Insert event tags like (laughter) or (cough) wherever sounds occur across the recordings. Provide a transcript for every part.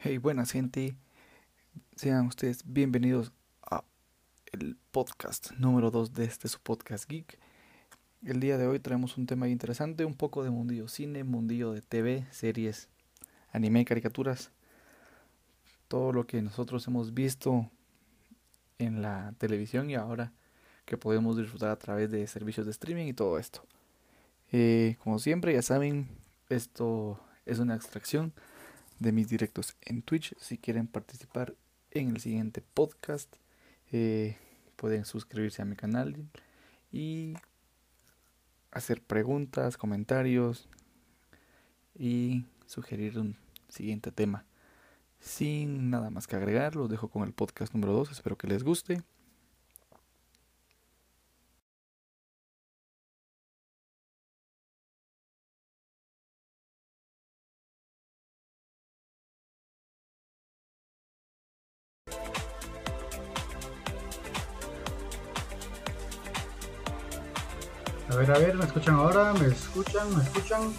Hey, buenas gente. Sean ustedes bienvenidos a el podcast número 2 de este su podcast geek. El día de hoy traemos un tema interesante, un poco de mundillo cine, mundillo de TV, series, anime, caricaturas, todo lo que nosotros hemos visto en la televisión y ahora que podemos disfrutar a través de servicios de streaming y todo esto. Eh, como siempre, ya saben, esto es una extracción de mis directos en Twitch. Si quieren participar en el siguiente podcast, eh, pueden suscribirse a mi canal y hacer preguntas, comentarios y sugerir un siguiente tema. Sin nada más que agregar, los dejo con el podcast número 2. Espero que les guste. Escuchan ahora? ¿Me escuchan? ¿Me escuchan?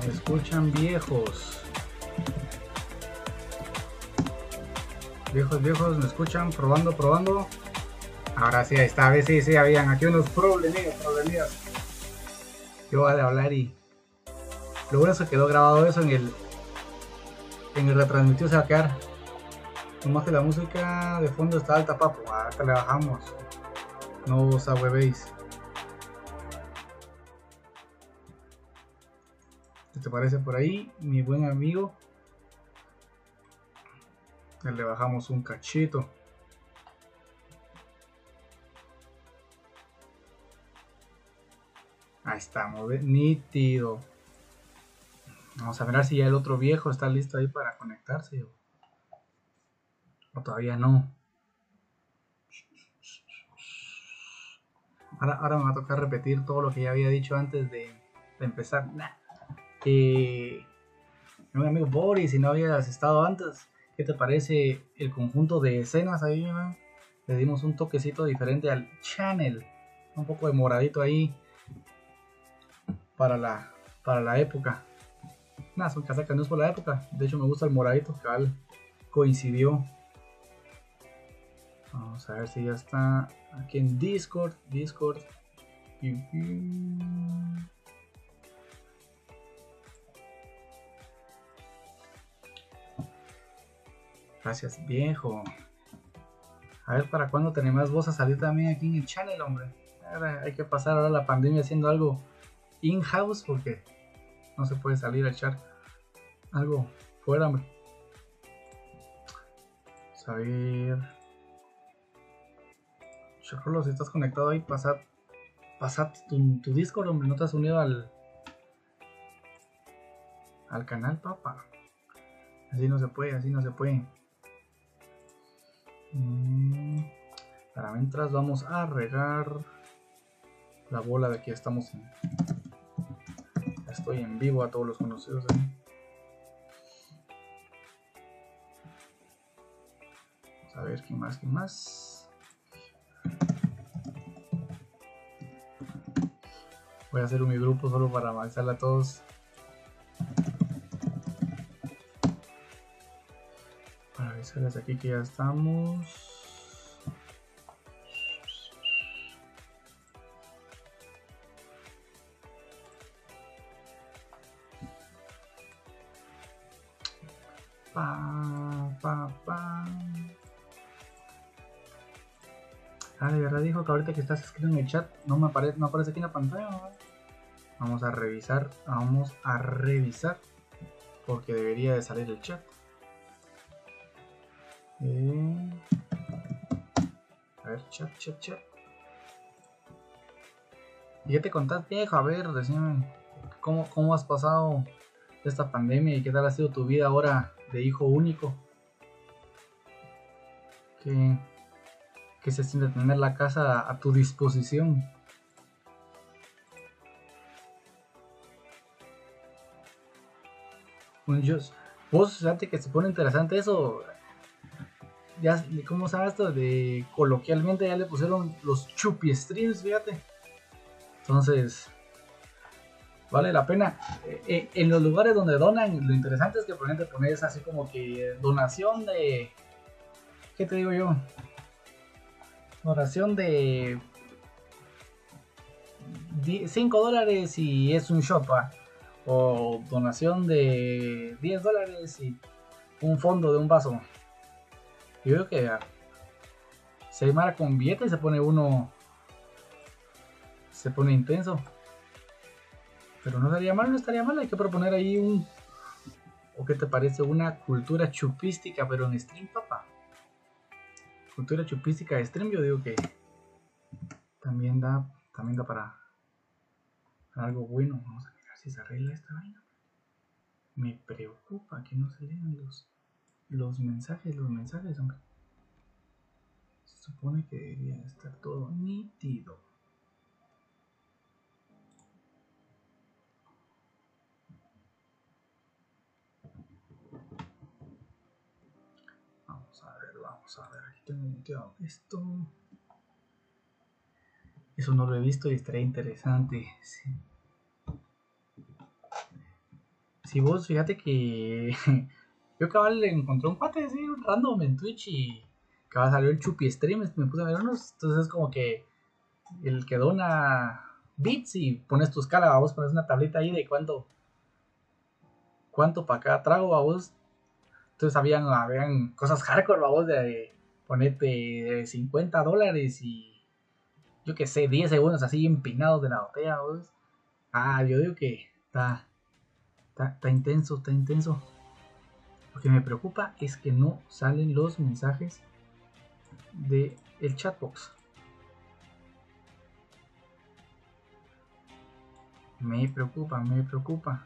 ¿Me escuchan viejos? Viejos, viejos, ¿me escuchan? Probando, probando. Ahora sí, ahí está, a ver, sí, sí, habían aquí unos problemillas, problemillas. Yo voy a hablar y... Lo bueno es que quedó grabado eso en el... En el retransmitido se va a quedar. Nomás que la música de fondo está alta, papo. Acá le bajamos. No os ahuevéis. ¿Qué te parece por ahí, mi buen amigo? Le bajamos un cachito. Ahí estamos, nítido. Vamos a ver si ya el otro viejo está listo ahí para conectarse. O todavía no. Ahora, ahora me va a tocar repetir todo lo que ya había dicho antes de, empezar. Nah. Eh, mi amigo Boris, si no habías estado antes, ¿qué te parece el conjunto de escenas ahí? ¿no? Le dimos un toquecito diferente al channel. Un poco de moradito ahí para la, para la época. Nada, son casacas, no es por la época. De hecho, me gusta el moradito que coincidió. Vamos a ver si ya está aquí en Discord. Discord. Gracias, viejo. A ver para cuándo tenemos voz a salir también aquí en el channel, hombre. Hay que pasar ahora la pandemia haciendo algo in-house porque no se puede salir a echar algo fuera, hombre. Vamos a ver. Chocolo, si estás conectado ahí, pasad, pasad tu, tu Discord, hombre. No te has unido al, al canal, papá. Así no se puede, así no se puede. Mm, para mientras vamos a regar la bola de que estamos en. Estoy en vivo a todos los conocidos. Vamos a ver quién más, quién más. Voy a hacer un mi grupo solo para avanzarle a todos. Para avisarles aquí que ya estamos. Pa, pa, pa. Ah, de verdad dijo que ahorita que estás escrito en el chat no me aparece, no aparece aquí en la pantalla. Vamos a revisar, vamos a revisar porque debería de salir el chat. Eh, a ver, chat, chat, chat. ¿Y qué te contás, viejo? A ver, decime, ¿cómo, ¿cómo has pasado esta pandemia y qué tal ha sido tu vida ahora de hijo único? ¿Qué, qué se siente tener la casa a, tu disposición? Yo, vos, fíjate que se pone interesante eso. Ya, ¿cómo llama esto? De coloquialmente ya le pusieron los chupi streams, fíjate. Entonces, vale la pena. Eh, eh, en los lugares donde donan, lo interesante es que por ejemplo pones así como que donación de... ¿Qué te digo yo? Donación de 5 dólares y es un shop, o donación de 10 dólares y un fondo de un vaso. Yo creo que se mara con billete y se pone uno. Se pone intenso. Pero no estaría mal, no estaría mal. Hay que proponer ahí un. ¿O qué te parece? Una cultura chupística, pero en stream, papá. Cultura chupística de stream, yo digo que también da, también da para, algo bueno. Vamos a si se arregla esta vaina. Me preocupa que no se lean los, los mensajes, los mensajes, hombre. Se supone que debería estar todo nítido. Vamos a ver, vamos a ver. Aquí tengo muteado esto. Eso no lo he visto y estaría interesante. Si vos, fíjate que (laughs) yo cabal le encontré un cuate así, un random en Twitch y cabal salió el Chupi Stream, me puse a ver unos, entonces es como que el que dona bits y pones tu escala, vos pones una tablita ahí de cuánto cuánto para cada trago, vos. Entonces habían, habían cosas hardcore, vos, de ponerte 50 dólares y yo que sé, 10 segundos así empinados de la botella, vos. Ah, yo digo que está Está, intenso, está intenso. Lo que me preocupa es que no salen los mensajes de el chatbox. Me preocupa, me preocupa.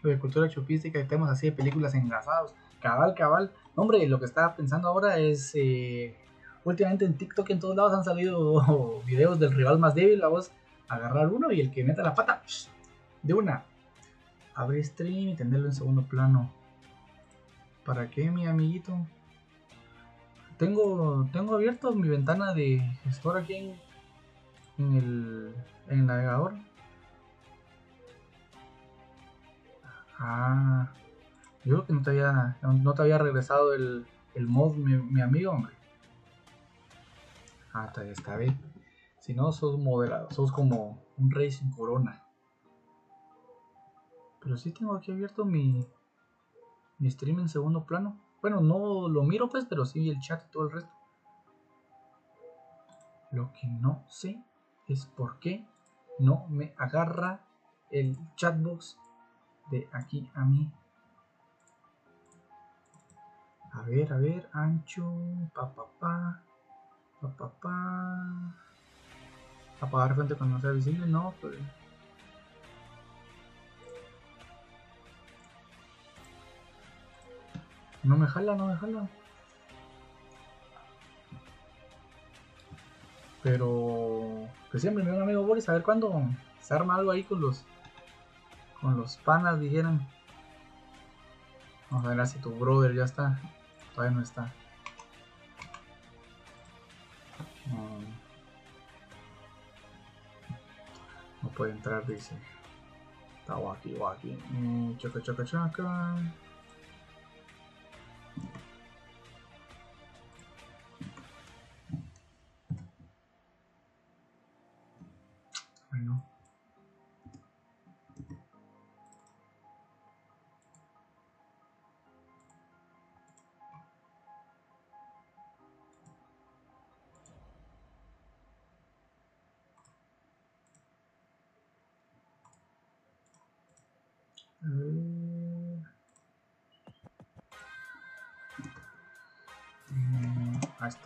Lo de cultura chupística, temas así de películas enlazados. Cabal, cabal. Hombre, lo que estaba pensando ahora es eh, últimamente en TikTok en todos lados han salido (laughs) videos del rival más débil, la voz agarrar uno y el que meta la pata de una. Abrir stream y tenerlo en segundo plano. ¿Para qué, mi amiguito? Tengo, tengo abierto mi ventana de gestor aquí en, en el, en el navegador. Ah, yo creo que no te había, no te había regresado el, el mod, mi, mi amigo, hombre. Ah, todavía está bien. Si no, sos moderado, sos como un rey sin corona. Pero sí tengo aquí abierto mi, mi stream en segundo plano. Bueno, no lo miro pues, pero sí el chat y todo el resto. Lo que no sé es por qué no me agarra el chatbox de aquí a mí. A ver, a ver, ancho, pa, pa, pa. Pa, Apagar frente cuando sea visible, no, pues. No me jala, no me jala. Pero pues siempre me un amigo Boris a ver cuándo se arma algo ahí con los con los panas dijeron. Vamos a ver si tu brother ya está. Todavía no está. No puede entrar, dice. Está aquí, aquí. Mm, chaca, chaca, chaca.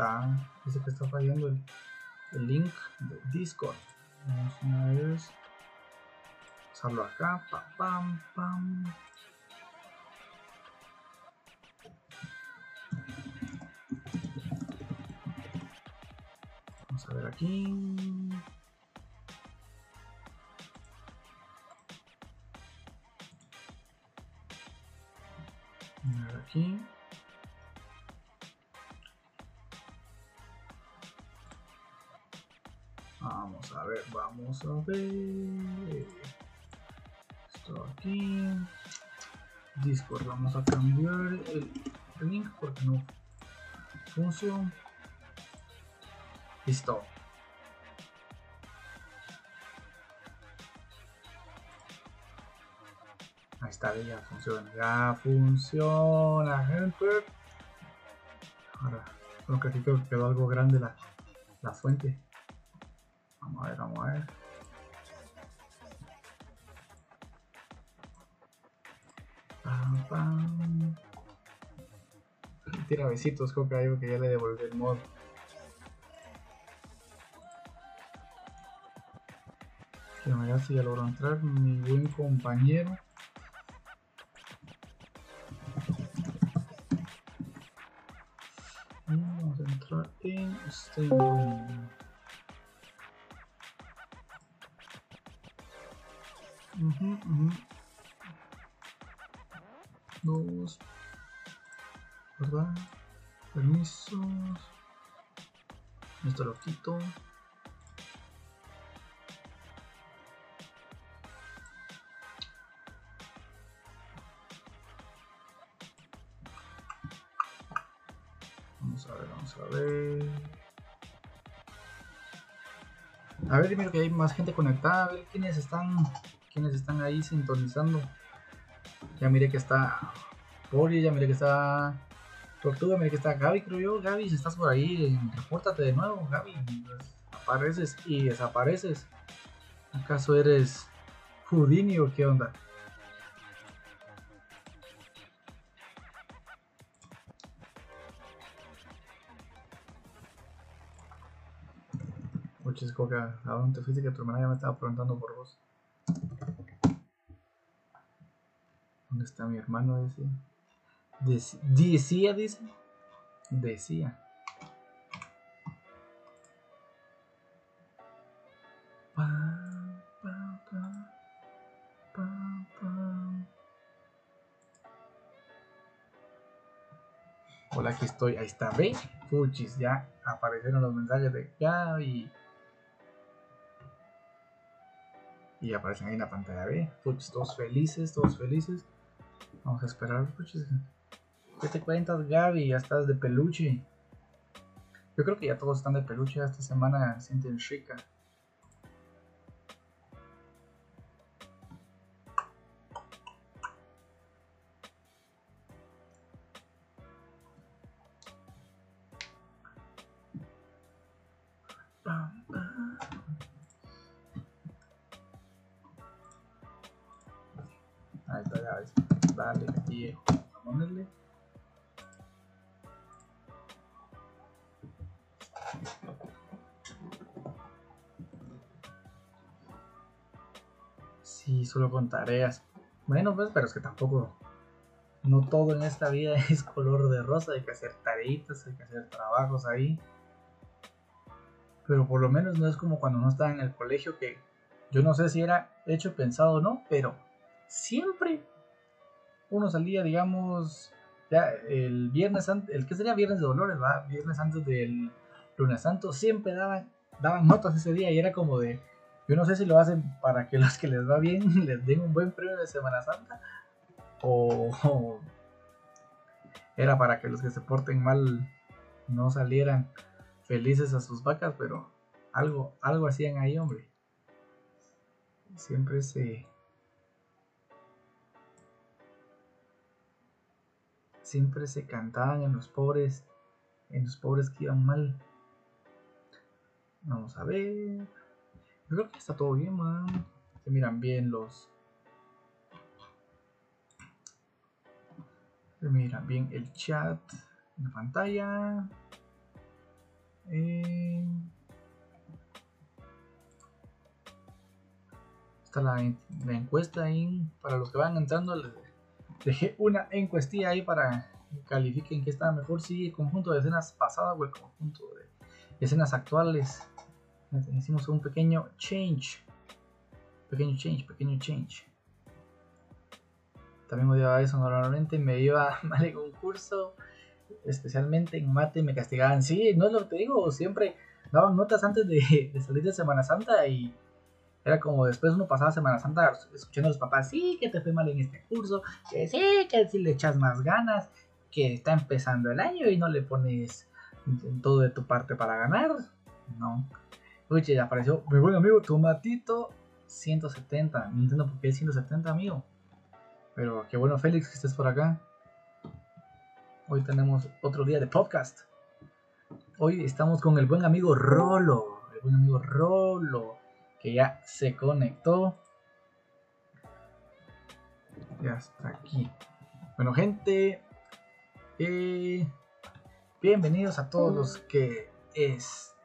Está. Dice que está fallando el, link de Discord. Vamos una vez. Pasarlo acá. Pam, pam, pam. Vamos a ver aquí. aquí. Vamos a ver. Esto aquí. Discord, vamos a cambiar el, link porque no funciona. Listo. Ahí está, ya funciona, ya funciona, gente. Ahora, creo que aquí quedó algo grande la, la fuente. Vamos a ver, vamos a ver. Tira besitos, digo que ya le devolví el mod. Que me si ya logró entrar mi buen compañero. Vamos a entrar en. Ujú, ujú. Dos. Permisos. Esto lo quito. Vamos a ver, vamos a ver. A ver, miro que hay más gente conectada. A ver quiénes están, quiénes están ahí sintonizando. Ya mire que está Poli, ya mire que está Tortuga, mire que está Gaby, creo yo. Gaby, si estás por ahí, repórtate de nuevo, Gaby. Pues, apareces y desapareces. ¿Acaso eres Houdini o qué onda? Muchas coca, ¿a dónde te fuiste que tu hermana ya me estaba preguntando por vos? ¿Dónde está mi hermano ese? Dec- Decía, dice. Decía. Hola, aquí estoy. Ahí está, ve. Puchis, ya aparecieron los mensajes de Gaby. Y aparecen ahí en la pantalla, ve. Puchis, todos felices, todos felices. Vamos a esperar, puchis. ¿Qué te cuentas, Gaby? Ya estás de peluche. Yo creo que ya todos están de peluche. Esta semana sienten rica. Tareas. Bueno, pues, pero es que tampoco. No todo en esta vida (laughs) es color de rosa. Hay que hacer tareitas, hay que hacer trabajos ahí. Pero por lo menos no es como cuando no estaba en el colegio que yo no sé si era hecho pensado o no, pero siempre uno salía, digamos, ya el viernes antes, el que sería viernes de Dolores, ¿va? Viernes antes del lunes santo, siempre daban, daban notas ese día y era como de, yo no sé si lo hacen para que (laughs) los que les va bien (laughs) les den un buen premio de Semana Santa o, era para que los que se porten mal no salieran felices a sus vacas, pero algo, algo hacían ahí, hombre. Siempre se... Siempre se cantaban en los pobres, en los pobres que iban mal. Vamos a ver. Yo creo que está todo bien, man. Se miran bien los... Se miran bien el chat en la pantalla. Eh, está la, en- la encuesta ahí. Para los que van entrando, les dejé una encuestilla ahí para que califiquen que está mejor si el conjunto de escenas pasadas o el conjunto de escenas actuales. Hicimos un pequeño change. Pequeño change, pequeño change. También me odiaba eso. Normalmente me iba (laughs) mal en un curso especialmente en mate me castigaban. Sí, no es lo que te digo, siempre daban notas antes de, (laughs) de salir de Semana Santa y era como después uno pasaba Semana Santa escuchando a los papás, sí, que te fue mal en este curso, que sí, que si le echas más ganas, que está empezando el año y no le pones todo de tu parte para ganar. No. Oye, apareció mi buen amigo Tomatito 170. No entiendo por qué es 170, amigo. Pero qué bueno, Félix, que estés por acá. Hoy tenemos otro día de podcast. Hoy estamos con el buen amigo Rolo. El buen amigo Rolo que ya se conectó. Ya está aquí. Bueno, gente, eh, bienvenidos a todos los que están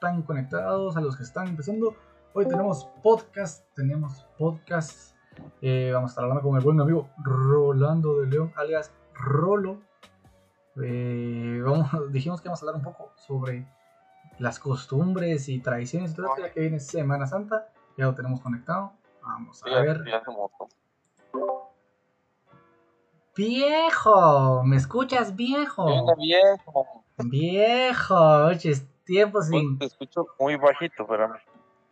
conectados, a los que están empezando. Hoy tenemos podcast, tenemos podcast. Eh, vamos a estar hablando con el buen amigo Rolando de León, alias Rolo. Eh, vamos, (laughs) dijimos que vamos a hablar un poco sobre las costumbres y tradiciones eso, ya que viene Semana Santa, ya lo tenemos conectado. Vamos a ver. Viejo, ¿me escuchas viejo? viejo. Viejo, oye, tiempo sin. Te escucho muy bajito, pero.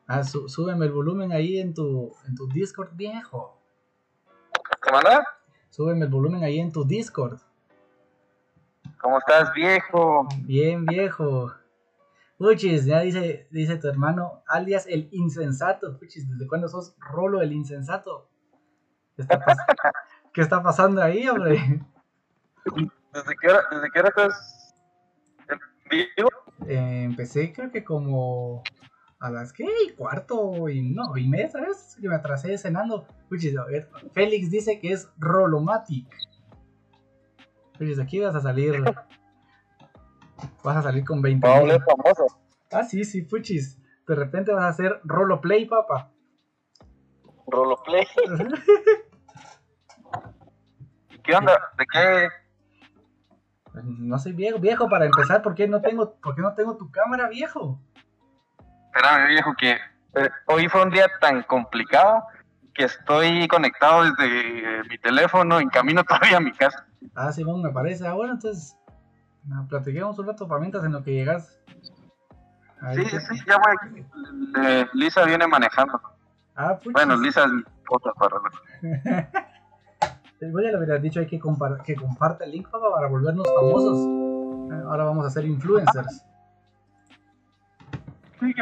Ah, súbeme el volumen ahí en tu, en tu Discord, viejo. ¿Cómo andas? Súbeme el volumen ahí en tu Discord. ¿Cómo estás, viejo? Bien, viejo. Puchis, ya dice, dice tu hermano, alias el insensato. Puchis, ¿desde cuándo sos Rolo el insensato? ¿Qué está, (laughs) ¿Qué está pasando ahí, hombre? ¿Desde qué hora, desde qué hora estás vivo? Eh, empecé creo que como a las que cuarto y no, y media, ¿sabes? Que me atrasé cenando. Puchis, a ver, Félix dice que es Rolomatic. Puchis, aquí vas a salir (laughs) Vas a salir con 20 mil. famoso. Ah, sí, sí, fuchis. De repente vas a hacer roloplay, papá. Roloplay. (laughs) ¿Qué onda? ¿De qué? No soy viejo, viejo, para empezar, ¿por qué no tengo, por qué no tengo tu cámara, viejo? Espérame, viejo, que eh, hoy fue un día tan complicado que estoy conectado desde mi teléfono en camino (laughs) todavía a mi casa. Ah, sí, bueno, me parece. Ah, bueno, entonces no, platiquemos un rato para mientras en lo que llegas. sí, sí, ya voy. Eh, Lisa viene manejando. Ah, Bueno, Lisa es otra para (laughs) Voy a le hubiera dicho hay que, que comparte el link papá, para volvernos famosos. Ahora vamos a ser influencers. Sí,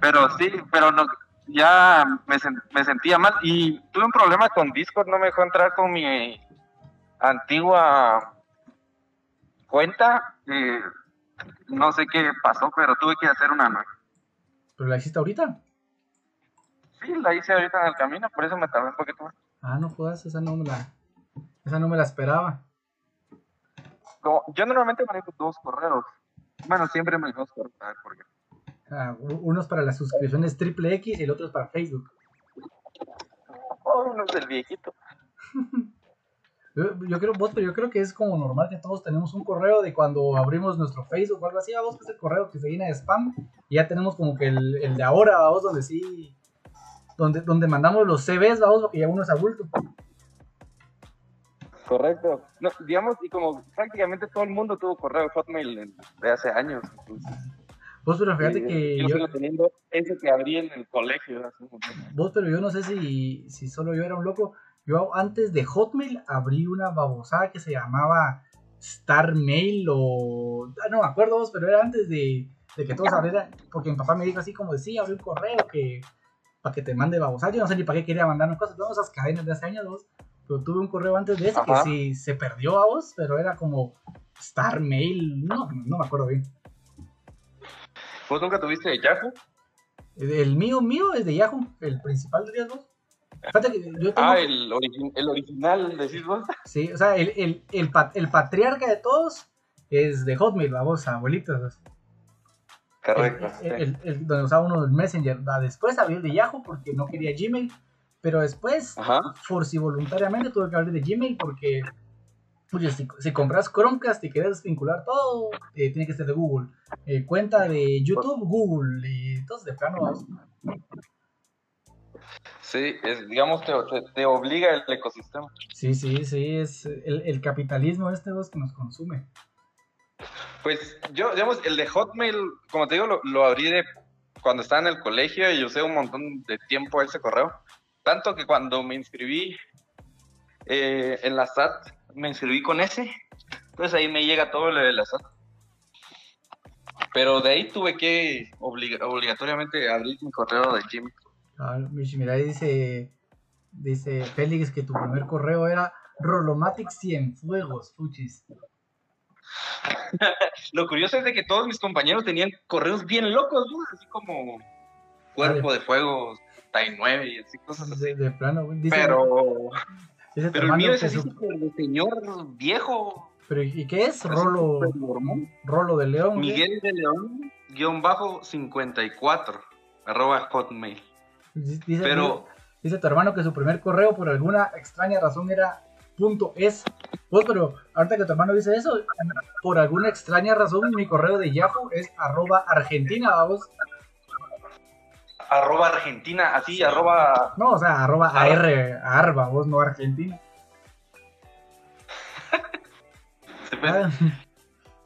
pero sí, pero no, ya me, me sentía mal y tuve un problema con Discord, no me dejó entrar con mi antigua cuenta, eh, no sé qué pasó, pero tuve que hacer una nueva. ¿Pero la hiciste ahorita? Sí, la hice ahorita en el camino, por eso me tardé un poquito más. Ah, no jodas, esa no me la, esa no me la esperaba. yo normalmente manejo dos correos. Bueno, siempre manejo dos correos, a ver por qué. Ah, uno es para las suscripciones triple X y el otro es para Facebook. Oh, uno es del viejito. (laughs) Yo, creo, vos, pero yo creo que es como normal que todos tenemos un correo de cuando abrimos nuestro Facebook o algo así, a vos que es el correo que se llena de spam, y ya tenemos como que el, el de ahora, vos, donde sí, donde, donde mandamos los CVs, vos, porque ya uno es adulto. Correcto. No, digamos, y como prácticamente todo el mundo tuvo correo Hotmail de hace años. Vos, pero fíjate que. Yo, sigo teniendo ese que abrí en el colegio. vos, pero yo no sé si, si solo yo era un loco. Yo antes de Hotmail abrí una babosada que se llamaba Starmail o... Ah, no me acuerdo, pero era antes de, que todos (laughs) abrieran, porque mi papá me dijo así como de, sí, abrí un correo que para que te mande babosada. Yo no sé ni para qué quería mandarme cosas, todas esas cadenas de hace años, dos, pero tuve un correo antes de ese que sí se perdió a vos, pero era como Starmail, no, no me acuerdo bien. ¿Vos nunca tuviste Yahoo? El mío, mío es de Yahoo, el principal de dos. Ah, el, el original, decís vos. (laughs) Sí, o sea, el, el, el, el, patriarca de todos es de Hotmail, vamos, abuelitos. Correcto. El, donde usaba uno el Messenger. Después abrí el de Yahoo porque no quería Gmail. Pero después, por si voluntariamente, tuve que abrir de Gmail porque si, si, compras Chromecast y quieres vincular todo, eh, tiene que ser de Google. Eh, cuenta de YouTube, Google. Y entonces, de plano, Sí, es, digamos, te, te, obliga el ecosistema. Sí, sí, sí, es el, el capitalismo este dos que nos consume. Pues yo, digamos, el de Hotmail, como te digo, lo, abrí de cuando estaba en el colegio y usé un montón de tiempo ese correo. Tanto que cuando me inscribí eh, en la SAT, me inscribí con ese. Entonces ahí me llega todo lo de la SAT. Pero de ahí tuve que obliga- obligatoriamente abrir mi correo de Gmail. Ah, mira, ahí dice, dice Félix que tu primer correo era Rolomatic Cienfuegos, fuchis. (laughs) Lo curioso es de que todos mis compañeros tenían correos bien locos, ¿no? Así como Cuerpo de Fuego, Tai 9 y así cosas así. De, de plano. Dice, Pero, dice pero el (laughs) mío es así su- señor viejo. pero ¿y qué es? Rolo. Rolo de León. Miguel de León, guion bajo 54, arroba hotmail. Dice- Pero, dice tu hermano que su primer correo por alguna extraña razón era punto es. Pues, pero ahorita que tu hermano dice eso, por alguna extraña razón mi correo de Yahoo es arroba argentina, vamos. arroba argentina, así, arroba... No, o sea, arroba AR, AR, vos, no argentina. (laughs) Ah,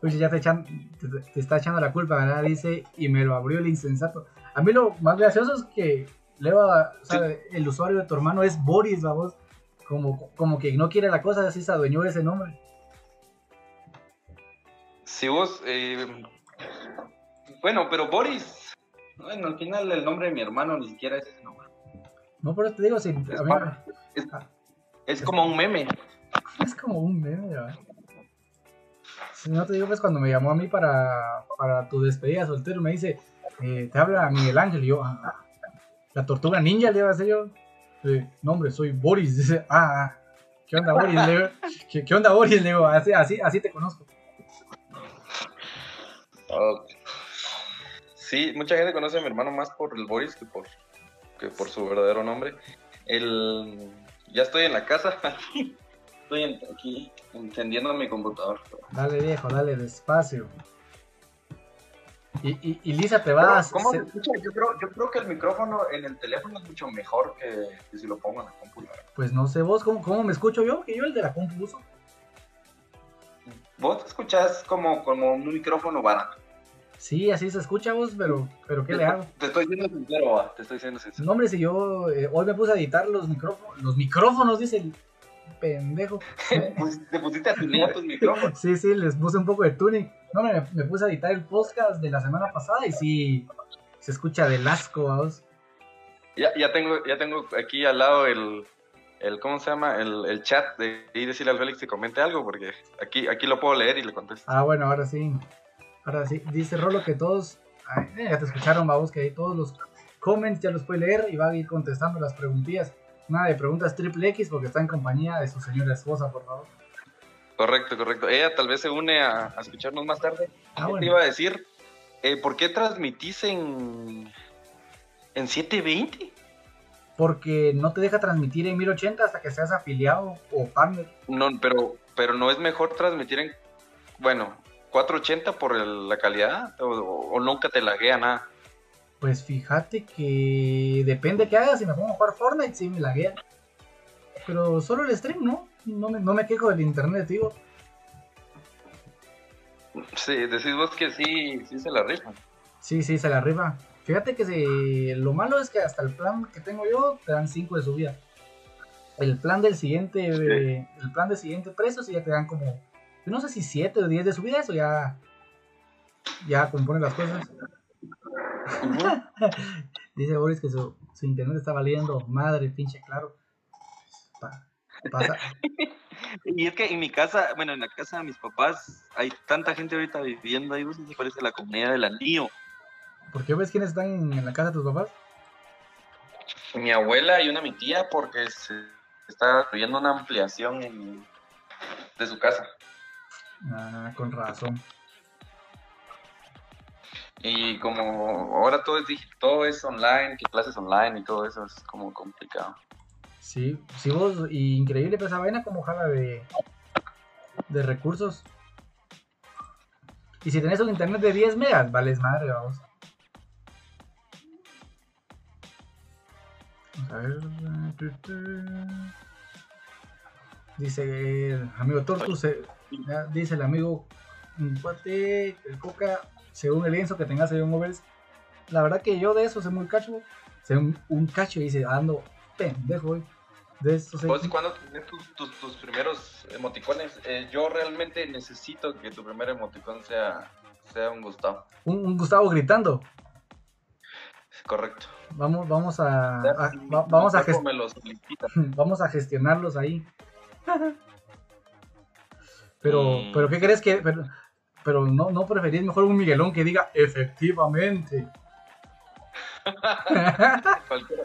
Oye, ya te, echan, te, te está echando la culpa, ¿verdad? Dice, y me lo abrió el insensato. A mí lo más gracioso es que o sea, el usuario de tu hermano es Boris, vamos. Como, como que no quiere la cosa, así se adueñó ese nombre. Si vos... eh, bueno, pero Boris... Bueno, al final el nombre de mi hermano ni siquiera es ese nombre. No, por eso te digo, si, a mí me- Es, es como un meme. es como un meme, ¿verdad? Si no te digo, pues cuando me llamó a mí para, para tu despedida soltero, me dice, eh, te habla Miguel Ángel, y yo, "Ah, ah, la tortuga ninja, le iba a decir yo. Eh, no, hombre, soy Boris. Dice, ah, ah, ¿qué onda, Boris? ¿qué, qué onda, Boris? Le digo, así, así, así te conozco. Ok. Sí, mucha gente conoce a mi hermano más por el Boris que por, que por su verdadero nombre. El, ya estoy en la casa. (laughs) Estoy en- aquí encendiendo mi computador. Dale, viejo, dale, despacio. Y, y, y Lisa, te vas. ¿Cómo se- escucha? Yo creo, yo creo que el micrófono en el teléfono es mucho mejor que, que si lo pongo en la computadora. Pues no sé vos, ¿cómo, ¿cómo me escucho yo? Que yo el de la compu uso. Vos te escuchás como, como un micrófono barato. Sí, así se escucha vos, pero, pero ¿qué le hago? Te estoy siendo sincero, va, te estoy siendo sincero. No, hombre, si yo eh, hoy me puse a editar los micrófonos, los micrófonos, dice pendejo. (laughs) Pues, te pusiste a tunear tus micrófonos. Sí, sí, les puse un poco de tuning. No, me, me puse a editar el podcast de la semana pasada y sí, se escucha del asco, vamos. Ya, ya, tengo, ya tengo aquí al lado el, el ¿cómo se llama? El, el chat de y decirle al Félix que comente algo, porque aquí, aquí lo puedo leer y le contesto. Ah, bueno, ahora sí. Ahora sí. Dice Rolo que todos, ay, eh, ya te escucharon, vamos, que ahí todos los comments ya los puede leer y va a ir contestando las preguntillas. Nada de preguntas triple X porque está en compañía de su señora esposa, por favor. Correcto, correcto. Ella tal vez se une a, a escucharnos más tarde. Ah, ¿Qué te bueno. iba a decir? Eh, ¿Por qué transmitís en, en 720? Porque no te deja transmitir en 1080 hasta que seas afiliado o partner. No, pero, pero no es mejor transmitir en, bueno, 480 por el- la calidad o, o nunca te laguea nada. Pues fíjate que depende que hagas. Si me pongo a jugar Fortnite, sí me laguea. Pero solo el stream, ¿no? No me, no me quejo del internet, digo. Sí, decís vos que sí, sí se la rifan. Sí, sí, se la arriba. Fíjate que si, lo malo es que hasta el plan que tengo yo te dan 5 de subida. El plan del siguiente, eh, el plan del siguiente precio sí ya te dan como, yo no sé si 7 o 10 de subida, eso ya, ya compone las cosas. (laughs) Dice Boris que su, su internet está valiendo madre, pinche claro. Pa- pasa- (laughs) Y es que en mi casa, bueno, en la casa de mis papás, hay tanta gente ahorita viviendo ahí, vos, se parece la comunidad del anillo. ¿Por qué ves quiénes están en, en la casa de tus papás? Mi abuela y una mi tía, porque se está construyendo una ampliación en- de su casa. Ah, con razón. Y como ahora todo es todo es online, que clases online y todo eso es como complicado. Sí, sí vos, y increíble pues, esa vaina como jala de, de recursos. Y si tenés un internet de 10 megas, vales madre, vamos. Vamos a ver. Dice el amigo Tortus, dice el amigo un cuate, el coca, según el lienzo que tenga según Overs. La verdad que yo de eso sé muy cacho, sé un, un cacho y dice, ando pendejo, güey. De eso sé. Vos tienes tus, tus, tus primeros emoticones, eh, yo realmente necesito que tu primer emoticón sea, sea un Gustavo. Un, un Gustavo gritando. Correcto. Vamos, vamos a, a- Ah, va- vamos, a (laughs) vamos gestionarlos ahí. (laughs) Pero, Mm. pero ¿qué crees que? Pero, pero no, no preferís mejor un Miguelón que diga efectivamente. (laughs) Cualquiera,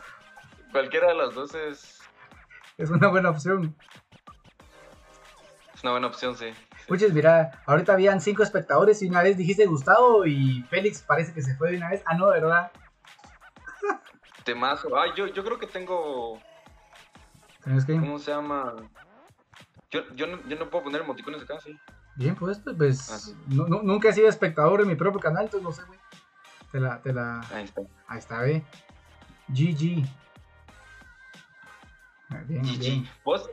cualquiera de las dos es, es una buena opción. es una buena opción, sí. sí. Puches, mira, ahorita habían cinco espectadores y una vez dijiste Gustavo y Félix parece que se fue de una vez. Ah, no, ¿verdad? (laughs) Temazo. Ah, yo, yo creo que tengo. Tenés que... ¿Cómo se llama? Yo, yo, no, yo no puedo poner emoticones acá, sí. Bien, pues, pues, pues, Ah, nunca he sido espectador en mi propio canal, entonces no sé, güey. Te la, te la, Ahí está. ahí está, ve. GG. Ah, Bien, GG. bien. Vos,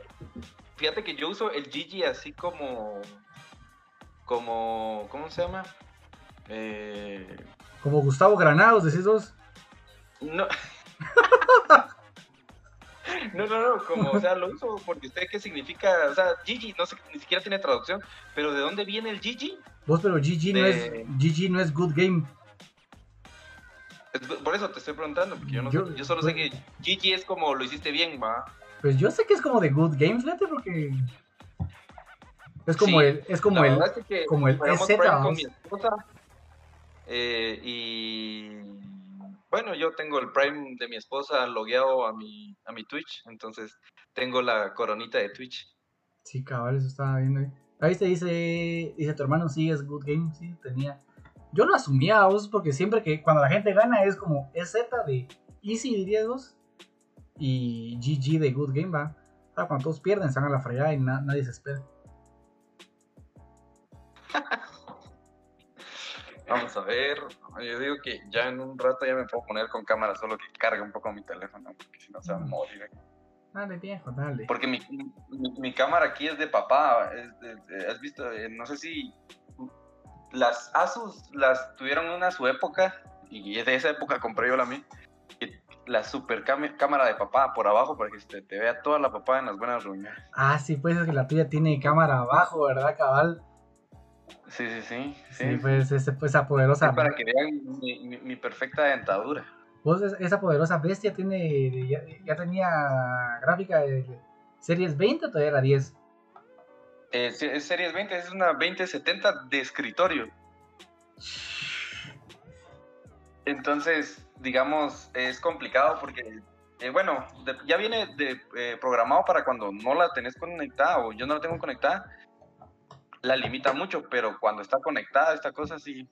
fíjate que yo uso el GG así como. Como. ¿Cómo se llama? Eh, Como Gustavo Granados, decís vos. no. (laughs) No, no, no, como, o sea, lo uso porque usted qué significa, o sea, GG, no sé, ni siquiera tiene traducción, pero ¿de dónde viene el GG? Vos, pero GG no De- es GG no es good game. Por eso te estoy preguntando, porque yo no Yo- sé, yo solo sé que GG es como lo hiciste bien, va. Pues yo sé que es como de good game, fíjate, porque es como Sí, el, es como el, es que como el EZ, Prime con vamos. mi esposa, eh, y bueno, yo tengo el Prime de mi esposa logueado a mi, a mi Twitch, entonces tengo la coronita de Twitch. Sí, cabal, eso estaba viendo ahí. Ahí te dice, dice tu hermano, sí, es good game, sí, tenía. Yo lo asumía vos porque siempre que cuando la gente gana es como EZ de easy, dirías vos, y GG de good game, va. Ah, cuando todos pierden, están a la fregada y na- nadie se espera. Vamos a ver, yo digo que ya en un rato ya me puedo poner con cámara, solo que cargue un poco mi teléfono, porque si no se va a morir. Dale, viejo, dale. Porque mi, mi, mi cámara aquí es de papá. es de- de- ¿Has visto? Eh, no sé si las Asus las tuvieron una su época y de esa época compré yo la mía. La super cámara de papá por abajo para que se te vea toda la papá en las buenas reuniones. Ah, sí, pues es que la tuya tiene cámara abajo, ¿verdad, cabal? Sí, sí, sí. Sí, sí. pues pues, esa poderosa. Para que vean mi, mi- mi perfecta dentadura. Vos, es- esa poderosa bestia tiene. Ya, ya tenía gráfica de series 20 o todavía era 10. Eh, es Series 20, es una 2070 de escritorio. Entonces, digamos, es complicado porque, eh, bueno, de- ya viene de, eh, programado para cuando no la tenés conectada o yo no la tengo conectada, la limita mucho, pero cuando está conectada esta cosa sí,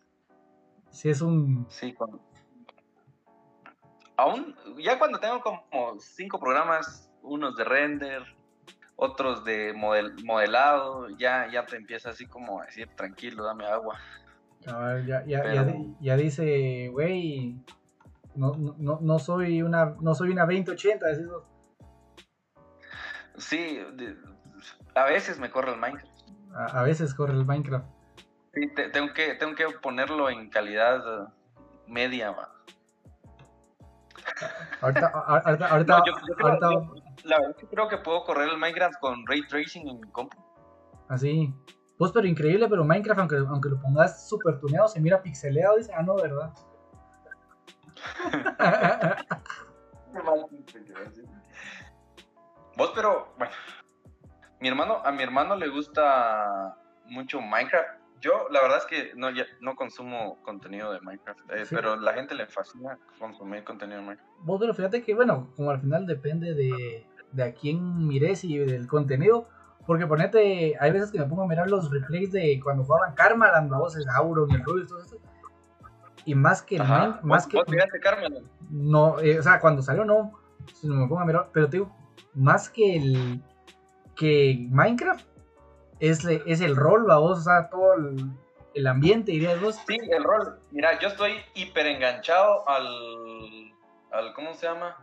Sí, es un. sí, cuando... Aún, ya cuando tengo como cinco programas, unos de render, otros de model- modelado, ya, ya te empieza así como a decir, tranquilo, dame agua. cabal, ya, ya, Pero- ya, ya dice, güey. No, no, no- no soy una no soy una 2080, decís vos. Sí, de- a veces me corre el Minecraft. A, a veces corre el Minecraft. Sí, te- tengo, que, tengo que ponerlo en calidad media. Ahorita, ahorita, ahorita, No, yo- yo creo- ahorita, yo- La verdad es que creo que puedo correr el Minecraft con Ray Tracing en mi compu. así. Vos, pero increíble, pero Minecraft, aunque, aunque lo pongas super tuneado, se mira pixeleado. Dice, ah, no, ¿verdad? (laughs) Vos, pero, bueno, mi hermano, a mi hermano le gusta mucho Minecraft. Yo, la verdad es que no, ya, no consumo contenido de Minecraft, eh, Sí. pero la gente le fascina consumir contenido de Minecraft. Vos, pero fíjate que, bueno, como al final depende de, de a quién mires y del contenido. Porque ponete, hay veces que me pongo a mirar los replays de cuando jugaban Karmaland, la voz es Auron, el Rubius, todo eso. Y más que Ajá. Más ¿Vos, que. vos miraste? No, eh, o sea, cuando salió no. Si no me pongo a mirar, pero te digo, más que el. Que Minecraft es, es el rol, voz, o sea, todo el, el ambiente, dirías vos. Sí, el rol. Mira, yo estoy hiper enganchado al, al ¿cómo se llama?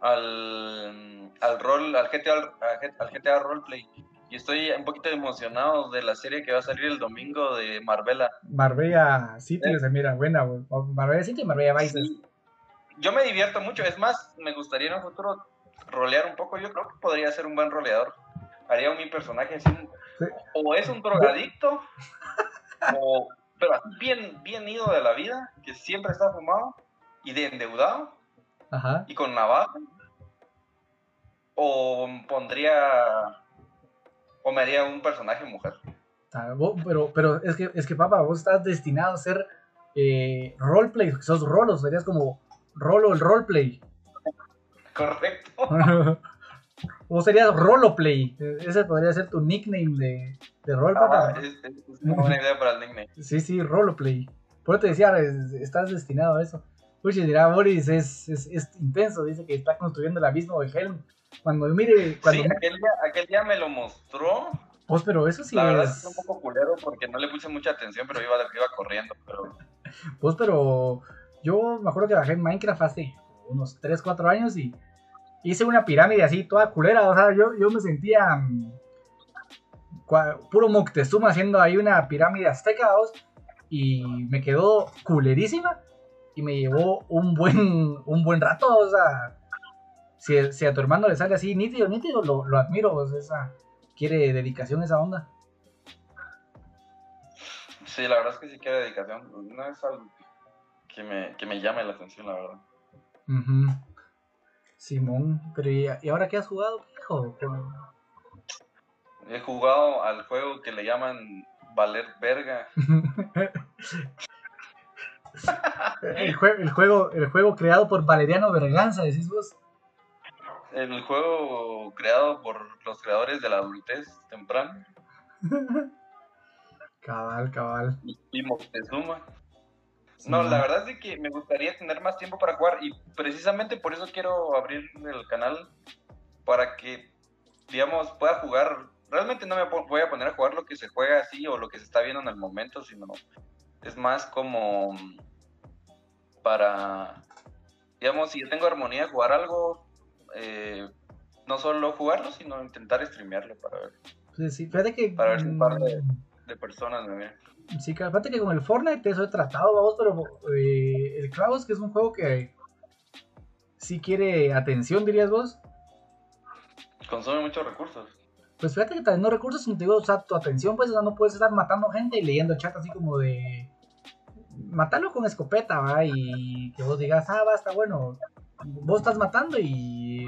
Al, al rol, al GTA, al, GTA Roleplay. y estoy un poquito emocionado de la serie que va a salir el domingo de Marbella. Marbella City, se mira buena. Marbella City y Marbella Vice. Yo me divierto mucho, es más, me gustaría en un futuro rolear un poco, yo creo que podría ser un buen roleador. Haría un mi personaje así, o es un drogadicto, o, pero así bien, bien ido de la vida, que siempre está fumado y de endeudado, Ajá. y con navaja, o pondría o me haría un personaje mujer. Ah, pero, pero es que, es que, papá, vos estás destinado a ser eh, roleplay, sos rolos, serías como rolo el roleplay. (laughs) Correcto. (laughs) vos serías roloplay, ese podría ser tu nickname de, de rol, ah, papá. Es, una buena idea para el nickname. Sí, sí, roloplay. Por eso te decía, estás destinado a eso. Uy, dirá, Boris es, intenso, dice que está construyendo el abismo de Helm. Cuando mire. Cuando sí, aquel, día, aquel día me lo mostró. Pues, pero eso sí La verdad es un poco culero porque no le puse mucha atención, pero iba, iba corriendo. Pero... Pues, pero yo me acuerdo que bajé en Minecraft hace unos 3, 4 años y hice una pirámide así, toda culera. O sea, yo, yo me sentía um, puro Moctezuma haciendo ahí una pirámide azteca, y me quedó culerísima y me llevó un buen, (laughs) un buen rato, o sea si, a tu hermano le sale así nítido, nítido, lo, lo admiro, pues, esa, quiere dedicación esa onda. Sí, la verdad es que sí quiere dedicación, no es algo que me, que me llame la atención, la verdad. Simón, pero ¿y, ahora qué has jugado, hijo? He jugado al juego que le llaman Valer Verga. (laughs) el, el, juego, el juego creado por Valeriano Berganza, decís vos el juego creado por los creadores de la adultez temprana. (laughs) cabal, cabal. Y, Moctezuma. No, la verdad es que me gustaría tener más tiempo para jugar y precisamente por eso quiero abrir el canal para que, digamos, pueda jugar. Realmente no me voy a poner a jugar lo que se juega así o lo que se está viendo en el momento, sino es más como para, digamos, si yo tengo armonía, jugar algo, eh, no solo jugarlo, sino intentar streamearlo para ver. fíjate que. Para ver si un par de, mm, personas me ven. Sí, fíjate que con el Fortnite eso he tratado, vamos, pero eh, el Clavos, que es un juego que sí quiere atención, dirías vos. Consume muchos recursos. Pues fíjate que también no recursos, como te digo, o sea, tu atención, pues, no puedes estar matando gente y leyendo chat así como de. Matarlo con escopeta, ¿va? Y que vos digas, ah, va, está bueno vos estás matando y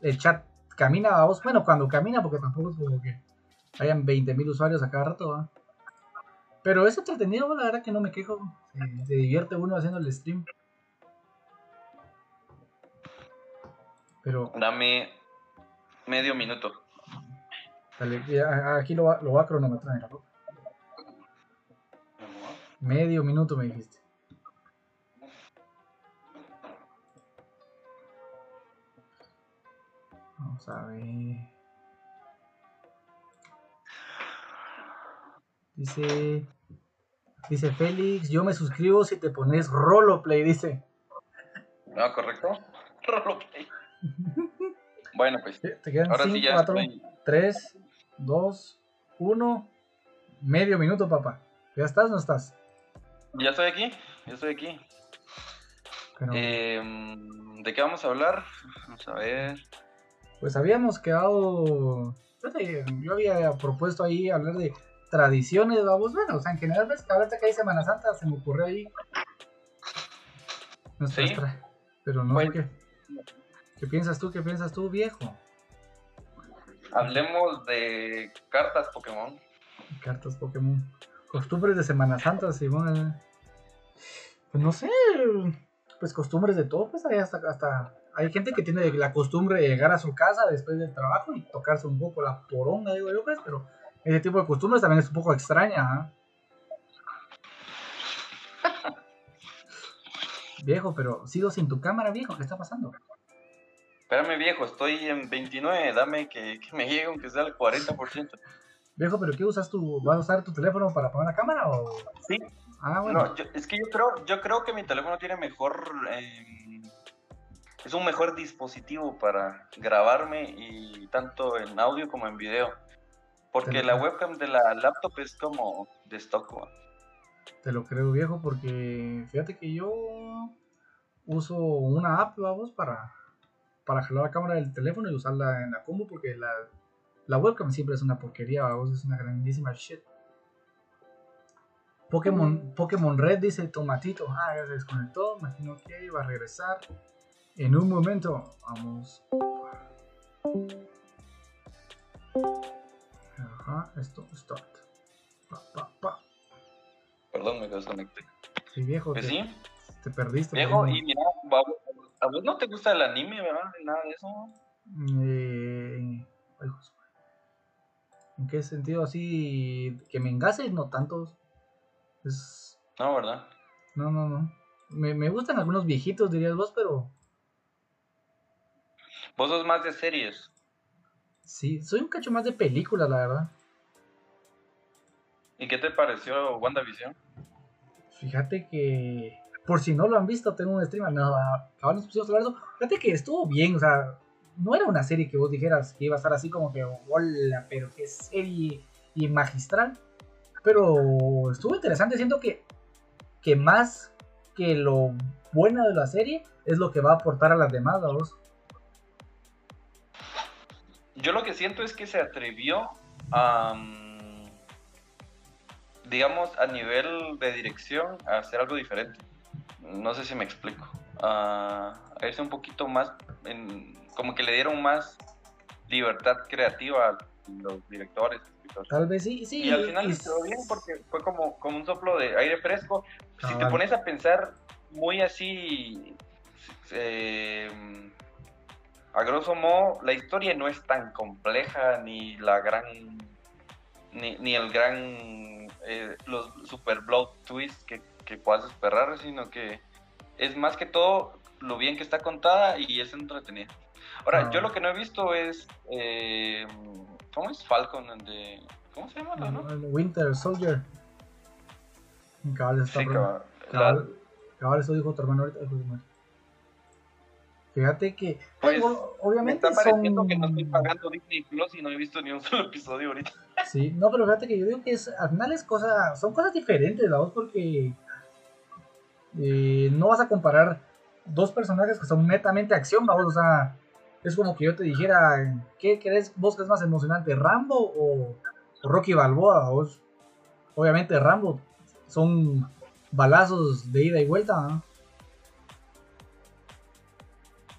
el, chat camina a vos. Bueno, cuando camina, porque tampoco es como que hayan 20.000 usuarios a cada rato, Pero es entretenido, la verdad que no me quejo. Se, divierte uno haciendo el stream. Pero. Dame medio minuto. Dale, aquí lo va, lo va a cronometrar, Medio minuto me dijiste. Vamos a ver. Dice. Dice Félix, yo me suscribo si te pones Roloplay, dice. No, correcto. (laughs) Roloplay. bueno, pues. Te quedan 5, 4, 3, 2, 1. Medio minuto, papá. ¿Ya estás o no estás? Ya estoy aquí, ya estoy aquí. Eh, ¿De qué vamos a hablar? Vamos a ver pues habíamos quedado. Yo había propuesto ahí hablar de tradiciones, vamos, bueno, o sea, en general, ves que ahorita que hay Semana Santa se me ocurrió ahí. ¿Sí? Pero no sé qué. ¿Qué piensas tú? ¿Qué piensas tú, viejo? Hablemos de cartas Pokémon. Cartas Pokémon. Costumbres de Semana Santa, Simón. Pues no sé. Pues costumbres de todo, pues ahí hasta, hasta hay gente que tiene la costumbre de llegar a su casa después del trabajo y tocarse un poco la poronga, digo yo, pues, pero ese tipo de costumbres también es un poco extraña. ¿ah? (laughs) viejo, pero sigo sin tu cámara, viejo, ¿qué está pasando? Espérame, viejo, estoy en 29, dame que, me llegue aunque sea el 40%. Viejo, pero ¿qué usas tú? ¿Vas a usar tu teléfono para poner la cámara o...? Sí. Ah, bueno. No, es que yo creo, yo creo que mi teléfono tiene mejor... Eh, es un mejor dispositivo para grabarme y tanto en audio como en video. Porque la webcam de la laptop es como de stock. ¿va? Te lo creo viejo porque fíjate que yo uso una app, vamos, para, para jalar la cámara del teléfono y usarla en la combo porque la, la webcam siempre es una porquería, vamos, es una grandísima shit. Pokémon, Pokémon Red dice Tomatito, ah, ya se desconectó, imagino que iba a regresar en un momento. Vamos. Ajá, esto, start. Pa, pa, pa. Perdón, me desconecté. Sí, viejo, Pues te, sí, te perdiste. viejo, y mira, a vos, no te gusta el anime, ¿verdad? Nada de eso. Eh. ¿En qué sentido así? Que me engase, no tantos. Es, No, ¿verdad? no, no, no. Me, me gustan algunos viejitos, dirías vos, pero Vos sos más de series. sí, soy un cacho más de películas, la verdad. ¿Y qué te pareció WandaVision? Fíjate que, por si no lo han visto, tengo un streamer. No, ahora nos pusimos a hablar. Fíjate que estuvo bien, o sea, no era una serie que vos dijeras que iba a estar así como que, hola, pero qué serie y magistral. Pero estuvo interesante, siento que, que más que lo bueno de la serie es lo que va a aportar a las demás, ¿a vos? Yo lo que siento es que se atrevió a, mm, digamos, a nivel de dirección, a hacer algo diferente. No sé si me explico. A, a irse un poquito más, en- como que le dieron más libertad creativa a los directores. escritores. Tal vez sí, sí. Y al final les quedó bien porque fue como, como un soplo de aire fresco. Si te pones a pensar muy así, eh, a grosso modo, la historia no es tan compleja ni la gran, ni, ni el gran, eh, los super blow twists que, que puedas esperar, sino que es más que todo lo bien que está contada y es entretenida. Ahora, Ah. yo lo que no he visto es, eh, ¿cómo es Falcon? de- ¿Cómo se llama? la, no? el Winter Soldier. Cabal, está Sí, cabal. cabal, cabal, eso dijo tu hermano ahorita. Pues. Fíjate que, Pues, Me obviamente está pareciendo son... que no estoy pagando Disney Plus y no he visto ni un solo episodio ahorita. Sí, no, pero fíjate que yo digo que es, al final es cosa, son cosas diferentes, la voz, porque eh, no vas a comparar dos personajes que son netamente acción, vamos, o sea, es como que yo te dijera, ¿qué crees vos que es más emocionante, Rambo o, Rocky Balboa? vos? Obviamente Rambo son balazos de ida y vuelta, ¿no?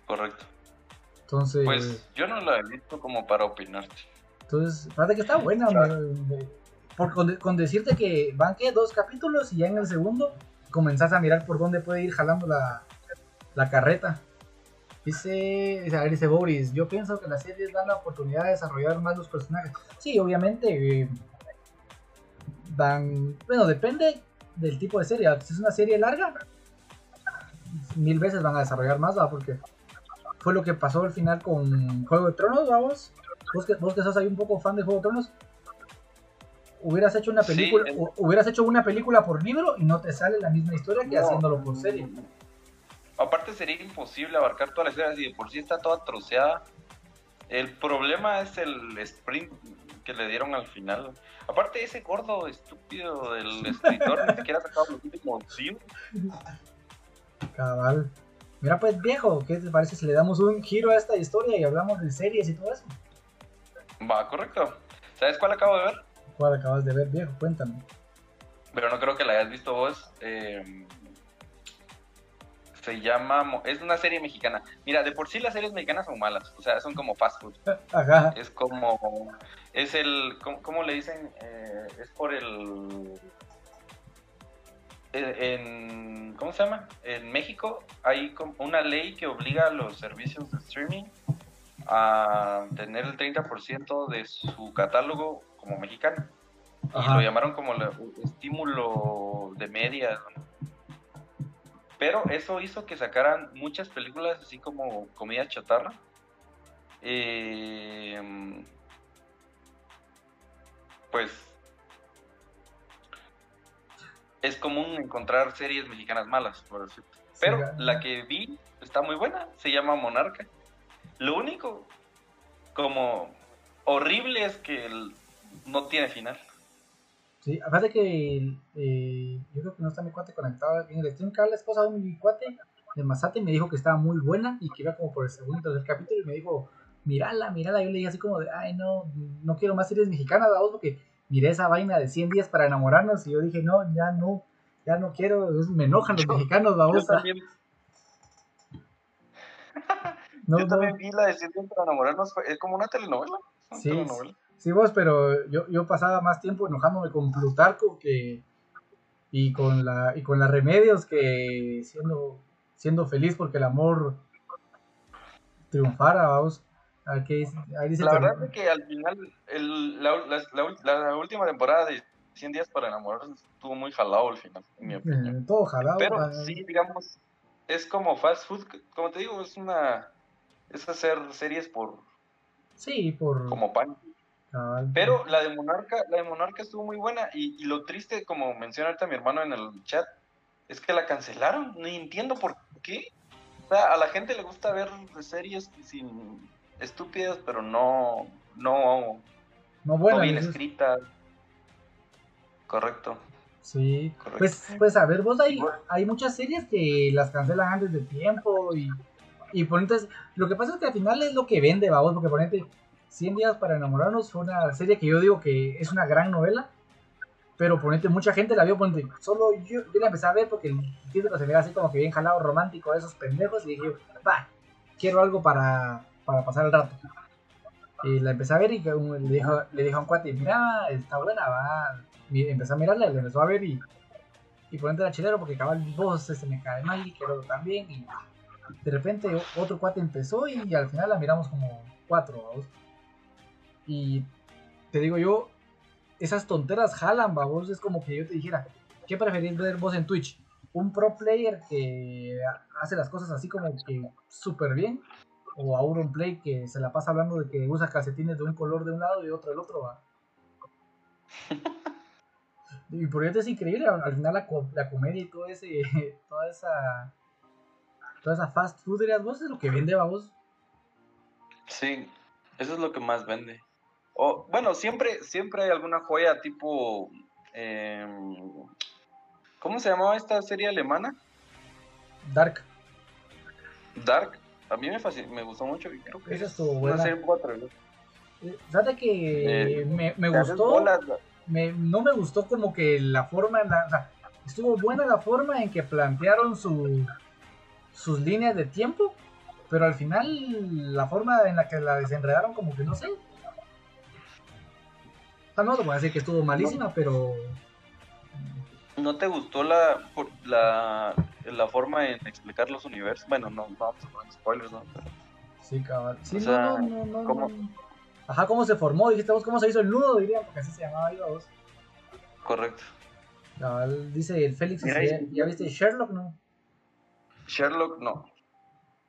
Correcto. Entonces, Pues yo no la he visto como para opinarte. Entonces, fíjate que está buena, Claro. por, con, con decirte que van que dos capítulos y ya en el segundo comenzás a mirar por dónde puede ir jalando la, la carreta. Dice, a ver, dice Boris, yo pienso que las series dan la oportunidad de desarrollar más los personajes. Sí, obviamente eh, dan, bueno, depende del tipo de serie. Si es una serie larga, mil veces van a desarrollar más, ¿va? porque fue lo que pasó al final con Juego de Tronos, vamos. Vos que, vos que sos ahí un poco fan de Juego de Tronos, hubieras hecho una película, hubieras hecho una película por libro y no te sale la misma historia que No. haciéndolo por serie. Aparte sería imposible abarcar toda la historia si de por sí está toda troceada. El problema es el sprint que le dieron al final. Aparte ese gordo estúpido del (laughs) escritor ni siquiera ha sacado los últimos libros. Cabal. Mira pues viejo, ¿qué te parece si le damos un giro a esta historia y hablamos de series y todo eso? Va, correcto. ¿Sabes cuál acabo de ver? ¿Cuál acabas de ver viejo? Cuéntame. Pero no creo que la hayas visto vos. Eh, se llama... Es una serie mexicana. Mira, de por sí las series mexicanas son malas. O sea, son como fast food. (laughs) Ajá. Es como... Es el... ¿Cómo, cómo le dicen? Eh, es por el... eh, En, ¿Cómo se llama? En México hay como una ley que obliga a los servicios de streaming a tener el 30% de su catálogo como mexicano. Y lo llamaron como el estímulo de media. Pero eso hizo que sacaran muchas películas así como comida chatarra. Eh, pues es común encontrar series mexicanas malas, por decirlo. Pero Sí, la que vi está muy buena, se llama Monarca. Lo único como horrible es que el- no tiene final. Sí, aparte que eh, yo creo que no está mi cuate conectado en el stream. Cada la esposa de mi cuate de Masate me dijo que estaba muy buena y que iba como por el segundo del capítulo y me dijo, mírala, mírala. Yo le dije así como de, ay, no, no quiero más series mexicanas, vos, porque miré esa vaina de 100 días para enamorarnos y yo dije, no, ya no, ya no quiero, me enojan los mexicanos, vamos. Yo también, no, yo también vi la de 100 días para enamorarnos, es como una telenovela. Una sí, telenovela. sí, vos, pero yo, yo pasaba más tiempo enojándome con Plutarco que y con la y con las remedios que siendo siendo feliz porque el amor triunfara, vamos. Aquí, ahí dice la verdad es que al final el, la, la, la, la, última temporada de 100 días para enamorarse estuvo muy jalado al final, en mi opinión. Eh, todo jalado. Pero para... sí, digamos, es como fast food, como te digo, es una es hacer series por sí, por como pan. Pero la de Monarca, la de Monarca estuvo muy buena y, y, lo triste, como menciona ahorita mi hermano en el chat, es que la cancelaron. No entiendo por qué. O sea, a la gente le gusta ver series sin estúpidas, pero no, no, no, buenas, no bien escritas. Correcto. Sí, Correcto. pues, pues a ver, vos hay, hay muchas series que las cancelan antes de tiempo y, y ponente, lo que pasa es que al final es lo que vende, vamos, porque ponente 100 días para enamorarnos fue una serie que yo digo que es una gran novela, pero ponete, mucha gente la vio, ponete, solo yo, yo la empecé a ver porque el título se veía así como que bien jalado romántico de esos pendejos y dije, va, quiero algo para, para pasar el rato. Y la empecé a ver y le dijo, le dijo a un cuate, mira, está buena, va. Y empecé a mirarla, le empezó a ver y, y ponente la chilero porque cabal vos se me cae mal y quiero también. Y de repente otro cuate empezó y al final la miramos como cuatro, ¿vamos? Y te digo yo, esas tonteras jalan, babos. Es como que yo te dijera, ¿qué preferís ver vos en Twitch? ¿Un pro player que hace las cosas así como que súper bien? ¿O a un play que se la pasa hablando de que usa calcetines de un color de un lado y otro del otro? ¿va? (laughs) y por eso es increíble, al final la, la comedia y todo ese, (laughs) toda esa toda esa fast food, vos es lo que vende, vamos. Sí, eso es lo que más vende. O, bueno, siempre, siempre hay alguna joya tipo. Eh, ¿Cómo se llamaba esta serie alemana? Dark. Dark. A mí me, fascinó, me gustó mucho y creo que Esa estuvo buena. una serie. Fíjate que eh, me, me gustó. Bolas, me, no me gustó como que la forma. La, o sea, estuvo buena la forma en que plantearon su, sus líneas de tiempo. Pero al final, la forma en la que la desenredaron, como que no sé. O sea, no te voy a decir que estuvo malísima, no. pero. ¿No te gustó la, la, la forma en explicar los universos? Bueno, no, no vamos a poner spoilers, ¿no? Sí, cabal. Sí, o sea, no, no, no, ¿cómo? no. Ajá, ¿cómo se formó? Dijiste vos, ¿cómo se hizo el nudo? Dirían, porque así se llamaba yo vos. Correcto. Cabal, dice el Félix, Mira, ¿ya, ¿ya viste Sherlock, no? Sherlock, no.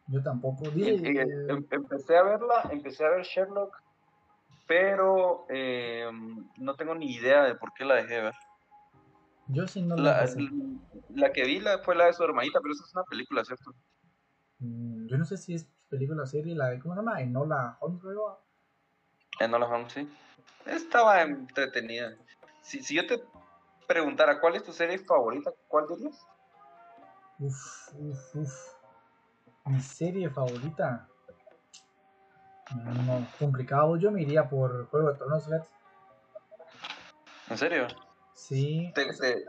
Yo tampoco. Dice, eh, eh, empecé a verla, empecé a ver Sherlock, pero eh, no tengo ni idea de por qué la dejé de ver. Yo sí no la, la, la que vi la, fue la de su hermanita, pero esa es una película, ¿cierto? Mm, yo no sé si es película o serie, la de, ¿cómo se llama? Enola Holmes, creo. Enola Holmes, sí. Estaba entretenida. Si, si yo te preguntara cuál es tu serie favorita, ¿cuál dirías? Uf, uf, uf. Mi serie favorita. No, complicado. Yo me iría por Juego de Tronos, ¿ves? ¿En serio? Sí. Te, te...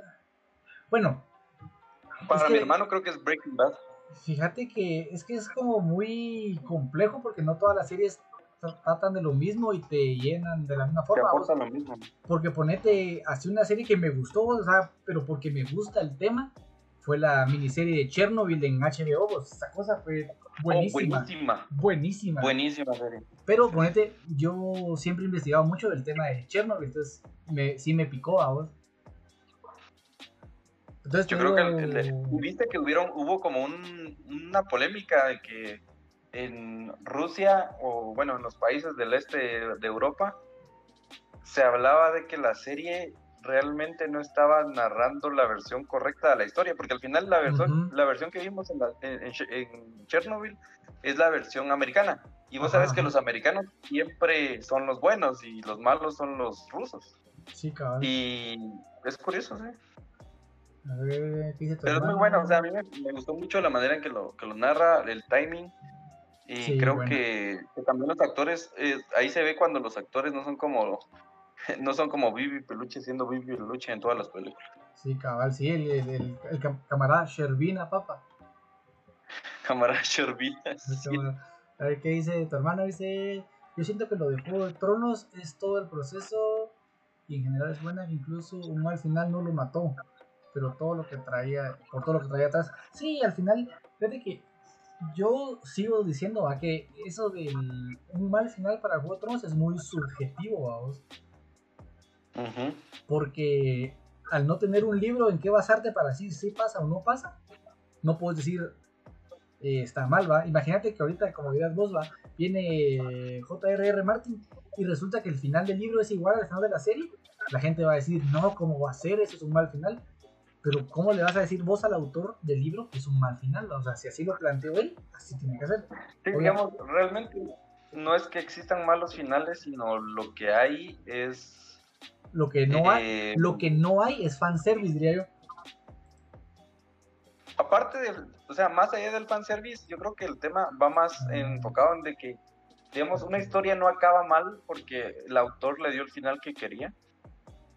Bueno. Para mi que, hermano creo que es Breaking Bad. Fíjate que es que es como muy complejo porque no todas las series tratan de lo mismo y te llenan de la misma forma. Te aportan lo mismo. Porque ponete así una serie que me gustó, o sea, pero porque me gusta el tema, fue la miniserie de Chernobyl en HBO. Pues, esa cosa fue buenísima. Oh, buenísima. Buenísima. Buenísima serie. Pero ponete, yo siempre he investigado mucho del tema de Chernobyl, entonces me, sí me picó a vos. Entonces, yo creo que el, el, viste que hubieron, hubo como un, una polémica de que en Rusia o bueno en los países del este de Europa se hablaba de que la serie realmente no estaba narrando la versión correcta de la historia, porque al final la versión, uh -huh. la versión que vimos en, la, en, en, Chernobyl es la versión americana. Y vos Ajá, sabes que los americanos siempre son los buenos y los malos son los rusos. Sí, cabal. Y es curioso, ¿sí? A ver, ¿qué dice Pero es muy bueno, o sea, a mí me, me gustó mucho la manera en que lo, que lo narra, el timing. Y Sí, creo bueno. que, que también los actores, eh, ahí se ve cuando los actores no son como (laughs) no son como Vivi Peluche siendo Vivi Peluche en todas las películas. Sí, cabal, sí, el, el, el, el cam- camarada Shervina, papa. (laughs) Cámara Sherbina. El (laughs) sí. camarada- A ver, ¿qué dice tu hermano? Dice, yo siento que lo de Juego de Tronos es todo el proceso y en general es buena, incluso un al final no lo mató, pero todo lo que traía, por todo lo que traía atrás. Sí, al final, fíjate que yo sigo diciendo ¿va? que eso del un mal final para Juego de Tronos es muy subjetivo, vamos. Ujú. porque al no tener un libro en qué basarte para decir si pasa o no pasa, no puedes decir eh, está mal, va. Imagínate que ahorita, como dirás vos, va, viene J.R.R. Martin y resulta que el final del libro es igual al final de la serie. La gente va a decir, no, ¿cómo va a ser? Eso es un mal final. Pero ¿cómo le vas a decir vos al autor del libro que es un mal final? O sea, si así lo planteó él, así tiene que ser. Sí, digamos, realmente no es que existan malos finales, sino lo que hay es... Lo que no hay, eh, lo que no hay es fanservice, diría yo. aparte del, o sea, más allá del fanservice, yo creo que el tema va más enfocado en de que, digamos, una historia no acaba mal porque el autor le dio el final que quería,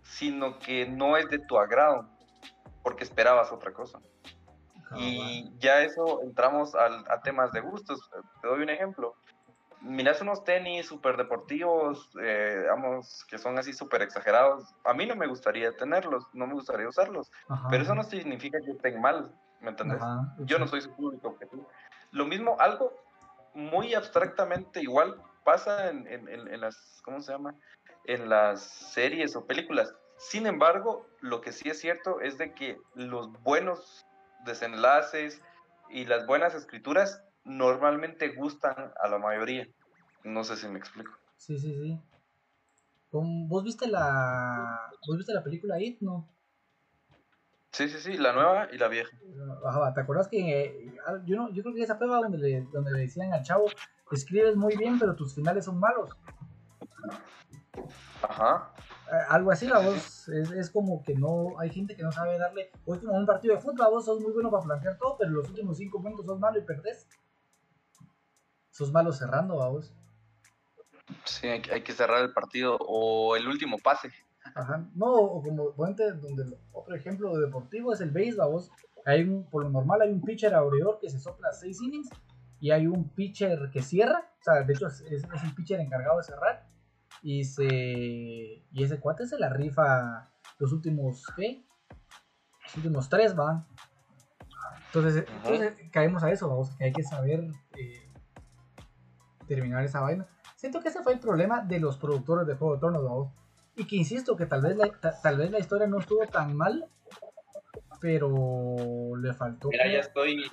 sino que no es de tu agrado, porque esperabas otra cosa. Y ya eso entramos al- a temas de gustos. Te doy un ejemplo. Miras unos tenis súper deportivos, eh, digamos, que son así súper exagerados. A mí no me gustaría tenerlos, no me gustaría usarlos. Ajá. Pero eso no significa que estén mal, ¿me entendés? Ajá, Yo no soy su público objetivo. Lo mismo, algo muy abstractamente igual pasa en, en- en- en las, ¿cómo se llama? En las series o películas. Sin embargo, lo que sí es cierto es de que los buenos desenlaces y las buenas escrituras normalmente gustan a la mayoría. No sé si me explico. Sí, sí, sí. ¿Cómo- ¿Vos viste la vos viste la película It, no? Sí, sí, sí, la nueva y la vieja. Ajá, ¿te acuerdas que eh, yo no yo creo que esa prueba donde le donde le decían al chavo, escribes muy bien, pero tus finales son malos? Ajá. Eh, algo así, la voz es, es como que no hay gente que no sabe darle, o es como un partido de fútbol, vos sos muy bueno para plantear todo, pero los últimos cinco minutos sos malo y perdés. Sos malo cerrando, vos. Sí, hay, que- hay que cerrar el partido o el último pase. Ajá. No, o como donde lo- otro ejemplo de deportivo es el béisbol, vos. Hay un, por lo normal hay un pitcher abridor que se sopla seis innings y hay un pitcher que cierra, o sea, de hecho es, es, es el pitcher encargado de cerrar y se y ese cuate se la rifa los últimos ¿qué? Los últimos tres van. Entonces, entonces caemos a eso, vamos, que hay que saber eh, terminar esa vaina. Siento que ese fue el problema de los productores de Juego de Tronos, vamos. Y que insisto que tal vez la, ta- tal vez la historia no estuvo tan mal, pero le faltó. Mira, ya estoy,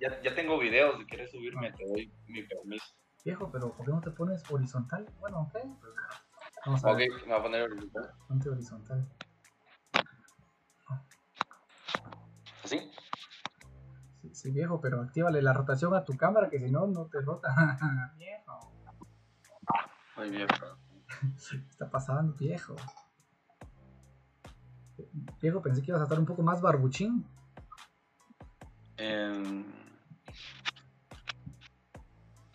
ya, ya tengo videos, si quieres subirme te doy mi permiso. Viejo, pero ¿por qué no te pones horizontal? Bueno, ok. pues, Vamos a Ok, ver, me voy a poner ahorita. ponte horizontal. Sí, sí, viejo, pero actívale la rotación a tu cámara, que si no, no te rota. (laughs) viejo, Muy bien. ¿qué está pasando, viejo? Viejo, pensé que ibas a estar un poco más barbuchín. Em,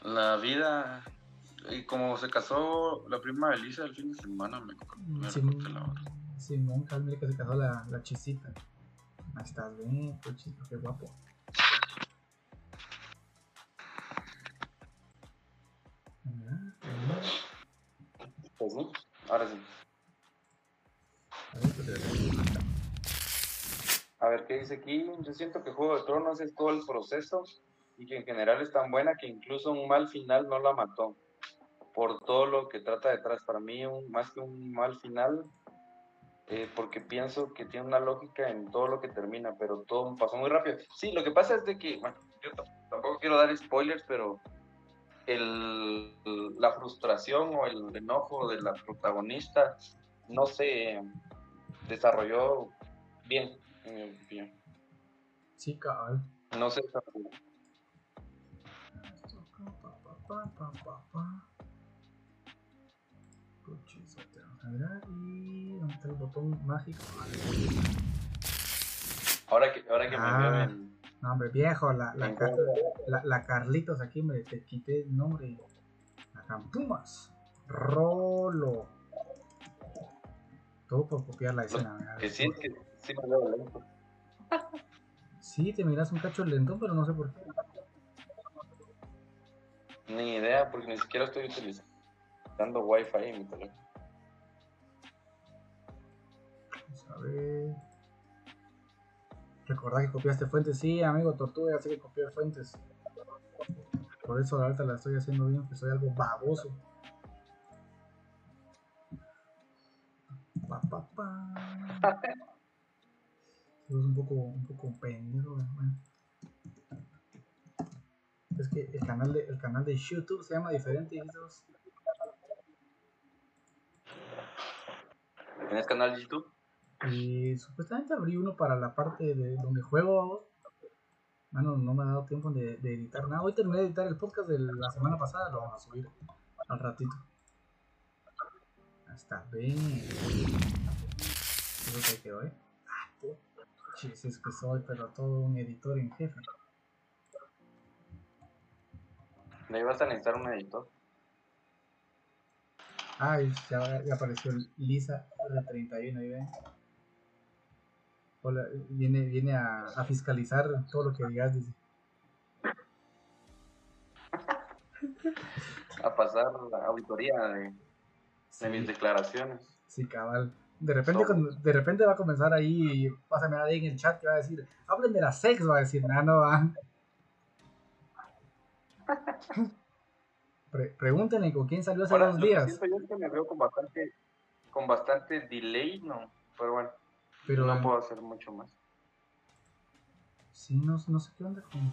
la vida, y como se casó la prima de Elisa el fin de semana, me, me recorté la. Simón, calme que se casó la, la chisita. Ahí estás bien, qué guapo. Ahora sí. A ver, ¿qué dice aquí? Yo siento que Juego de Tronos es todo el proceso y que en general es tan buena que incluso un mal final no la mató. Por todo lo que trata detrás. Para mí, un- más que un mal final, eh, porque pienso que tiene una lógica en todo lo que termina, pero todo pasó muy rápido. Sí, lo que pasa es de que, bueno, yo tampoco quiero dar spoilers, pero el, la frustración o el enojo de la protagonista no se desarrolló bien, en mi opinión. Sí, cabal. No se desarrolló. y ¿dónde está el botón mágico? Ahora que, ahora que Ah. me veo en... No, hombre, viejo, la, la, Car- la, la Carlitos aquí, me te quité el nombre. La Campumas. Rolo. Todo por copiar la escena. que sí, que sí me veo lento. Sí, te miras un cacho lento, pero no sé por qué. Ni idea, porque ni siquiera estoy utilizando Wi-Fi en mi teléfono. Vamos a ver. Recordá que copiaste fuentes. Sí, amigo Tortuga, ya que copié fuentes. Por eso ahorita la estoy haciendo bien, que soy algo baboso. Pa, pa, pa. Soy un poco, un poco pendejo, bueno. Es que el canal de, el canal de YouTube se llama diferente y ¿Tienes canal de YouTube? Y supuestamente abrí uno para la parte de donde juego. Bueno, no me ha dado tiempo de, de editar nada. Hoy terminé de editar el podcast de la semana pasada, lo vamos a subir al ratito. Está bien. Creo que quedó, ¿eh? Ah, es que soy, pero todo un editor en jefe. ¿Le ibas a necesitar un editor? Ay, ya, ya apareció Lisa de 31 ahí ven. Hola, viene, viene a, a fiscalizar todo lo que digas, dice. A pasar la auditoría de, de mis declaraciones. Sí, cabal. De repente, de repente va a comenzar ahí, vas a mirar ahí en el chat que va a decir, hablen de la sex, va a decir, nah, no va. (laughs) Pre- pregúntenle con quién salió hace dos días. yo es que me veo con bastante, con bastante delay, ¿no? Pero bueno, Pero no puedo hacer mucho más. sí, no, no sé qué onda con,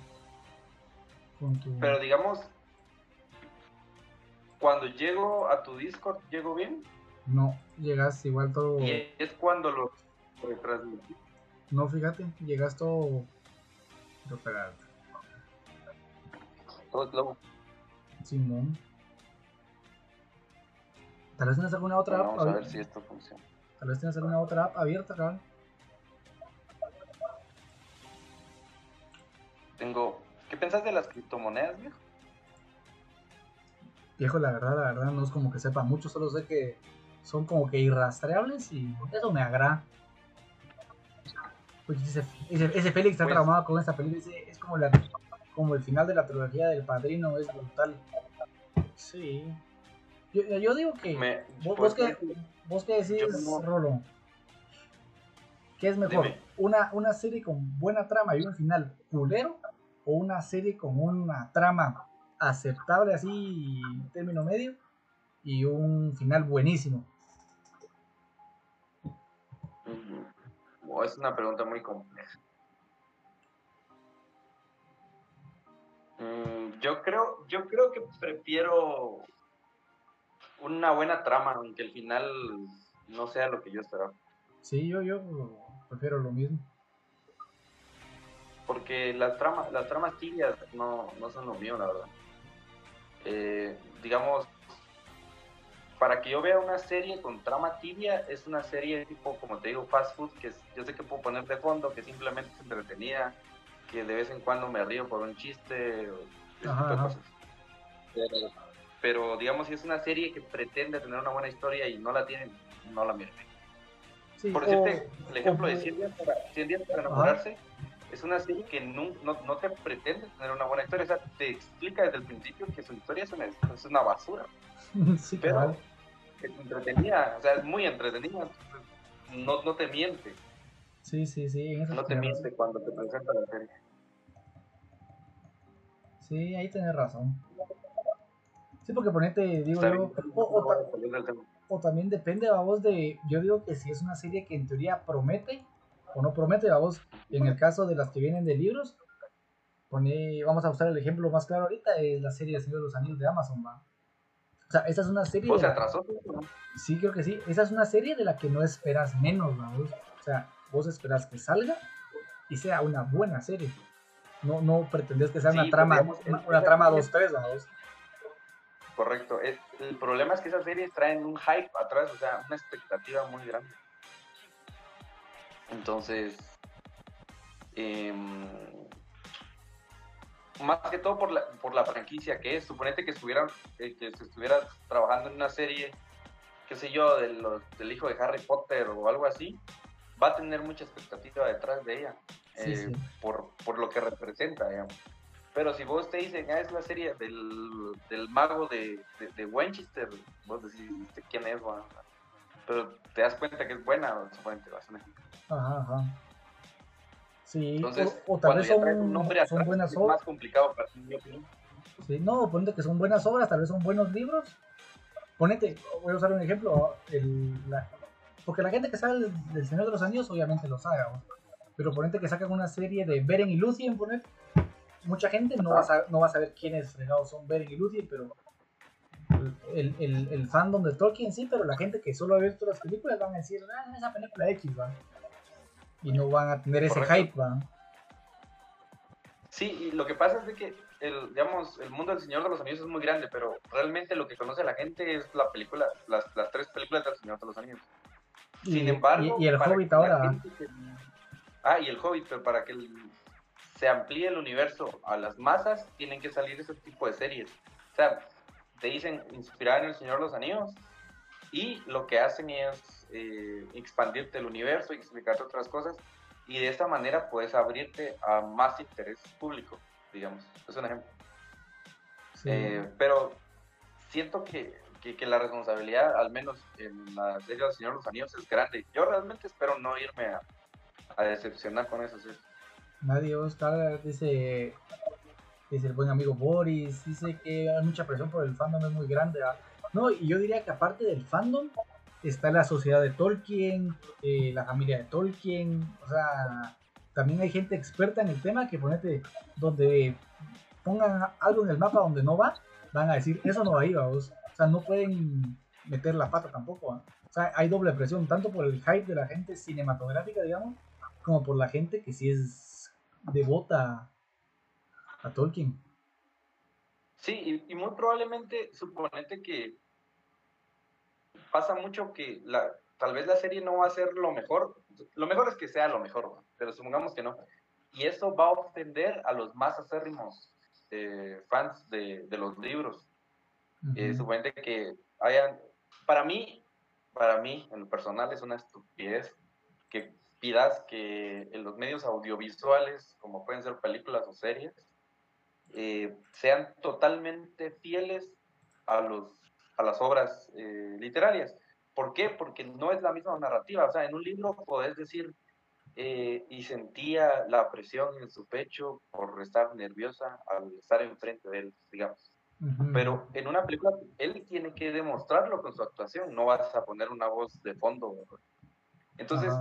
con tu... Pero digamos, cuando llego a tu Discord, ¿llego bien? No, llegas igual todo... Y es cuando lo retransmití. No, fíjate, llegas todo... Todo slow. Simón. Tal vez tienes alguna otra app Vamos a ver si esto funciona. Tal vez tienes alguna otra app abierta, cabrón. Tengo. ¿Qué pensás de las criptomonedas, viejo? Viejo, la verdad, la verdad, no es como que sepa mucho, solo sé que son como que irrastreables y eso me agrada. Pues ese, ese, ese Félix está Pues- traumado con esta película, dice, es como, la, como el final de la trilogía del padrino, es brutal. Sí. Yo, yo digo que... Me, ¿Vos, vos qué, vos qué decís, Rolo? ¿Qué es mejor? Dime. ¿Una, ¿Una serie con buena trama y un final culero? ¿O una serie con una trama aceptable así, término medio? Y un final buenísimo. Ujú. Oh, es una pregunta muy compleja. Mm, yo creo, yo creo que prefiero una buena trama, aunque el final no sea lo que yo esperaba. Sí, yo, yo prefiero lo mismo. Porque las tramas, las tramas tibias no, no son lo mío, la verdad. Eh, digamos, para que yo vea una serie con trama tibia, es una serie tipo, como te digo, fast food, que es- yo sé que puedo poner de fondo, que simplemente es entretenida, que de vez en cuando me río por un chiste, o ese tipo de cosas. Pero, pero, digamos, si es una serie que pretende tener una buena historia y no la tiene, no la miro. Sí, Por o- decirte, el ejemplo o- de 100 días para, 100 días para enamorarse es una serie que no, no, no te pretende tener una buena historia, o sea, te explica desde el principio que su historia es una, es una basura, (laughs) sí, pero cabal. es entretenida, o sea, es muy entretenida, no, no te miente, Sí, sí, sí. no te razón. miente cuando te presenta la serie. Sí, ahí tenés razón. Sí, porque ponete, digo yo, o, también depende, vamos, de, yo digo que si es una serie que en teoría promete o no promete, vamos, en el caso de las que vienen de libros, pone, vamos a usar el ejemplo más claro ahorita, es la serie de Señor de los Anillos de Amazon, va. O sea, esta es una serie, O se atrasó, sí, creo que sí, esa es una serie de la que no esperas menos, vamos. O sea, vos esperas que salga y sea una buena serie. No, no pretendes que sea Sí, una trama, digamos, una, una trama 2-3, vamos. Correcto. el problema es que esas series traen un hype atrás, o sea, una expectativa muy grande. Entonces, em, más que todo por la, por la franquicia que es, suponete que estuviera, eh, que se estuviera trabajando en una serie, qué sé yo, de del hijo de Harry Potter o algo así, va a tener mucha expectativa detrás de ella, eh, Por, por, lo que representa, digamos. Pero si vos te dicen, ah, es la serie del, del mago de, de, Winchester, vos decís, ¿quién es? pero te das cuenta que es buena, suponete, vas a Ajá, ajá. Sí, o, tal vez son, son buenas obras. Es más complicado para mi opinión. Sí, no, ponete que son buenas obras, tal vez son buenos libros. Ponete, voy a usar un ejemplo, el, la, porque la gente que sabe del Señor de los Anillos obviamente lo sabe, pero ponete que sacan una serie de Beren y Lucien, poner, mucha gente no va, a no va a saber quiénes fregados son Beren y Lucien, pero el, el, el, fandom de Tolkien sí, pero la gente que solo ha visto las películas van a decir, ah, esa película X, va y no van a tener ese hype, ¿va? Sí, y lo que pasa es de que el, digamos, el mundo del Señor de los Anillos es muy grande, pero realmente lo que conoce la gente es la película, las, las tres películas del Señor de los Anillos. Sin embargo, y, el Hobbit ahora. ah, y el Hobbit, pero para que se amplíe el universo a las masas, tienen que salir ese tipo de series. O sea, te dicen inspirar en el Señor de los Anillos, y lo que hacen es eh, expandirte el universo y explicarte otras cosas y de esta manera puedes abrirte a más interés público, digamos. Es un ejemplo. Eh, pero siento que, que, la responsabilidad, al menos en la serie del Señor de los Anillos, es grande. Yo realmente espero no irme a, a decepcionar con eso. Nadie Oscar dice, dice el buen amigo Boris, dice que hay mucha presión por el fandom, es muy grande. ¿ah? No, y yo diría que aparte del fandom, está la sociedad de Tolkien, eh, la familia de Tolkien, o sea, también hay gente experta en el tema que ponete donde pongan algo en el mapa donde no va, van a decir, eso no va ahí, vamos. O sea, no pueden meter la pata tampoco. O sea, hay doble presión, tanto por el hype de la gente cinematográfica, digamos, como por la gente que sí es devota a Tolkien. Sí, y, muy probablemente, suponete que pasa mucho que la, tal vez la serie no va a ser lo mejor. Lo mejor es que sea lo mejor, pero supongamos que no. Y eso va a ofender a los más acérrimos eh, fans de, de, los libros. Eh, suponete que hayan. Para mí, para mí, en lo personal, es una estupidez que pidas que en los medios audiovisuales, como pueden ser películas o series, eh, sean totalmente fieles a, los, a las obras eh, literarias. ¿Por qué? Porque no es la misma narrativa. O sea, en un libro podés decir, eh, y sentía la presión en su pecho por estar nerviosa al estar enfrente de él, digamos. Pero en una película, él tiene que demostrarlo con su actuación, no vas a poner una voz de fondo. Entonces,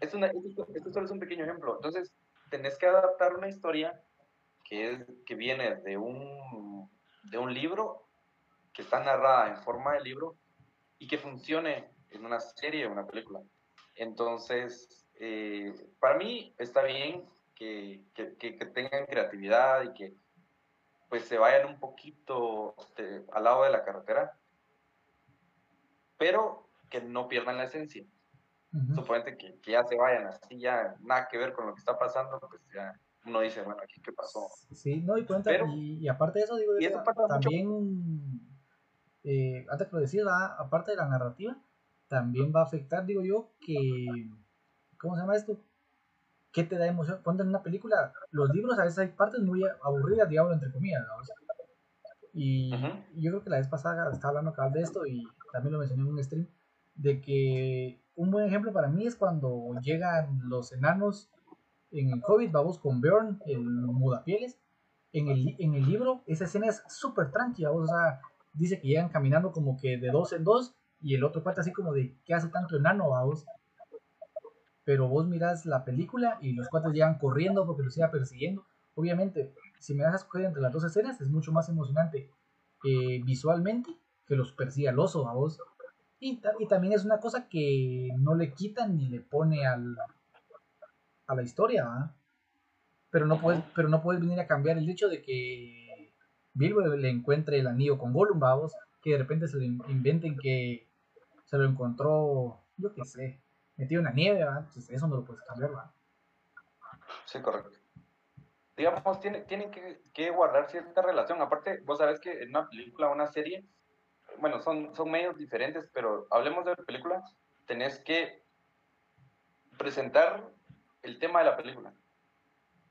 es una, esto, esto solo es un pequeño ejemplo. Entonces, tenés que adaptar una historia que, es, que viene de un, de un libro, que está narrada en forma de libro y que funcione en una serie o una película. Entonces, eh, para mí está bien que, que, que, tengan creatividad y que pues se vayan un poquito este, al lado de la carretera, pero que no pierdan la esencia. Suponete que, que, ya se vayan así, ya nada que ver con lo que está pasando, pues ya uno dice, bueno, aquí qué pasó. Sí, no, y, cuenta, y, aparte de eso, digo, también, eh, antes que lo decía, aparte de la narrativa, también va a afectar, digo yo, que, ¿cómo se llama esto? ¿Qué te da emoción? Cuando en una película, los libros a veces hay partes muy aburridas, digamos, entre comillas, Y yo creo que la vez pasada estaba hablando acá de esto y también lo mencioné en un stream, de que un buen ejemplo para mí es cuando llegan los enanos en el Hobbit vamos con Bjorn, el mudapieles. En el, en el libro, esa escena es súper tranquila, o dice que llegan caminando como que de dos en dos y el otro cuenta así como de, ¿qué hace tanto enano, vos? Pero vos mirás la película y los cuatro llegan corriendo porque los iba persiguiendo. Obviamente, si me das a escoger entre las dos escenas, es mucho más emocionante eh, visualmente que los persiga el oso, a vos. Y, y, también es una cosa que no le quitan ni le pone al, a la historia, Pero no puedes, pero no puedes venir a cambiar el hecho de que Bilbo le encuentre el anillo con Gollum, vamos, que de repente se le inventen que se lo encontró, yo qué sé, metido en la nieve, Entonces, eso no lo puedes cambiar, ¿verdad? Sí, correcto. Digamos, tienen, tienen que, que, guardar cierta relación. Aparte, vos sabés que en una película, una serie, bueno, son, son medios diferentes, pero hablemos de la película, tenés que presentar el tema de la película.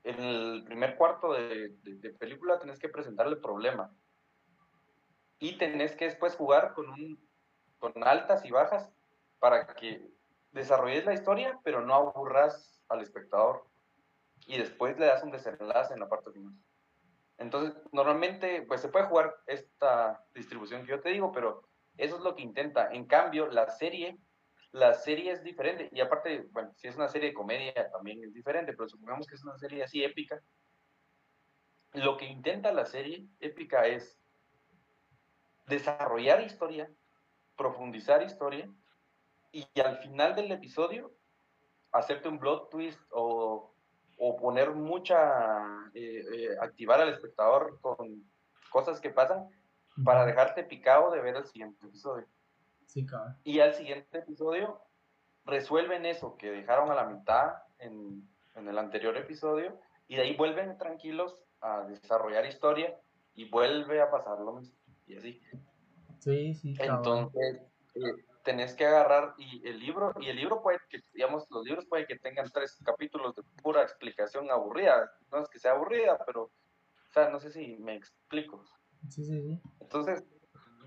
En el primer cuarto de, de, película tenés que presentar el problema. Y tenés que después jugar con, con altas y bajas para que desarrolles la historia, pero no aburras al espectador. Y después le das un desenlace en la parte final. Entonces, normalmente, pues se puede jugar esta distribución que yo te digo, pero eso es lo que intenta. En cambio, la serie la serie es diferente. Y aparte, bueno, si es una serie de comedia también es diferente, pero supongamos que es una serie así épica. Lo que intenta la serie épica es desarrollar historia, profundizar historia y al final del episodio hacerte un plot twist o, o poner mucha, eh, eh, activar al espectador con cosas que pasan para dejarte picado de ver el siguiente episodio. Y al siguiente episodio resuelven eso que dejaron a la mitad en, en el anterior episodio y de ahí vuelven tranquilos a desarrollar historia y vuelve a pasar lo mismo. Y así. Sí, sí. Entonces, eh, tenés que agarrar y el libro, y el libro puede que, digamos, los libros puede que tengan tres capítulos de pura explicación aburrida. No es que sea aburrida, pero, o sea, no sé si me explico. Sí, sí, sí. Entonces,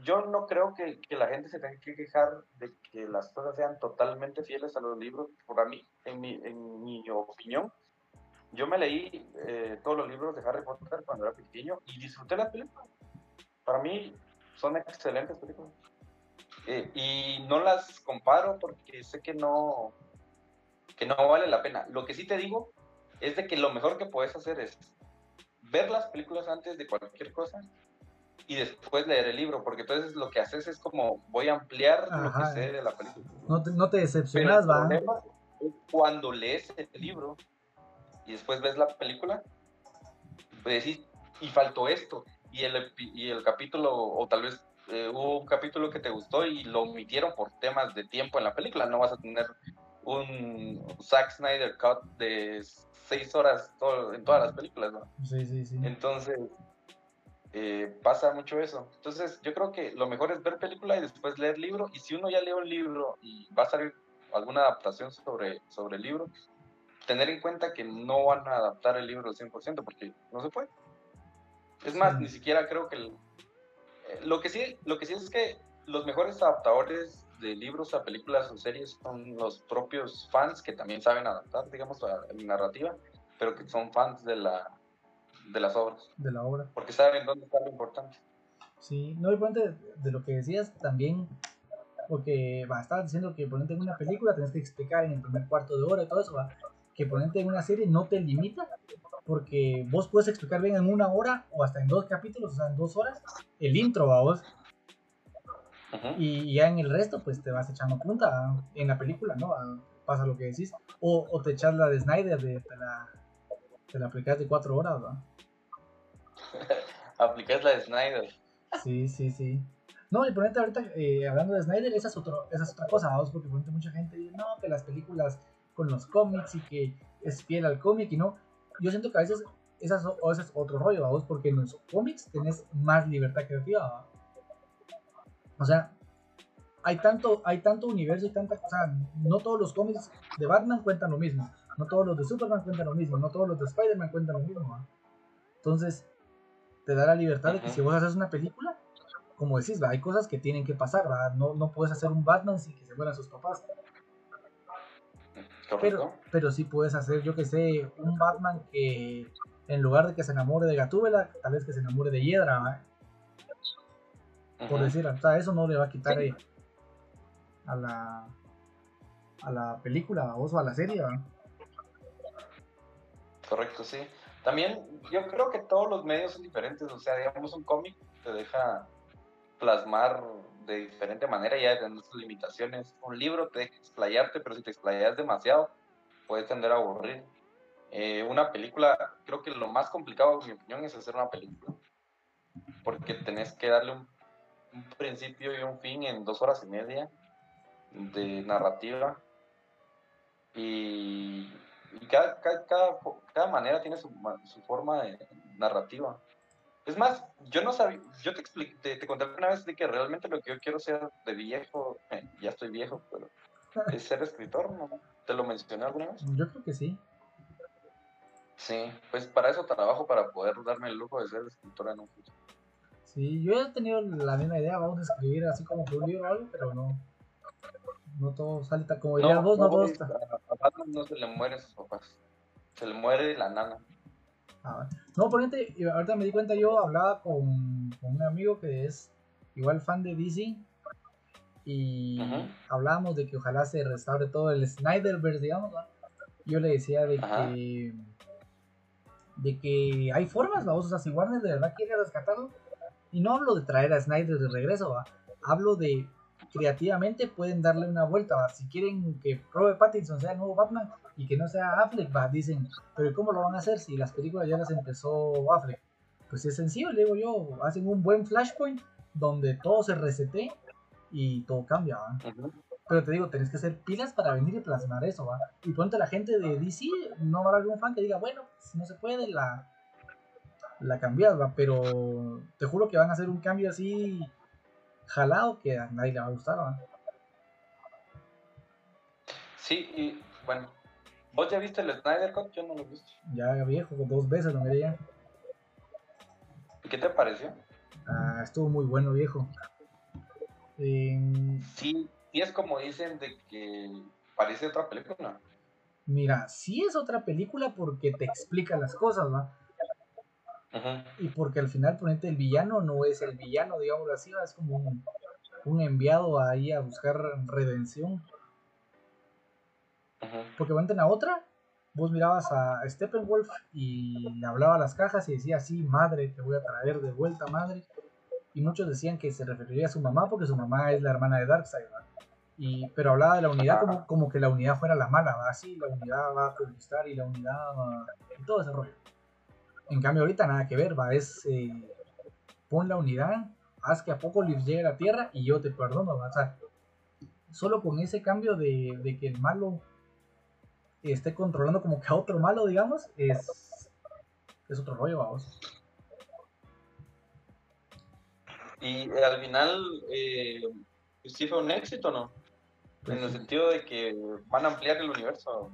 yo no creo que, que, la gente se tenga que quejar de que las cosas sean totalmente fieles a los libros. Por mí, en mi, en mi opinión, yo me leí eh, todos los libros de Harry Potter cuando era pequeño y disfruté las películas. Para mí son excelentes películas. Eh, y no las comparo porque sé que no, que no vale la pena. Lo que sí te digo es de que lo mejor que puedes hacer es ver las películas antes de cualquier cosa y después leer el libro, porque entonces lo que haces es como voy a ampliar lo que sé de la película. No te, no te decepcionas, va. Cuando lees el libro y después ves la película, pues decís, y faltó esto, y el, y el capítulo, o tal vez eh, hubo un capítulo que te gustó y lo omitieron por temas de tiempo en la película, no vas a tener un Zack Snyder cut de seis horas en todas las películas, ¿no? Sí, sí, sí. Entonces, eh, pasa mucho eso. Entonces, yo creo que lo mejor es ver película y después leer libro. Y si uno ya lee un libro y va a salir alguna adaptación sobre, sobre el libro, tener en cuenta que no van a adaptar el libro al 100% porque no se puede. Es más, ni siquiera creo que... Eh, lo, que sí, lo que sí es que los mejores adaptadores de libros a películas o series son los propios fans que también saben adaptar, digamos, a la narrativa, pero que son fans de la, de las obras. De la obra. Porque saben dónde está lo importante. Sí, no, y ponente de lo que decías también, porque va, estar diciendo que ponerte en una película tenés que explicar en el primer cuarto de hora y todo eso, va, que ponerte en una serie no te limita, porque vos puedes explicar bien en una hora o hasta en dos capítulos, o sea, en dos horas, el intro, va vos. Y ya en el resto, pues te vas echando punta en la película, ¿no? Pasa lo que decís. O, o te echas la de Snyder, de, la, te la aplicas de cuatro horas, ¿va? (laughs) Aplicas la de Snyder. Sí, sí, sí. No, y ponente ahorita, eh, hablando de Snyder, esa es, otro, esa es otra cosa, vamos, porque ponente mucha gente dice, no, que las películas con los cómics y que es fiel al cómic y no. Yo siento que a veces esa es, es otro rollo, vamos, porque en los cómics tenés más libertad creativa, O sea, hay tanto, hay tanto universo y tanta cosa. No todos los cómics de Batman cuentan lo mismo. No todos los de Superman cuentan lo mismo. No todos los de Spider-Man cuentan lo mismo. Entonces, te da la libertad de que si vos haces una película, como decís, hay cosas que tienen que pasar, No, no puedes hacer un Batman sin que se mueran sus papás. Pero, pero sí puedes hacer, yo que sé, un Batman que en lugar de que se enamore de Gatúbela, tal vez que se enamore de Hiedra, Por decir, o sea, eso no le va a quitar eh, a la a la película o a la serie, Correcto, sí. También yo creo que todos los medios son diferentes, o sea, digamos un cómic te deja plasmar de diferente manera, ya de sus limitaciones. Un libro te deja explayarte, pero si te explayas demasiado, puedes tender a aburrir. Eh, una película, creo que lo más complicado, en mi opinión, es hacer una película. porque tenés que darle un, un principio y un fin en dos horas y media de narrativa. Y, y cada, cada, cada, cada manera tiene su, su forma de narrativa. Es más, yo no sabía, yo te expliqué, te, te conté una vez de que realmente lo que yo quiero ser de viejo, eh, ya estoy viejo, pero es ser escritor, ¿no? ¿Te lo mencioné alguna vez? Yo creo que sí. Sí, pues para eso trabajo, para poder darme el lujo de ser escritor en un futuro. Sí, yo he tenido la misma idea, vamos a escribir así como que un libro o algo, pero no. No todo sale tal como dirías vos, no Boris, está. a- a no se le mueren sus papás. Se le muere la nana. Ah, no, ponete, y ahorita me di cuenta, yo hablaba con, con un amigo que es igual fan de DC y hablábamos de que ojalá se restaure todo el Snyderverse, digamos, ¿va? Yo le decía de que de que hay formas, vamos, o sea, si Warner de verdad quiere rescatarlo, y no hablo de traer a Snyder de regreso, ¿va? hablo de creativamente pueden darle una vuelta, ¿va? si quieren que Robert Pattinson sea el nuevo Batman y que no sea Affleck, ¿va? dicen, pero ¿cómo lo van a hacer si las películas ya las empezó Affleck? Pues es sencillo, le digo yo, hacen un buen flashpoint donde todo se resete y todo cambia, ¿va? Pero te digo, tenés que hacer pilas para venir y plasmar eso, ¿va? Y ponte la gente de DC, no va a haber algún fan que diga, bueno, si no se puede, la, la cambias, ¿va? Pero te juro que van a hacer un cambio así jalado que a nadie le va a gustar, ¿va? Sí, y bueno, ¿vos ya viste el Snyder Cut? Yo no lo he visto. Ya viejo, dos veces lo miré ya. ¿Y qué te pareció? Ah, estuvo muy bueno, viejo. Em, Sí, sí es como dicen de que parece otra película. mira, sí es otra película porque te explica las cosas, ¿va? Y porque al final, ponete, el villano no es el villano, digámoslo así, ¿va? es como un, un enviado ahí a buscar redención. Porque ponete en la otra, vos mirabas a Steppenwolf y le hablaba a las cajas y decía, sí, madre, te voy a traer de vuelta, madre. Y muchos decían que se referiría a su mamá porque su mamá es la hermana de Darkseid, ¿va? Y, pero hablaba de la unidad como, como que la unidad fuera la mala, ¿va? Así, la unidad va a conquistar y la unidad va... y todo ese rollo. En cambio ahorita nada que ver, va, es eh, pon la unidad, haz que Apocalypse llegue a la Tierra y yo te perdono, va. O sea, solo con ese cambio de, de que el malo esté controlando como que a otro malo, digamos, es, es otro rollo, vamos. Y eh, al final, eh, sí fue un éxito, ¿no? En el sentido de que van a ampliar el universo.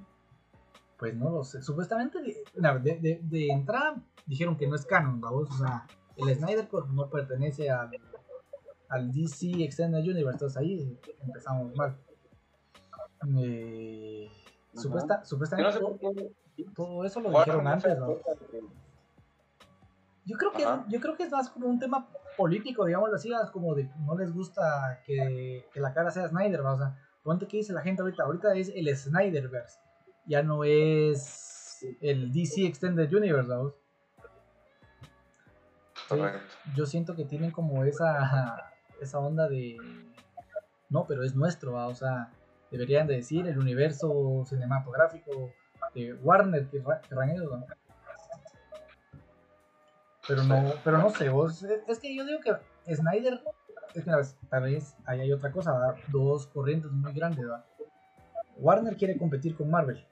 Pues no lo sé. Supuestamente, de, de, de- de entrada, dijeron que no es canon, vamos. O sea, el Snyder Cut no pertenece al, al DC Extended Universe. Entonces ahí empezamos mal. Eh. Supuesta- no supuestamente todo, eso lo dijeron antes, Yo creo que Ajá. yo creo que es más como un tema político, digámoslo así, como de no les gusta que, que la cara sea Snyder, ¿va? o sea, ponte que dice la gente ahorita, ahorita es el Snyderverse, ya no es el DC Extended Universe. Yo siento que tienen como esa esa onda de no, pero es nuestro, ¿va? o sea, deberían de decir el universo cinematográfico de Warner que ¿va? Pero no, pero no sé, vos, es que yo digo que Snyder, es que a veces- tal vez ahí hay otra cosa, dos corrientes muy grandes, ¿va? Warner quiere competir con Marvel.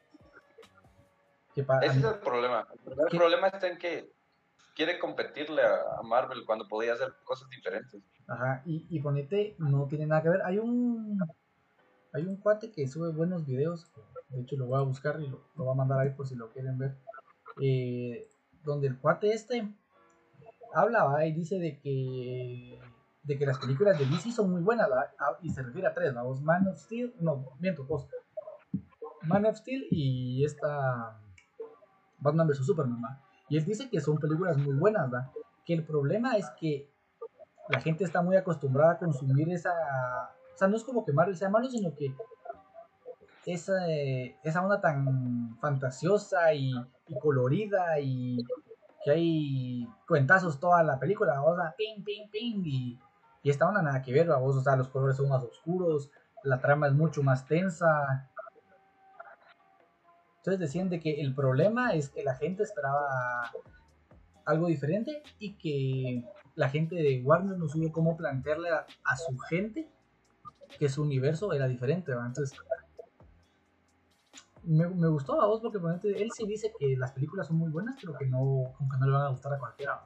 Que Ese es el problema. El problema está en que quiere competirle a a Marvel cuando podía hacer cosas diferentes. Ajá, y, y ponete, no tiene nada que ver. Hay un hay un cuate que sube buenos videos. De hecho, lo voy a buscar y lo, lo voy a mandar ahí por si lo quieren ver. eh, donde el cuate este habla ¿va? y dice de que de que las películas de DC son muy buenas. Ah, y se refiere a tres, ¿va? Vos, Man of Steel, no, miento, dos. Man of Steel y esta Batman vs Superman. Y él dice que son películas muy buenas, ¿va? Que el problema es que la gente está muy acostumbrada a consumir esa. O sea, no es como que Marvel sea malo, sino que esa, eh, esa onda tan fantasiosa y, colorida y que hay cuentazos toda la película, o sea, ping, ping, ping, y, y esta onda nada que ver, vos, o sea, los colores son más oscuros, la trama es mucho más tensa. Entonces decían de que el problema es que la gente esperaba algo diferente y que la gente de Warner no supo cómo plantearle a su gente que su universo era diferente, ¿va? Entonces, me, me gustó a vos porque él sí dice que las películas son muy buenas, pero que no, como que no le van a gustar a cualquiera.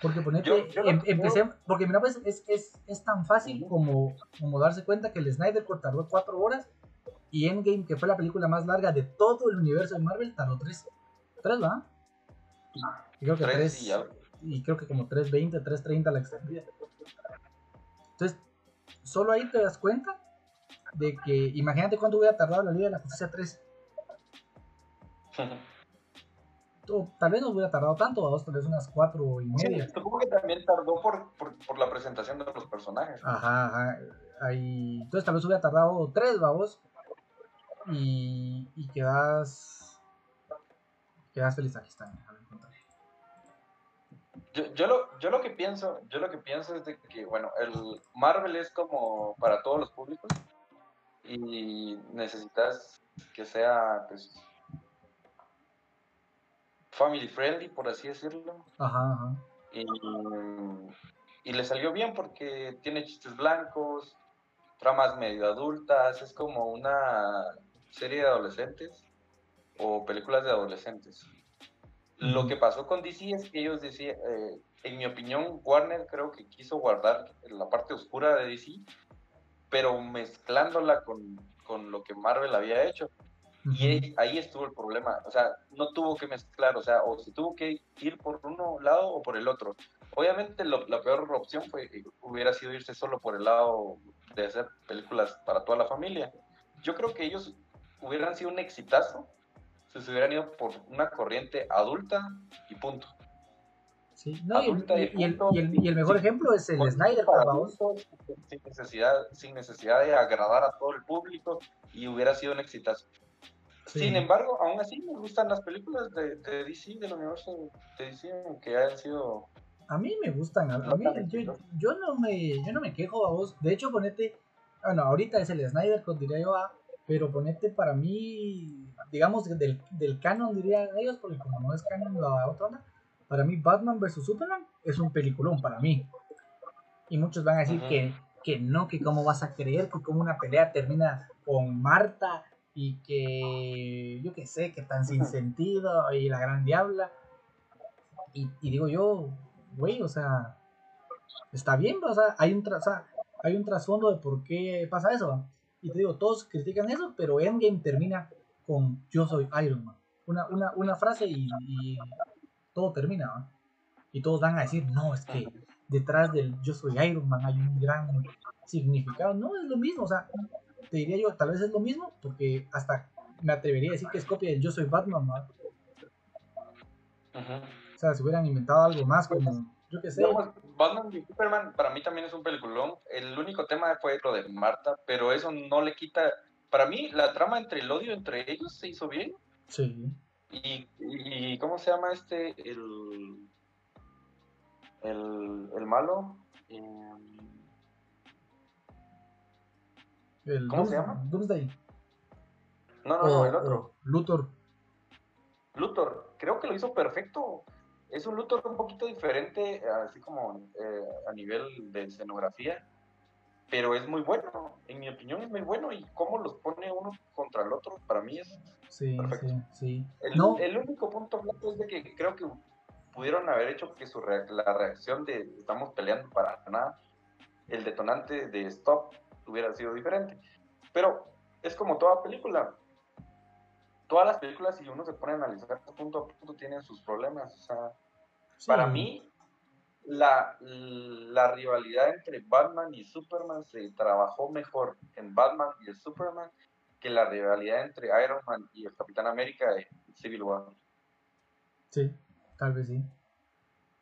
Porque ponete, Yo- yo em- empecé, porque mira pues es, es, es tan fácil como, como darse cuenta que el Snyder Cut tardó cuatro horas y Endgame, que fue la película más larga de todo el universo de Marvel, tardó tres. Tres, ¿va? Y creo que Tres tres, y algo. y creo que como 3.20, 3.30 la extendida. Entonces, solo ahí te das cuenta de que, imagínate cuánto hubiera tardado la Liga de la Justicia 3. (laughs) O tal vez no hubiera tardado tanto, vamos, tal vez unas cuatro y Sí, media. supongo que también tardó por, por, por la presentación de los personajes. Ajá, ajá. Ahí, entonces tal vez hubiera tardado tres, vamos. Y, y quedas. Quedas feliz. Aquí está. Yo, yo, lo, yo lo que pienso, yo lo que pienso es de que, bueno, el Marvel es como para todos los públicos y necesitas que sea, pues, family friendly, por así decirlo. Ajá, ajá. Y, y le salió bien porque tiene chistes blancos, tramas medio adultas, es como una serie de adolescentes o películas de adolescentes. Lo que pasó con DC es que ellos decían, eh, en mi opinión, Warner creo que quiso guardar la parte oscura de DC, pero mezclándola con, con lo que Marvel había hecho. Y ahí- ahí estuvo el problema. O sea, no tuvo que mezclar, o sea, o se tuvo que ir por uno lado o por el otro. Obviamente lo- la peor opción fue, hubiera sido irse solo por el lado de hacer películas para toda la familia. Yo creo que ellos hubieran sido un exitazo si se hubieran ido por una corriente adulta y punto. Sí, no, y, el, y el- y el- y el mejor ejemplo es el Con- Snyder adultos, sin necesidad, sin necesidad de agradar a todo el público y hubiera sido un exitazo. Sí. Sin embargo, aún así me gustan las películas de, de DC, del universo de DC, que hayan sido... A mí me gustan, a, a mí, yo, yo no me, yo no me quejo a vos. De hecho, ponete, bueno, ahorita es el Snyder Cut, diría yo, ah, pero ponete para mí, digamos, del, del canon, dirían ellos, porque como no es canon la otra onda, para mí Batman vs. Superman es un peliculón para mí. Y muchos van a decir que, que no, que cómo vas a creer que como una pelea termina con Marta y que yo qué sé, que tan sin sentido y la gran diabla. Y, y digo yo, güey, o sea, está bien, o sea, hay un, tra- o sea, hay un trasfondo de por qué pasa eso. Y te digo, todos critican eso, pero Endgame termina con yo soy Iron Man. Una, una, una frase y, y todo termina. ¿va? Y todos van a decir, no, es que detrás del yo soy Iron Man hay un gran significado. No, es lo mismo, o sea, te diría yo, tal vez es lo mismo, porque hasta me atrevería a decir que es copia del yo soy Batman. Ujú. O sea, si hubieran inventado algo más como, yo qué sé. Digamos, Batman y Superman para mí también es un peliculón. El único tema fue lo de Marta, pero eso no le quita... Para mí, la trama entre el odio entre ellos se hizo bien. Sí. Y, y ¿cómo se llama este? El, el, el malo. Eh, El ¿Cómo se Dooms- llama? Doomsday. no, no, o, no, el otro. Luthor. Luthor, creo que lo hizo perfecto. Es un Luthor un poquito diferente, así como eh, a nivel de escenografía, pero es muy bueno. En mi opinión es muy bueno y cómo los pone uno contra el otro, para mí es... Sí, Perfecto. sí, sí. El, No, el único punto flaco es de que creo que pudieron haber hecho que su rea- la reacción de estamos peleando para nada, el detonante de stop hubiera sido diferente. Pero es como toda película. Todas las películas, si uno se pone a analizar punto a punto, tienen sus problemas. O sea, sí. para mí, la, la rivalidad entre Batman y Superman se trabajó mejor en Batman y el Superman que la rivalidad entre Iron Man y el Capitán América en Civil War. Sí, tal vez sí.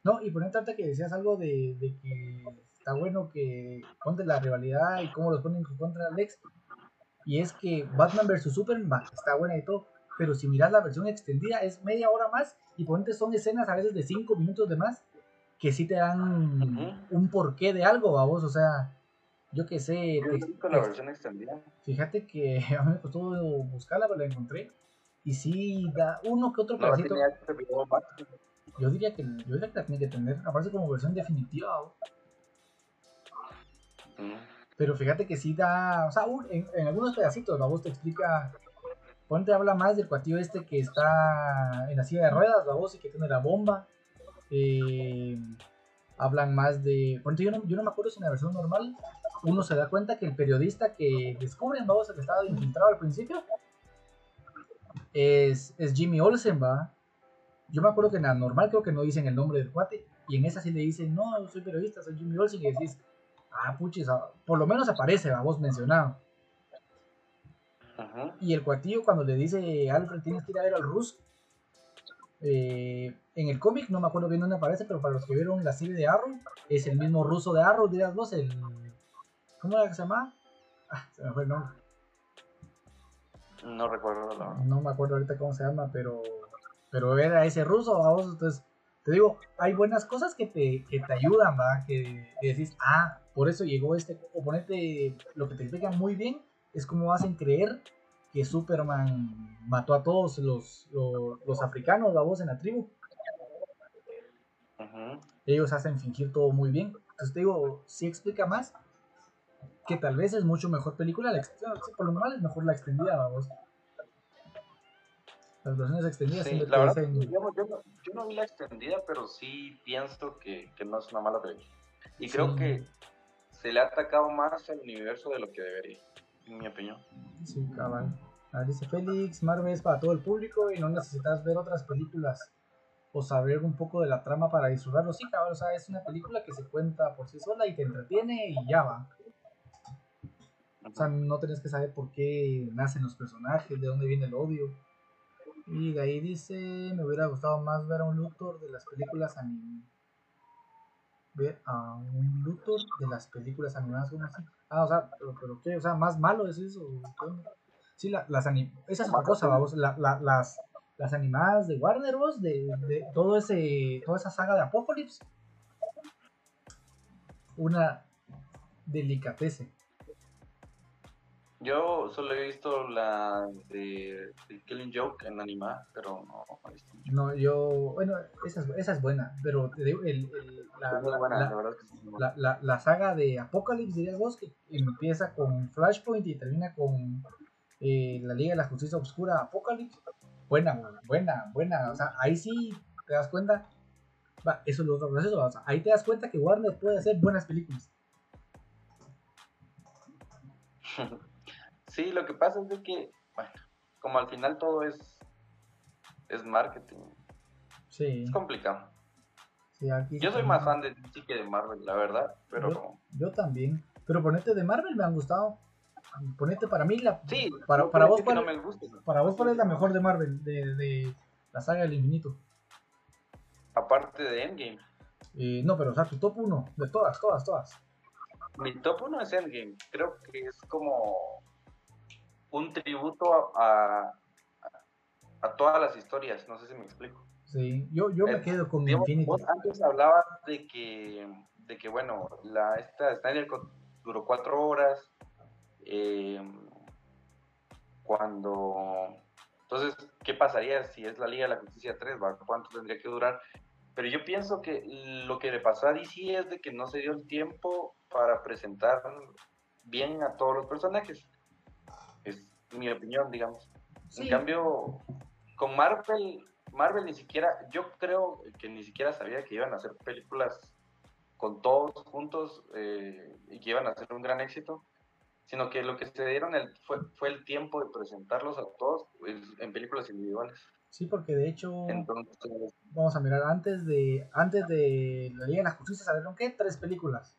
No, y por ahorita que decías algo de, de que está bueno que ponte la rivalidad y cómo los ponen contra Lex. Y es que Batman vs Superman está buena y todo, pero si miras la versión extendida es media hora más y ponte son escenas a veces de 5 minutos de más que sí te dan un porqué de algo, vamos, o sea, yo que sé, Yo te- visto la versión extendida. Fíjate que (laughs) a mí me costó buscarla, pero la encontré. Y sí, da uno que otro No pedacito. Yo diría que yo diría que la tiene que tener, aparece como versión definitiva. ¿o? Mm. Pero fíjate que sí da, o sea, un- en, en algunos pedacitos, la voz te explica, ponte habla más del cuatillo este que está en la silla de ruedas, la voz y que tiene la bomba. Eh, hablan más de, ponte yo no, yo no me acuerdo si en la versión normal uno se da cuenta que el periodista que descubren, vamos, que estaba infiltrado al principio, es, es Jimmy Olsen, va. Yo me acuerdo que en la normal creo que no dicen el nombre del cuate, y en esa sí le dicen, no, yo soy periodista, soy Jimmy Olsen, y decís, ah, puchis, por lo menos aparece la voz mencionado. Y el cuatillo cuando le dice, Alfred, tienes que ir a ver al ruso. Eh, en el cómic, no me acuerdo bien dónde aparece, pero para los que vieron la serie de Arrow, es el mismo ruso de Arrow, dirás vos, el... ¿Cómo era que se llama? Ah, se me fue el nombre. No recuerdo verdad. No me acuerdo ahorita cómo se llama, pero pero era ese ruso, vamos, entonces te digo, hay buenas cosas que te, que te ayudan, ¿va? Que, que decís, ah, por eso llegó este oponente, lo que te explican muy bien es cómo hacen creer que Superman mató a todos los, los, los africanos, la voz en la tribu. Ellos hacen fingir todo muy bien. Entonces te digo, sí explica más, que tal vez es mucho mejor película, la por lo normal es mejor la extendida, vamos. Las versiones extendidas Sí, la verdad, dicen- yo, no- yo no, yo no vi la extendida, pero sí pienso que, que no es una mala película. Y creo que se le ha atacado más al universo de lo que debería, en mi opinión. Sí, cabal. Ah, dice Félix, Marvel es para todo el público y no necesitas ver otras películas o saber un poco de la trama para disfrutarlo. Sí, cabal, o sea, es una película que se cuenta por sí sola y te entretiene y ya va. O sea, no tenés que saber por qué nacen los personajes, de dónde viene el odio. Y de ahí dice, me hubiera gustado más ver a un Luthor de las películas animadas. Ver a un Luthor de las películas animadas, ¿cómo así? Ah, o sea, pero, pero ¿qué? O sea, más malo es eso. ¿Qué? Sí, la- las anim- esa es otra cosa, vamos, la- la- las, las animadas de Warner Bros. de, de todo ese, toda esa saga de Apocalypse. Una delicatese. Yo solo he visto la de, de Killing Joke en animada, pero no, no he visto mucho. No, yo, bueno, esa es, esa es buena, pero te digo, el, el- la, la- buena, la- la verdad es que sí, la- la saga de Apocalypse, dirías vos, que empieza con Flashpoint y termina con eh, la Liga de la Justicia Oscura Apocalypse. Buena, buena, buena. O sea, ahí sí te das cuenta. Va, eso es lo otro proceso. O sea, ahí te das cuenta que Warner puede hacer buenas películas. (laughs) Sí, lo que pasa es de que, bueno, como al final todo es, es marketing, Sí, es complicado. sí, aquí Yo soy más fan de DC que de Marvel, la verdad, pero Yo- Yo también. Pero ponete de Marvel me han gustado. Ponete para mí la. sí, Para- para vos, ¿cuál- no me guste. Para vos, ¿cuál es la mejor de Marvel? De, de la saga del infinito. Aparte de Endgame. Eh, no, pero o sea, tu top 1. De todas, todas, todas. Mi top 1 es Endgame. Creo que es como un tributo a, a, a todas las historias. No sé si me explico. Sí, yo, yo me quedo con Digamos, Infinity. vos antes hablabas de que, de que bueno, la, esta Snyder duró cuatro horas. Eh, cuando. Entonces, ¿qué pasaría si es la Liga de la Justicia 3? va? ¿Cuánto tendría que durar? Pero yo pienso que lo que le pasó a DC es de que no se dio el tiempo para presentar bien a todos los personajes. Es mi opinión, digamos. Sí, En cambio, con Marvel, Marvel ni siquiera, yo creo que ni siquiera sabía que iban a hacer películas con todos juntos eh, y que iban a ser un gran éxito, sino que lo que se dieron el, fue, fue el tiempo de presentarlos a todos pues, en películas individuales. sí, porque de hecho, Entonces, vamos a mirar, antes de antes de la Liga de la Justicia salieron, ¿qué? Tres películas.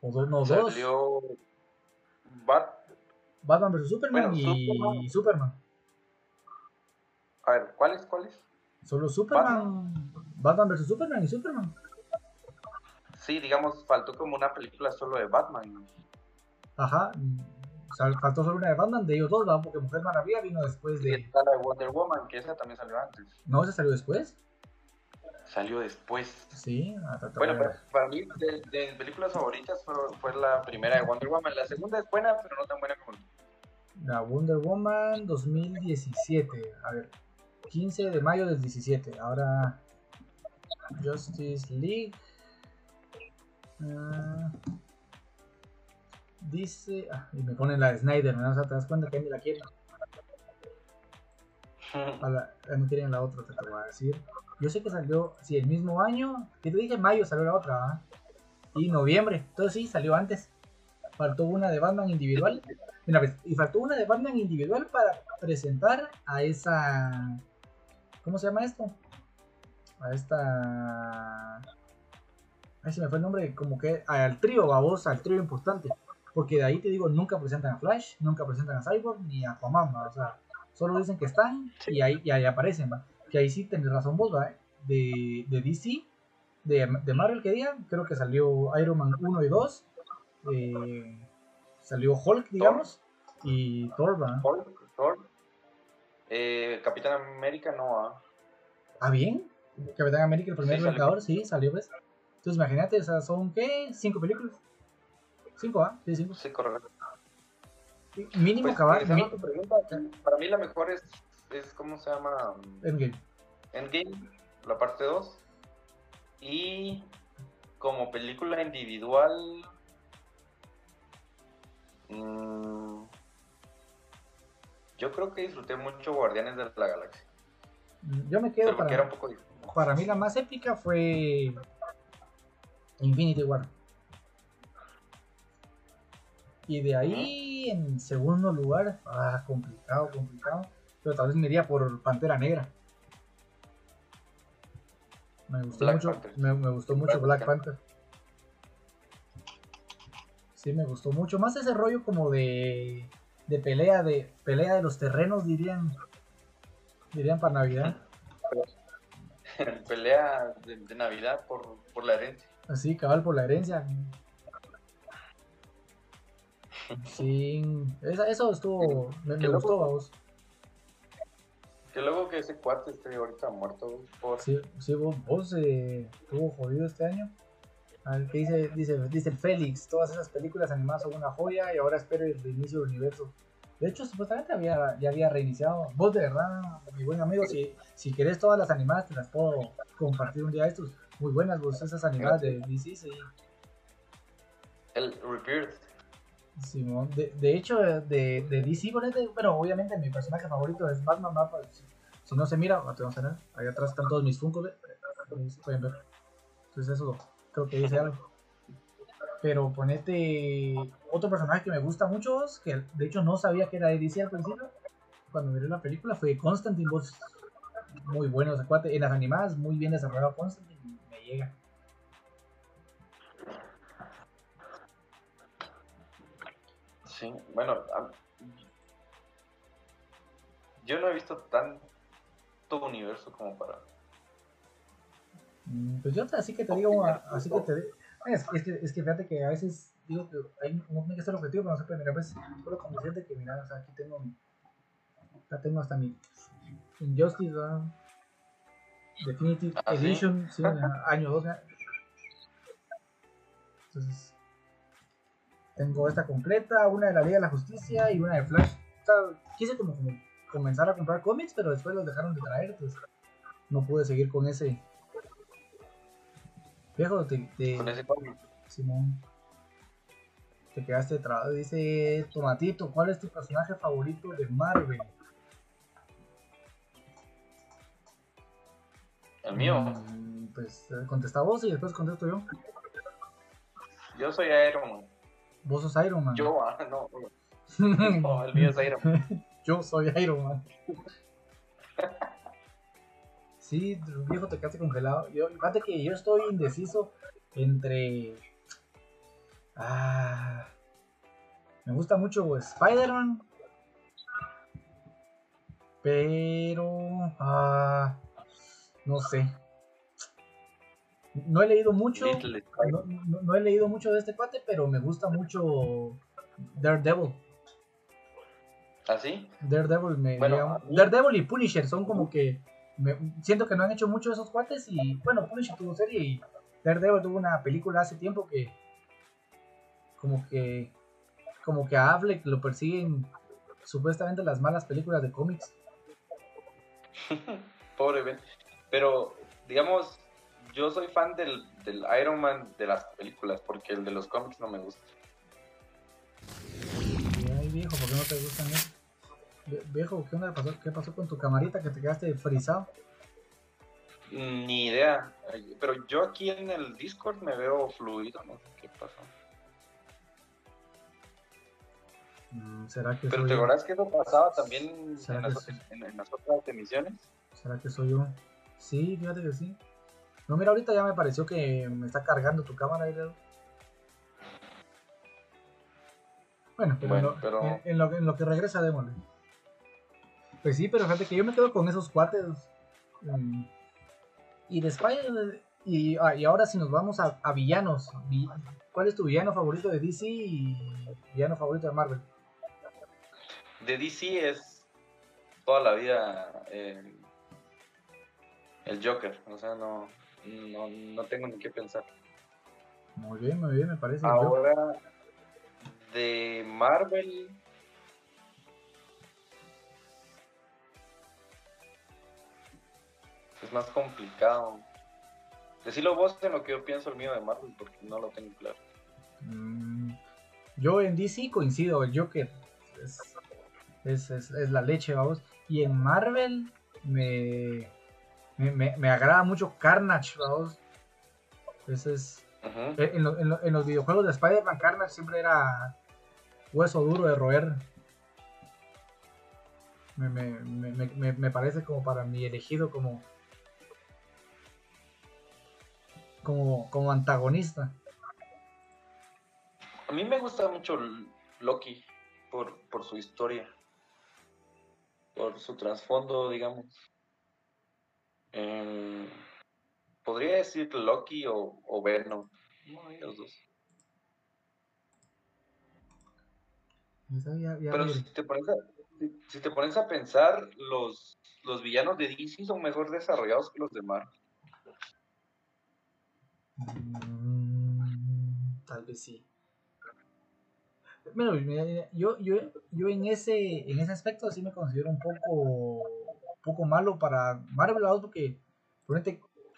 O dos, no, dos. salió Bat, Batman vs. Superman Bueno, y Superman. Superman. a ver, ¿cuáles, cuáles? Solo Superman. Batman vs. Superman y Superman. Sí, digamos, faltó como una película solo de Batman. ¿no? Ajá. O sea, faltó solo una de Batman de ellos dos, ¿verdad? Porque Mujer Maravilla vino después Y de. está la de Wonder Woman, que esa también salió antes. ¿No? ¿Esa salió después? Salió después. Sí. ah, Bueno, para, para mí, de, de mis películas favoritas fue, fue la primera de Wonder Woman. La segunda es buena, pero no tan buena como. La Wonder Woman 2017. A ver, 15 de mayo del 17. Ahora Justice League. Ah, dice. Ah, y me ponen la de Snyder, ¿no? O sea, te das cuenta que ni la quieren. (laughs) A la, eh, no quieren la otra, te lo voy a decir. Yo sé que salió, sí, el mismo año. Que te dije mayo salió la otra, ¿ah? Y noviembre. Entonces sí, salió antes. Faltó una de Batman individual. Mira, pues, y faltó una de Batman individual para presentar a esa. ¿Cómo se llama esto? A esta. Ay, se me fue el nombre, como que al trío, vos, al trío importante. Porque de ahí te digo, nunca presentan a Flash, nunca presentan a Cyborg ni a Aquaman, ¿va? o sea, solo dicen que están y ahí, y ahí aparecen, ¿va? Que ahí sí tenés razón vos, ¿va? De, de DC, de, de Marvel que digan, creo que salió Iron Man 1 y 2, eh, salió Hulk, digamos, y Thor, ¿va? Thor, Thor. Eh, Capitán América no va. Ah, bien. Capitán América, el primer Sí. Vengador, sí, salió, ¿ves? Entonces imagínate, o sea, son, ¿qué? ¿Cinco películas? ¿Cinco, ah? Sí, cinco. Sí, correcto. Mínimo Pues, acabar. regresando mi- a tu pregunta, para mí la mejor es, es ¿cómo se llama? Endgame. Endgame, la parte 2. Y como película individual, mm, yo creo que disfruté mucho Guardianes de la Galaxia. Yo me quedo porque era para, un poco para mí la más épica fue Infinity War. Y de ahí en segundo lugar, ah, complicado, complicado. Pero tal vez me iría por Pantera Negra. Me gustó Black mucho, me, me gustó mucho Black Black Panther. Sí, me gustó mucho. Más ese rollo como de, de pelea de pelea de los terrenos, dirían. Dirían para Navidad. (laughs) Pelea de, de Navidad por, por la herencia. Así, cabal por la herencia. Sí, esa- eso estuvo. Me, me loco. gustó, vamos. Que luego que ese cuate esté ahorita muerto por... Sí, sí, vos, vos eh, estuvo jodido este año. A ver, ¿qué dice, dice, dice el Félix? Todas esas películas animadas son una joya y ahora espero el reinicio del universo. De hecho, supuestamente había, ya había reiniciado. Vos, de verdad, mi buen amigo, si, si querés todas las animadas, te las puedo compartir un día de estos. Muy buenas, vos, esas animadas de DC, sí. El Rebirth. Simón, de, de hecho, de, de DC, bueno, obviamente mi personaje favorito es Batman, ¿va? Pues, si, no se mira, te vamos a ver, ahí atrás están todos mis. Ahí se pueden ver. Entonces eso creo que dice algo. Pero ponete otro personaje que me gusta mucho, que de hecho no sabía que era de DC al principio, cuando miré la película, fue Constantine, vos, muy bueno en las animadas, muy bien desarrollado Constantine, me llega. Sí, bueno, yo no he visto tanto universo como para... Mm, Pues yo así que te digo, así que te es, es que, es que fíjate que a veces digo que hay, uno tiene que ser objetivo, pero no se puede mirar, pues, solo como decirte que mira, o sea, aquí tengo, mi- acá tengo hasta mi Injustice, ¿verdad? Definitive ¿Ah? Edition, sí, año 2, entonces, tengo esta completa, una de la Liga de la Justicia y una de Flash, o sea, quise como, como comenzar a comprar cómics, pero después los dejaron de traer, entonces no pude seguir con ese Viejo, te, te- Con ese cómic. Simón. Te quedaste trabado. Dice Tomatito, ¿cuál es tu personaje favorito de Marvel? El mío, Mm, pues eh, contesta vos y después contesto yo. yo soy Iron Man. Vos sos Iron Man. Yo, ah, no, no, (laughs) el mío es Iron Man. (laughs) Yo soy Iron Man. (laughs) Sí, viejo, te quedaste congelado. Yo, fíjate que yo estoy indeciso entre. Ah, me gusta mucho Spider-Man. Pero. Ah, no sé. No he leído mucho. No, no- no he leído mucho de este cuate, pero me gusta mucho Daredevil. ¿Así? Daredevil me Bueno, mí- Daredevil y Punisher son como que me- siento que no han hecho mucho esos cuates y bueno Punisher tuvo serie y Daredevil tuvo una película hace tiempo que como que como que a Affleck lo persiguen supuestamente las malas películas de cómics. (laughs) Pobre Ben. Pero, digamos, yo soy fan del, del Iron Man de las películas, porque el de los cómics no me gusta. Ay, viejo, ¿por qué no te gustan eso? Viejo, ¿qué onda pasó? ¿Qué pasó con tu camarita que te quedaste frisado? Ni idea. Pero yo aquí en el Discord me veo fluido, no sé qué pasó. Mm, ¿Será que Pero soy ¿te acordás que eso pasaba también ¿Será en las, en- en las otras emisiones? ¿Será que soy yo? Sí, fíjate que sí. No, mira, ahorita ya me pareció que me está cargando tu cámara. Bueno, pero, Bueno, en, lo, pero- en- en lo, que- en lo que regresa, démosle. Pues sí, pero fíjate que yo me quedo con esos cuates. mm, Y de y, ah, y ahora si nos vamos a, a villanos. vi- ¿Cuál es tu villano favorito de DC y villano favorito de Marvel? De DC es toda la vida eh, el Joker, o sea, no, no, no tengo ni qué pensar. Muy bien, muy bien, me parece. Ahora, de Marvel. Es más complicado. Decirlo vos en lo que yo pienso el mío de Marvel, porque no lo tengo claro. Mm, Yo en DC coincido, el Joker es, es, es- es la leche, vamos. Y en Marvel me, me, me- me agrada mucho Carnage, vamos. Ese es, Ujú. en, lo- en lo- en los videojuegos de Spider-Man, Carnage siempre era hueso duro de roer. Me, me- me- me- me- me parece como para mi elegido como, como, como antagonista. A mí me gusta mucho Loki por, por su historia, por su trasfondo, digamos. Em, podría decir Loki o, o Venom. No, los dos. Esa ya- ya Pero si te pones a, si- si te pones a pensar, los, los villanos de DC son mejor desarrollados que los de Marvel. Mm, tal vez sí. Bueno, yo, yo, yo en ese, en ese aspecto sí me considero un poco, poco malo para Marvel, porque por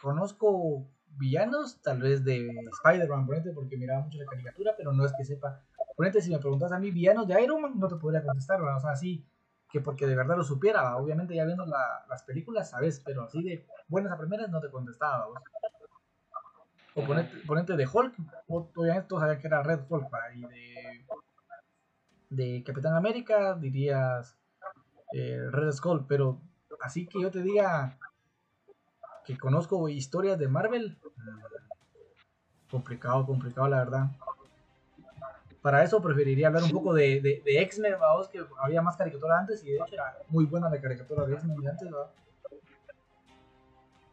conozco villanos, tal vez de Spider-Man, por porque miraba mucho la caricatura, pero no es que sepa. Por si me preguntas a mí villanos de Iron Man, no te podría contestar, o sea, sí, que porque de verdad lo supiera, obviamente ya viendo la- las películas, sabes, pero así de buenas a primeras no te contestaba. ¿verdad? O ponente, ponente de Hulk, obviamente todos sabían que era Red Hulk, y de, de Capitán América dirías eh, Red Skull, pero así que yo te diga que conozco historias de Marvel, mm, complicado, complicado la verdad. Para eso preferiría hablar un poco de, de, de X-Men, vamos, que había más caricatura antes y de hecho era muy buena la caricatura de X-Men de antes, ¿verdad?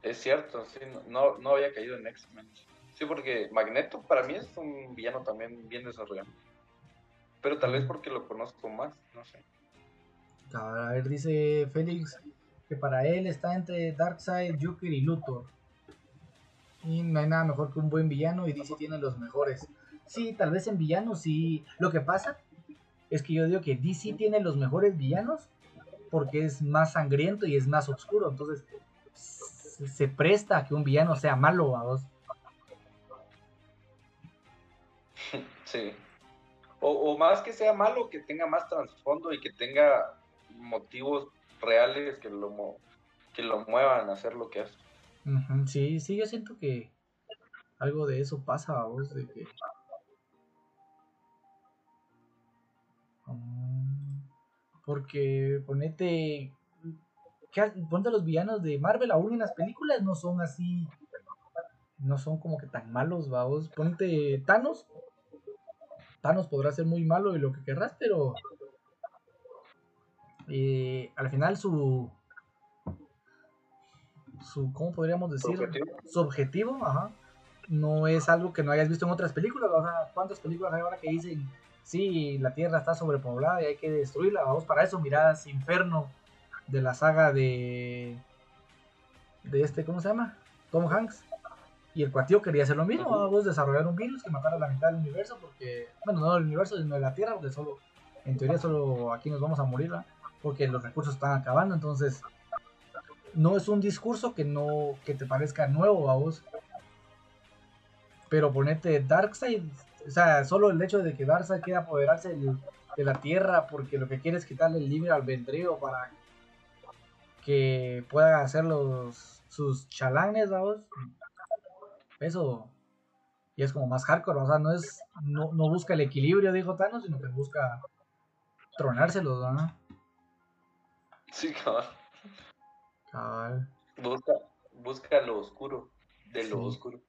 Es cierto, sí, no, no, no había caído en X-Men. Sí, porque Magneto para mí es un villano también bien desarrollado. Pero tal vez porque lo conozco más, no sé. A ver, dice Félix para él está entre Darkseid, Joker y Luthor. Y no hay nada mejor que un buen villano y DC tiene los mejores. Sí, tal vez en villanos sí. Lo que pasa es que yo digo que DC tiene los mejores villanos porque es más sangriento y es más oscuro. Entonces se, presta a que un villano sea malo vos. (laughs) Sí. O, o más que sea malo, que tenga más trasfondo y que tenga motivos reales que lo, que lo muevan a hacer lo que hace. Sí, sí, yo siento que algo de eso pasa a vos. Mm, Porque ponete... ¿qué ha- Ponte los villanos de Marvel, aún en las películas no son así... No son como que tan malos, vamos. Ponte Thanos. Thanos podrá ser muy malo y lo que querrás, pero... eh, al final su... Su, ¿cómo podríamos decir? objetivo. su objetivo, ajá, no es algo que no hayas visto en otras películas. O sea, ¿cuántas películas hay ahora que dicen, sí, la Tierra está sobrepoblada y hay que destruirla? Vamos para eso, mirás Inferno de la saga de. de este, ¿cómo se llama? Tom Hanks. Y el cuatío quería hacer lo mismo, vamos desarrollar un virus que matara la mitad del universo, porque, bueno, no del universo, sino de la Tierra, porque solo en teoría solo aquí nos vamos a morir, ¿verdad? Porque los recursos están acabando, entonces no es un discurso que no que te parezca nuevo a vos. Pero ponete Darkseid, o sea, solo el hecho de que Darkseid quiera apoderarse de la Tierra porque lo que quiere es quitarle el libre albedrío para que pueda hacer los sus chalanes, vamos. Eso y es como más hardcore, o sea, no es no, no busca el equilibrio, dijo Thanos, sino que busca tronárselos, ¿no? Sí, cabrón. Cabal. Busca, busca lo oscuro, de lo Sí. oscuro.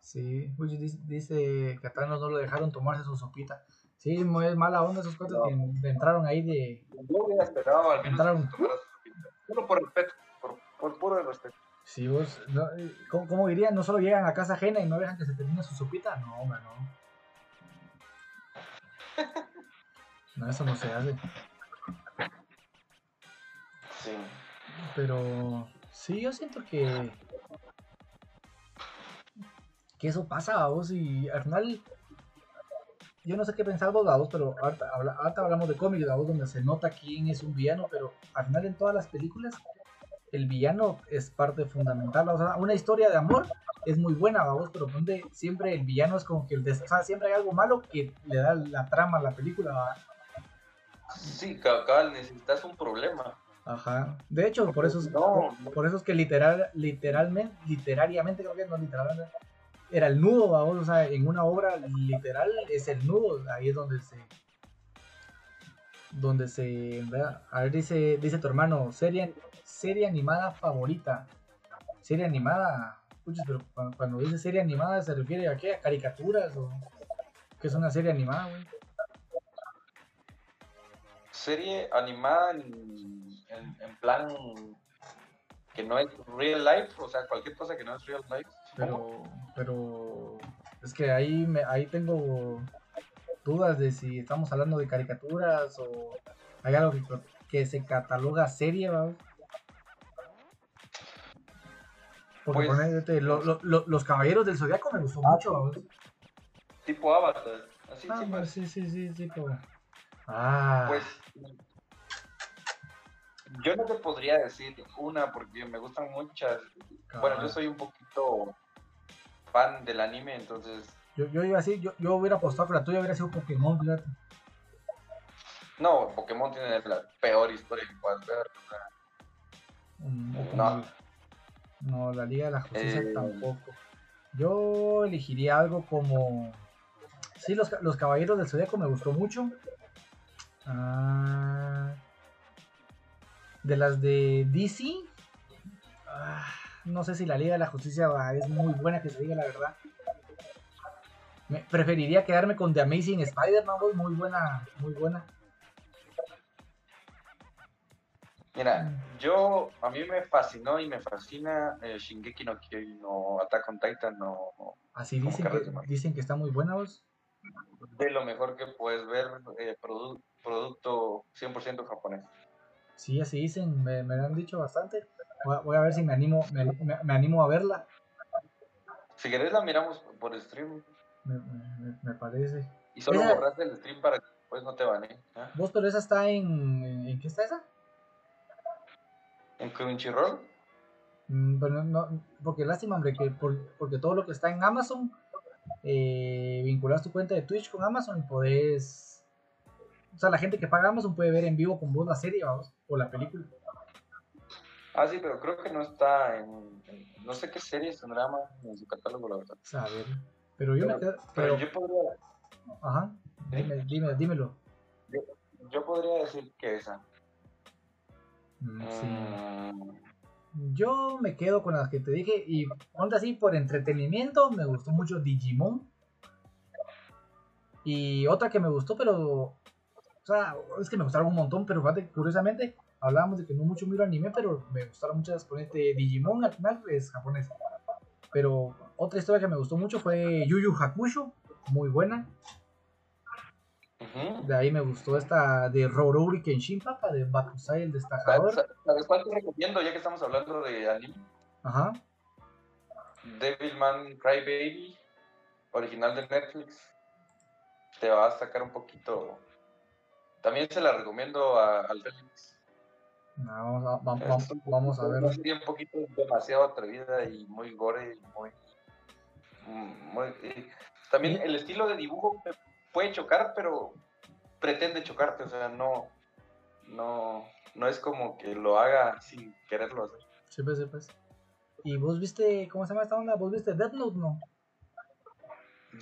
Sí, Uy, dice, dice Thanos no lo dejaron tomarse su sopita. Sí, muy es mala onda esos cuates No. que entraron ahí de... Yo hubiera esperado al menos Entraron. que se tomara su sopita. Solo por respeto, por, por puro respeto. Sí, vos, no, eh, ¿cómo, cómo dirían? No solo llegan a casa ajena y no dejan que se termine su sopita. No, hombre, no. (laughs) No, eso no se hace. Sí. Pero sí, yo siento que... Que eso pasa a vos y al final... Yo no sé qué pensar vos, vos, pero ahorita, habla- ahorita hablamos de cómics, vos, donde se nota quién es un villano, pero al final en todas las películas el villano es parte fundamental. O sea, una historia de amor es muy buena, vamos, pero donde siempre el villano es como que el des- o sea, siempre hay algo malo que le da la trama a la película. ¿va? Sí, cabal, necesitas un problema. Ajá. De hecho, por eso es, No. por, eso es que literal, literalmente, literariamente creo que no literalmente era el nudo, vamos, o sea, en una obra literal es el nudo, ahí es donde se donde se ¿verdad? a ver dice dice tu hermano serie serie animada favorita serie animada puchis, pero cuando, cuando dice serie animada se refiere a qué a caricaturas o qué es una serie animada güey Serie animada en, en, en plan que no es real life, o sea, cualquier cosa que no es real life. pero pero es que ahí me, ahí tengo dudas de si estamos hablando de caricaturas o hay algo que, que se cataloga serie ¿va? porque Pues, ponete, lo- lo- lo- los caballeros del zodiaco me gustó mucho ¿va? Tipo Avatar. Así, ah, sí, pues, pues, sí sí sí como- ah pues, yo no te podría decir una porque me gustan muchas. Bueno, yo soy un poquito fan del anime, entonces yo, yo iba así yo, yo hubiera apostado que la tuya hubiera sido Pokémon fíjate. no, Pokémon tiene la peor historia que puedas ver. Mm, No. No, la Liga de la Justicia Eh. tampoco. Yo elegiría algo como. Sí, los, los Caballeros del Zodíaco me gustó mucho. Ah, de las de DC. ah, no sé si la Liga de la Justicia es muy buena, que se diga la verdad. Me preferiría quedarme con The Amazing Spider-Man, muy buena, muy buena. Mira, Mm. yo, a mí me fascinó y me fascina eh, Shingeki no Kyojin o Attack on Titan no, Así dicen que, dicen que está muy buena, vos. de lo mejor que puedes ver eh, produ- producto 100% japonés. Sí, así dicen, me, me lo han dicho bastante. Voy a, voy a ver si me animo, me, me- me animo a verla. Si querés la miramos por stream Me, me- me parece. y solo Esa- borras el stream para que después no te van, ¿eh? ¿Vos, pero esa está en. ¿En, qué está esa? En Crunchyroll, Mm, pero no, no- porque lástima, hombre, que por- porque todo lo que está en Amazon, eh, vinculas tu cuenta de Twitch con Amazon y podés. O sea, la gente que paga Amazon puede ver en vivo con vos la serie, vamos, o la película. ah sí, pero creo que no está en, en- no sé qué series tendrá más en su catálogo, la verdad. O sea, a ver. Pero yo me quedo. Pero Pero, yo podría, ajá. Dime, dime, dímelo. yo podría decir que esa. Mm, sí. Mm, Yo me quedo con las que te dije y ponte así por entretenimiento, me gustó mucho Digimon. Y otra que me gustó, pero sea, es que me gustaron un montón, pero fíjate, curiosamente hablábamos de que no mucho miro anime, pero me gustaron muchas con este Digimon al final es japonés. Pero otra historia que me gustó mucho fue Yu Yu Hakusho, muy buena. De ahí me gustó esta de Rorouri Kenshin Papa de Bakusai el destacador. ¿Sabes sabes cuál te recomiendo ya que estamos hablando de anime? Ajá. Devilman Crybaby, original de Netflix. Te va a sacar un poquito también se la recomiendo a, al Félix. No, vamos, a, vamos ver. serie un poquito demasiado atrevida y muy gore y muy. mm, muy- también el estilo de dibujo puede chocar, pero pretende chocarte, o sea, no. No, no es como que lo haga sin quererlo hacer. Sí, pues, sí, pues. ¿Y vos viste, cómo se llama esta onda? ¿Vos viste Death Note, no?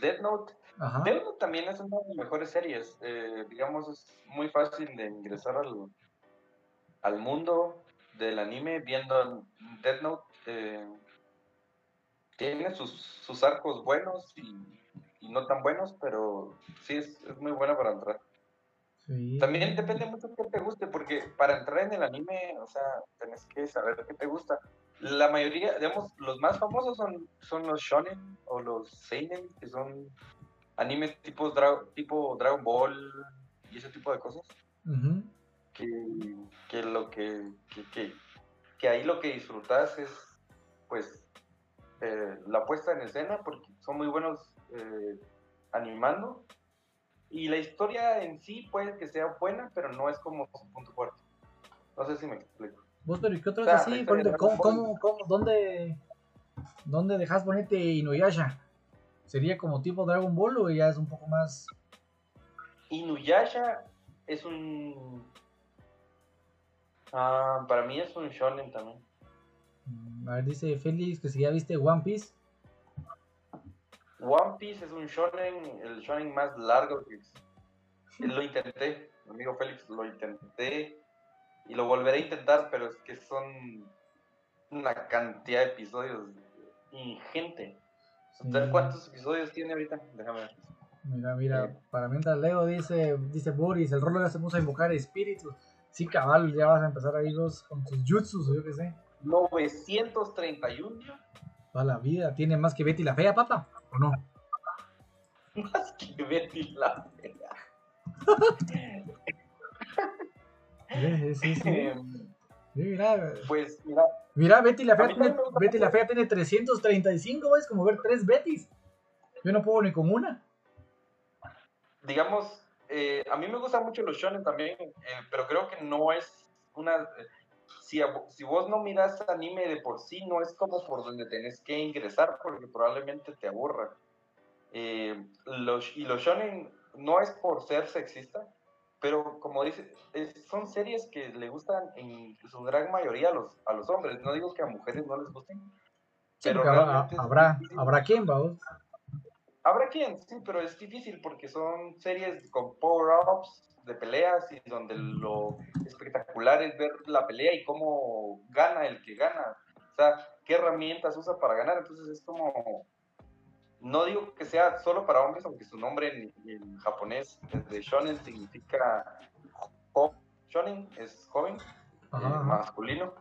Death Note Ajá. Note también es una de las mejores series. eh, digamos, es muy fácil de ingresar al, al mundo del anime viendo Death Note. eh, tiene sus, sus arcos buenos y, y no tan buenos, pero sí es, es muy buena para entrar. Sí. También depende mucho qué te guste, porque para entrar en el anime, o sea, tenés que saber qué te gusta. La mayoría, digamos, los más famosos son, son los shonen o los seinen, que son animes tipo, Dra- tipo Dragon Ball y ese tipo de cosas. Que, que lo que, que, que, ahí lo que disfrutas es, pues, eh, la puesta en escena, porque son muy buenos eh, animando. Y la historia en sí puede que sea buena, pero no es como su punto fuerte. No sé si me explico. ¿Vos, pero ¿y qué otros O sea, así? ¿Cómo, cómo, cómo- dónde, dónde dejas ponerte Inuyasha? ¿Sería como tipo Dragon Ball o ya es un poco más... Inuyasha es un... Ah, para mí es un shonen también. mm, A ver, dice Félix que si ya viste One Piece. One Piece es un shonen, el shonen más largo que existe. Lo intenté, mi amigo Félix, lo intenté y lo volveré a intentar, pero es que son una cantidad de episodios ingente. ¿Sabes ¿Cuántos episodios tiene ahorita? Déjame ver. Mira, mira, Sí. para mientras leo dice, dice Boris, el rolo ya se puso a invocar espíritus. Sí, cabal, ya vas a empezar ahí los con tus jutsus o yo qué sé. 931 Toda la vida. ¿Tiene más que Betty la Fea, papá? ¿O no? más que Betty la Fea. (laughs) Sí, sí, sí. (laughs) Sí, mira, Pues mira, mira, Betty la Fea tiene, Betty la. Fea tiene 335, es como ver tres Bettys. Yo no puedo ni con una. digamos, eh, a mí me gustan mucho los shonen también, eh, pero creo que no es una... eh, si, a si vos no miras anime de por sí, no es como por donde tenés que ingresar, porque probablemente te aburra. Eh, los, y los shonen no es por ser sexista, pero como dice, es- son series que le gustan en su gran mayoría a los, a los hombres. No digo que a mujeres no les gusten, Sí, pero habrá, habrá, habrá quien, vamos. Habrá quien, sí, pero es difícil porque son series con power-ups de peleas y donde lo espectacular es ver la pelea y cómo gana el que gana. O sea, qué herramientas usa para ganar. Entonces es como... No digo que sea solo para hombres, aunque su nombre en, en japonés de shonen significa... jo- Shonen es joven, eh, masculino.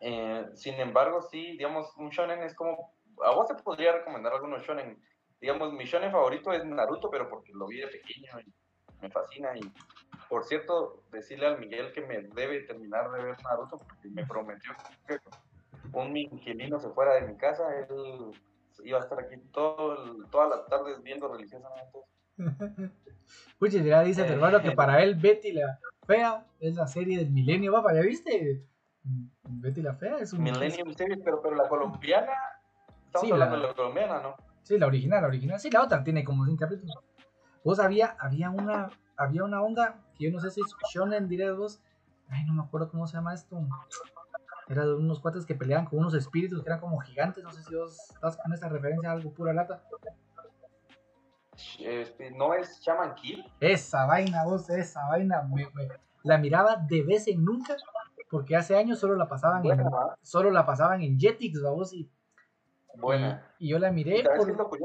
Eh, sin embargo, sí, digamos, un shonen es como... A vos te podría recomendar algunos shonen. Digamos, mi shonen favorito es Naruto, pero porque lo vi de pequeño y me fascina. Y, por cierto, decirle al Miguel que me debe terminar de ver Naruto, porque me prometió que un inquilino se fuera de mi casa, él iba a estar aquí todo el- todas las tardes viendo religiosamente. (laughs) Pucha, ya dice tu Eh. hermano que para él Betty la Fea es la serie del milenio, papá, ¿ya viste? Betty la Fea es un... Millennium Series, pero, pero la colombiana, estamos Sí, hablando la- de la colombiana, ¿no? Sí, la original, la original. Sí, la otra tiene como 100 capítulos. Vos había, había una, había una onda que yo no sé si es shonen, diré vos. Ay, no me acuerdo cómo se llama esto. Era de unos cuates que peleaban con unos espíritus que eran como gigantes. No sé si vos estás con esta referencia a algo pura lata. Este, ¿No es Shaman Kill? Esa vaina, vos, esa vaina. me- me- la miraba de vez en nunca. Porque hace años solo la pasaban en, solo la pasaban en Jetix, vamos, y, Buena. y, y yo la miré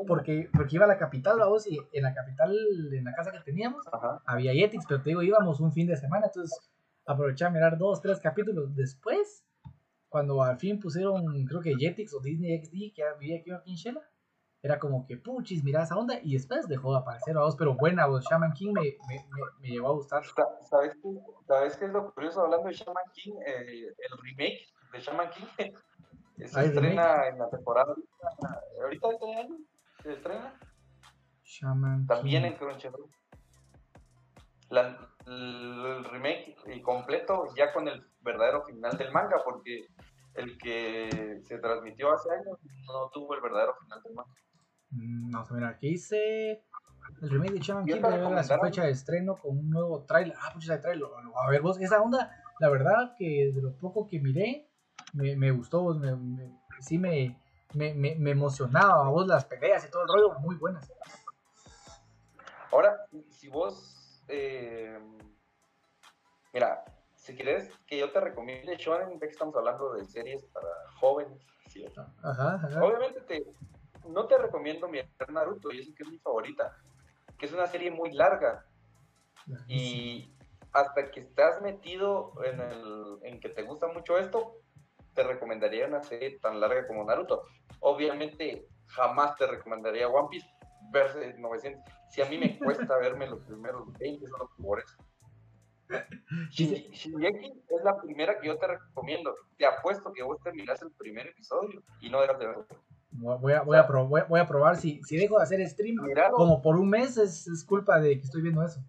porque, porque iba a la capital, vamos, y en la capital, en la casa que teníamos, Ajá. había Jetix, pero te digo, íbamos un fin de semana, entonces aproveché a mirar dos, tres capítulos. Después, cuando al fin pusieron, creo que Jetix o Disney XD, que había aquí en Shela, era como que, puchis, mira esa onda, y después dejó de aparecer, vamos, pero buena, vos, Shaman King me, me, me, me llevó a gustar. Sa- ¿Sabes qué, ¿Sabes qué es lo curioso hablando de Shaman King? Eh, el remake de Shaman King (laughs) se ¿Hay estrena en la temporada ahorita, ahorita este año, se estrena Shaman también King. en Crunchyroll. La- el remake y completo ya con el verdadero final del manga, porque el que se transmitió hace años no tuvo el verdadero final del manga. Mm, Vamos a ver, aquí dice el remake de Shaman King recomendaron- fecha de estreno con un nuevo trailer. Ah, pucha, ese trailer. A ver, vos, esa onda, la verdad que de lo poco que miré, me, me gustó, vos, me, me- sí me, me, me, me emocionaba, vos, las peleas y todo el rollo, muy buenas. Ahora, si vos, eh, mira, si quieres que yo te recomiende Shonen, ya que estamos hablando de series para jóvenes, ¿sí? Ajá, ajá. Obviamente te, no te recomiendo mirar Naruto, y eso que es mi favorita, que es una serie muy larga y hasta que estás metido en, el, en que te gusta mucho esto, te recomendaría una serie tan larga como Naruto. Obviamente jamás te recomendaría One Piece verse 900. Si a mí me cuesta verme los primeros 20 solo por eso. Shin- Shingeki es la primera que yo te recomiendo. Te apuesto que vos te mirás el primer episodio y no dejas de verlo. Voy a, voy a, pro- voy a- voy a probar si, si dejo de hacer stream como por un mes, es, es culpa de que estoy viendo eso.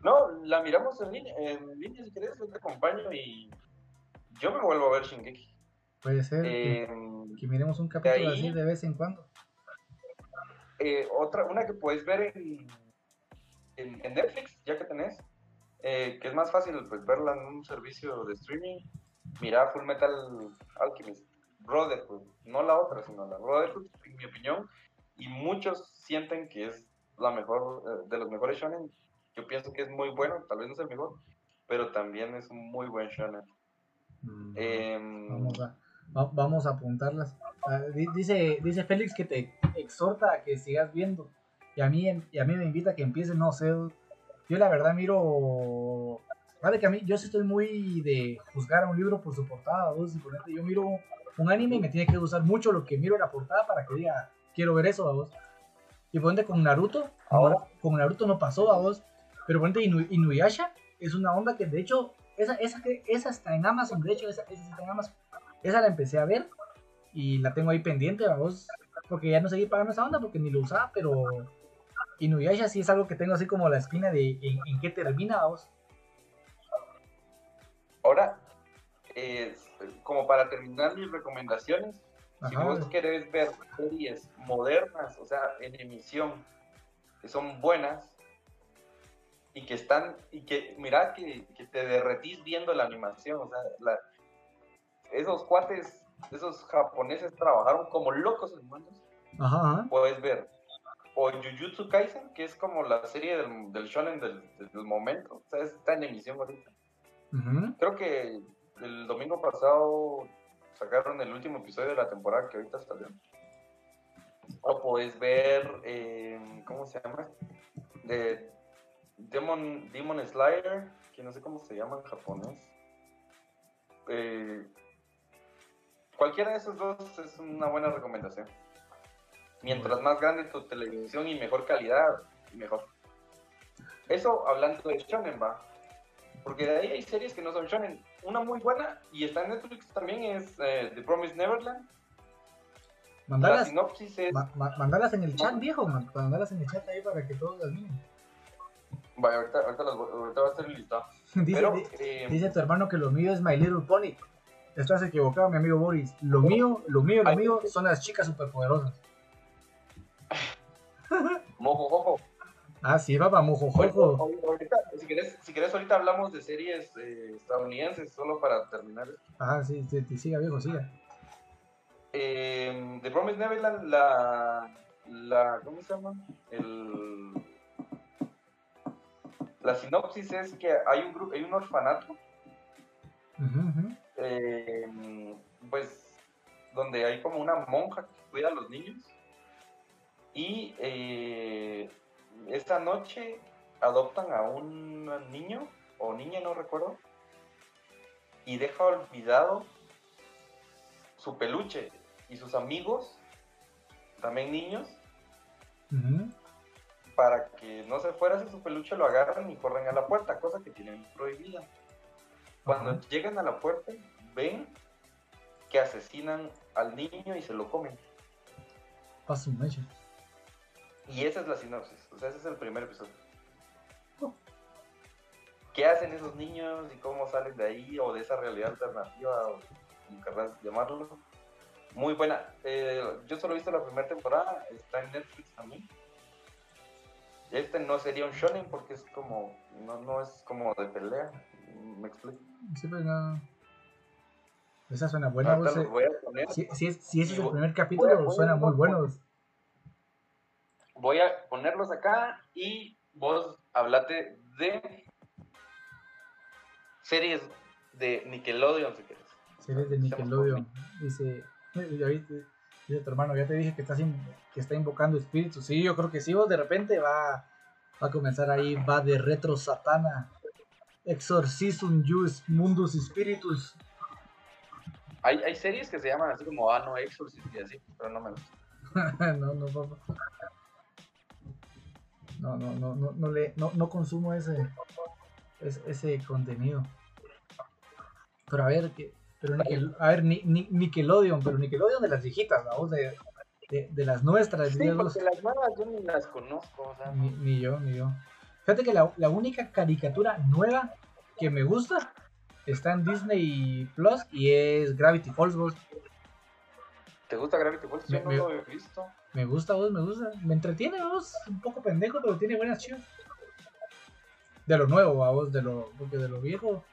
No, la miramos en línea, en línea si querés, yo te acompaño y yo me vuelvo a ver Shingeki. Puede ser que, Eh, que miremos un capítulo ahí- así de vez en cuando. Eh, otra, una que puedes ver en, en, en Netflix, ya que tenés, eh, que es más fácil pues, verla en un servicio de streaming. Mira Full Metal Alchemist, Brotherhood, no la otra, sino la Brotherhood, en mi opinión, y muchos sienten que es la mejor, eh, de los mejores shonen. Yo pienso que es muy bueno, tal vez no es el mejor, pero también es un muy buen shonen. Mm, Em, Vamos a, va- vamos a apuntarlas. Di- dice, dice Félix que te exhorta a que sigas viendo. Y a mí, y a mí me invita a que empiece, no sé. Yo la verdad miro. Vale, que a mí, yo sí estoy muy de juzgar a un libro por su portada. vos, yo miro un anime y me tiene que gustar mucho lo que miro en la portada para que diga, quiero ver eso a vos. Y ejemplo, con Naruto, Ahora. con Naruto no pasó a vos. Pero ejemplo, Inu- Inuyasha es una onda que de hecho, esa, esa, esa está en Amazon, de hecho, esa, esa está en Amazon. Esa la empecé a ver y la tengo ahí pendiente, vamos, porque ya no seguí pagando esa onda porque ni lo usaba, pero Inuyasha sí es algo que tengo así como la espina de en, en qué termina, vamos. Ahora, eh, como para terminar mis recomendaciones, si vos querés ver series modernas, o sea, en emisión, que son buenas y que están, y que, mira, que, que te derretís viendo la animación, o sea, la- esos cuates, esos japoneses trabajaron como locos, hermanos, Ajá, ajá. puedes ver. O Jujutsu Kaisen, que es como la serie del, del shonen del, del momento, o sea, está en emisión ahorita. Creo que el domingo pasado sacaron el último episodio de la temporada que ahorita salió. O puedes ver, eh, ¿cómo se llama? De Demon, Demon Slayer, que no sé cómo se llama en japonés. Eh, cualquiera de esos dos es una buena recomendación. Mientras más grande tu televisión y mejor calidad, mejor. Eso hablando de shonen, va. Porque de ahí hay series que no son shonen. Una muy buena, y está en Netflix también, es eh, The Promised Neverland. La Mandalas, sinopsis es... ma- ma- mandalas en el chat, viejo, man- mandalas en el chat ahí para que todos las miren. Vaya, ahorita, ahorita, las voy- ahorita va a estar listado. (laughs) dice, Pero, di- eh, dice tu hermano que lo mío es My Little Pony. Estás equivocado, mi amigo Boris. Lo mío, lo mío, lo mío son las chicas superpoderosas. (laughs) mojo, jojo. Ah, sí, papá, mojojojo. Ahorita, ahorita, si, querés, si querés, ahorita hablamos de series eh, estadounidenses, solo para terminar. Ajá, sí, sí, sí, siga, viejo, siga. Eh, The Promised Neverland, la, la. ¿Cómo se llama? El, la sinopsis es que hay un, grupo, hay un orfanato Ujú, ujú. Eh, pues donde hay como una monja que cuida a los niños. Y eh, esta noche adoptan a un niño o niña no recuerdo y deja olvidado su peluche y sus amigos también niños para que no se fuera si su peluche lo agarran y corren a la puerta cosa que tienen prohibida. Cuando llegan a la puerta, ven que asesinan al niño y se lo comen. Pa' su mecha. Y esa es la sinopsis. O sea, ese es el primer episodio. qué hacen esos niños y cómo salen de ahí o de esa realidad alternativa, o como querrás llamarlo. Muy buena. Eh, yo solo he visto la primera temporada, está en Netflix también. Este no sería un shonen porque es como, no, no es como de pelea. Me explico. Sí, pues no. Esa suena buena. Vos, eh. Si, si, es- si ese es el primer capítulo, suena muy bueno. Voy a ponerlos acá y vos hablate de series de Nickelodeon, si quieres. Series de Nickelodeon. Dice, ya viste, dice tu hermano, ya te dije que estás in- que está invocando espíritus. Sí, yo creo que sí, vos de repente va, va a comenzar ahí, va de retro satana. Exorcism Jus Mundus Spiritus. Hay, hay series que se llaman así como Ah, no, Exorcist y así, pero no me gusta. (laughs) no, no, papá. No, no, no, no, no, le, no, no consumo ese, ese, ese contenido. Pero a ver, que, pero Nickel- a ver, Ni- Ni- Nickelodeon, pero Nickelodeon de las viejitas, la voz de, de, de las nuestras, Sí, porque las nuevas yo ni las conozco, o sea, Ni, ni yo, ni yo. Fíjate que la, la única caricatura nueva que me gusta está en Disney Plus y es Gravity Falls, vos. ¿te gusta Gravity Falls? Yo Me- no me- lo he visto. Me gusta vos, me gusta. Me entretiene vos, un poco pendejo, pero tiene buenas chivas. De lo nuevo, a vos, de lo, porque de lo viejo.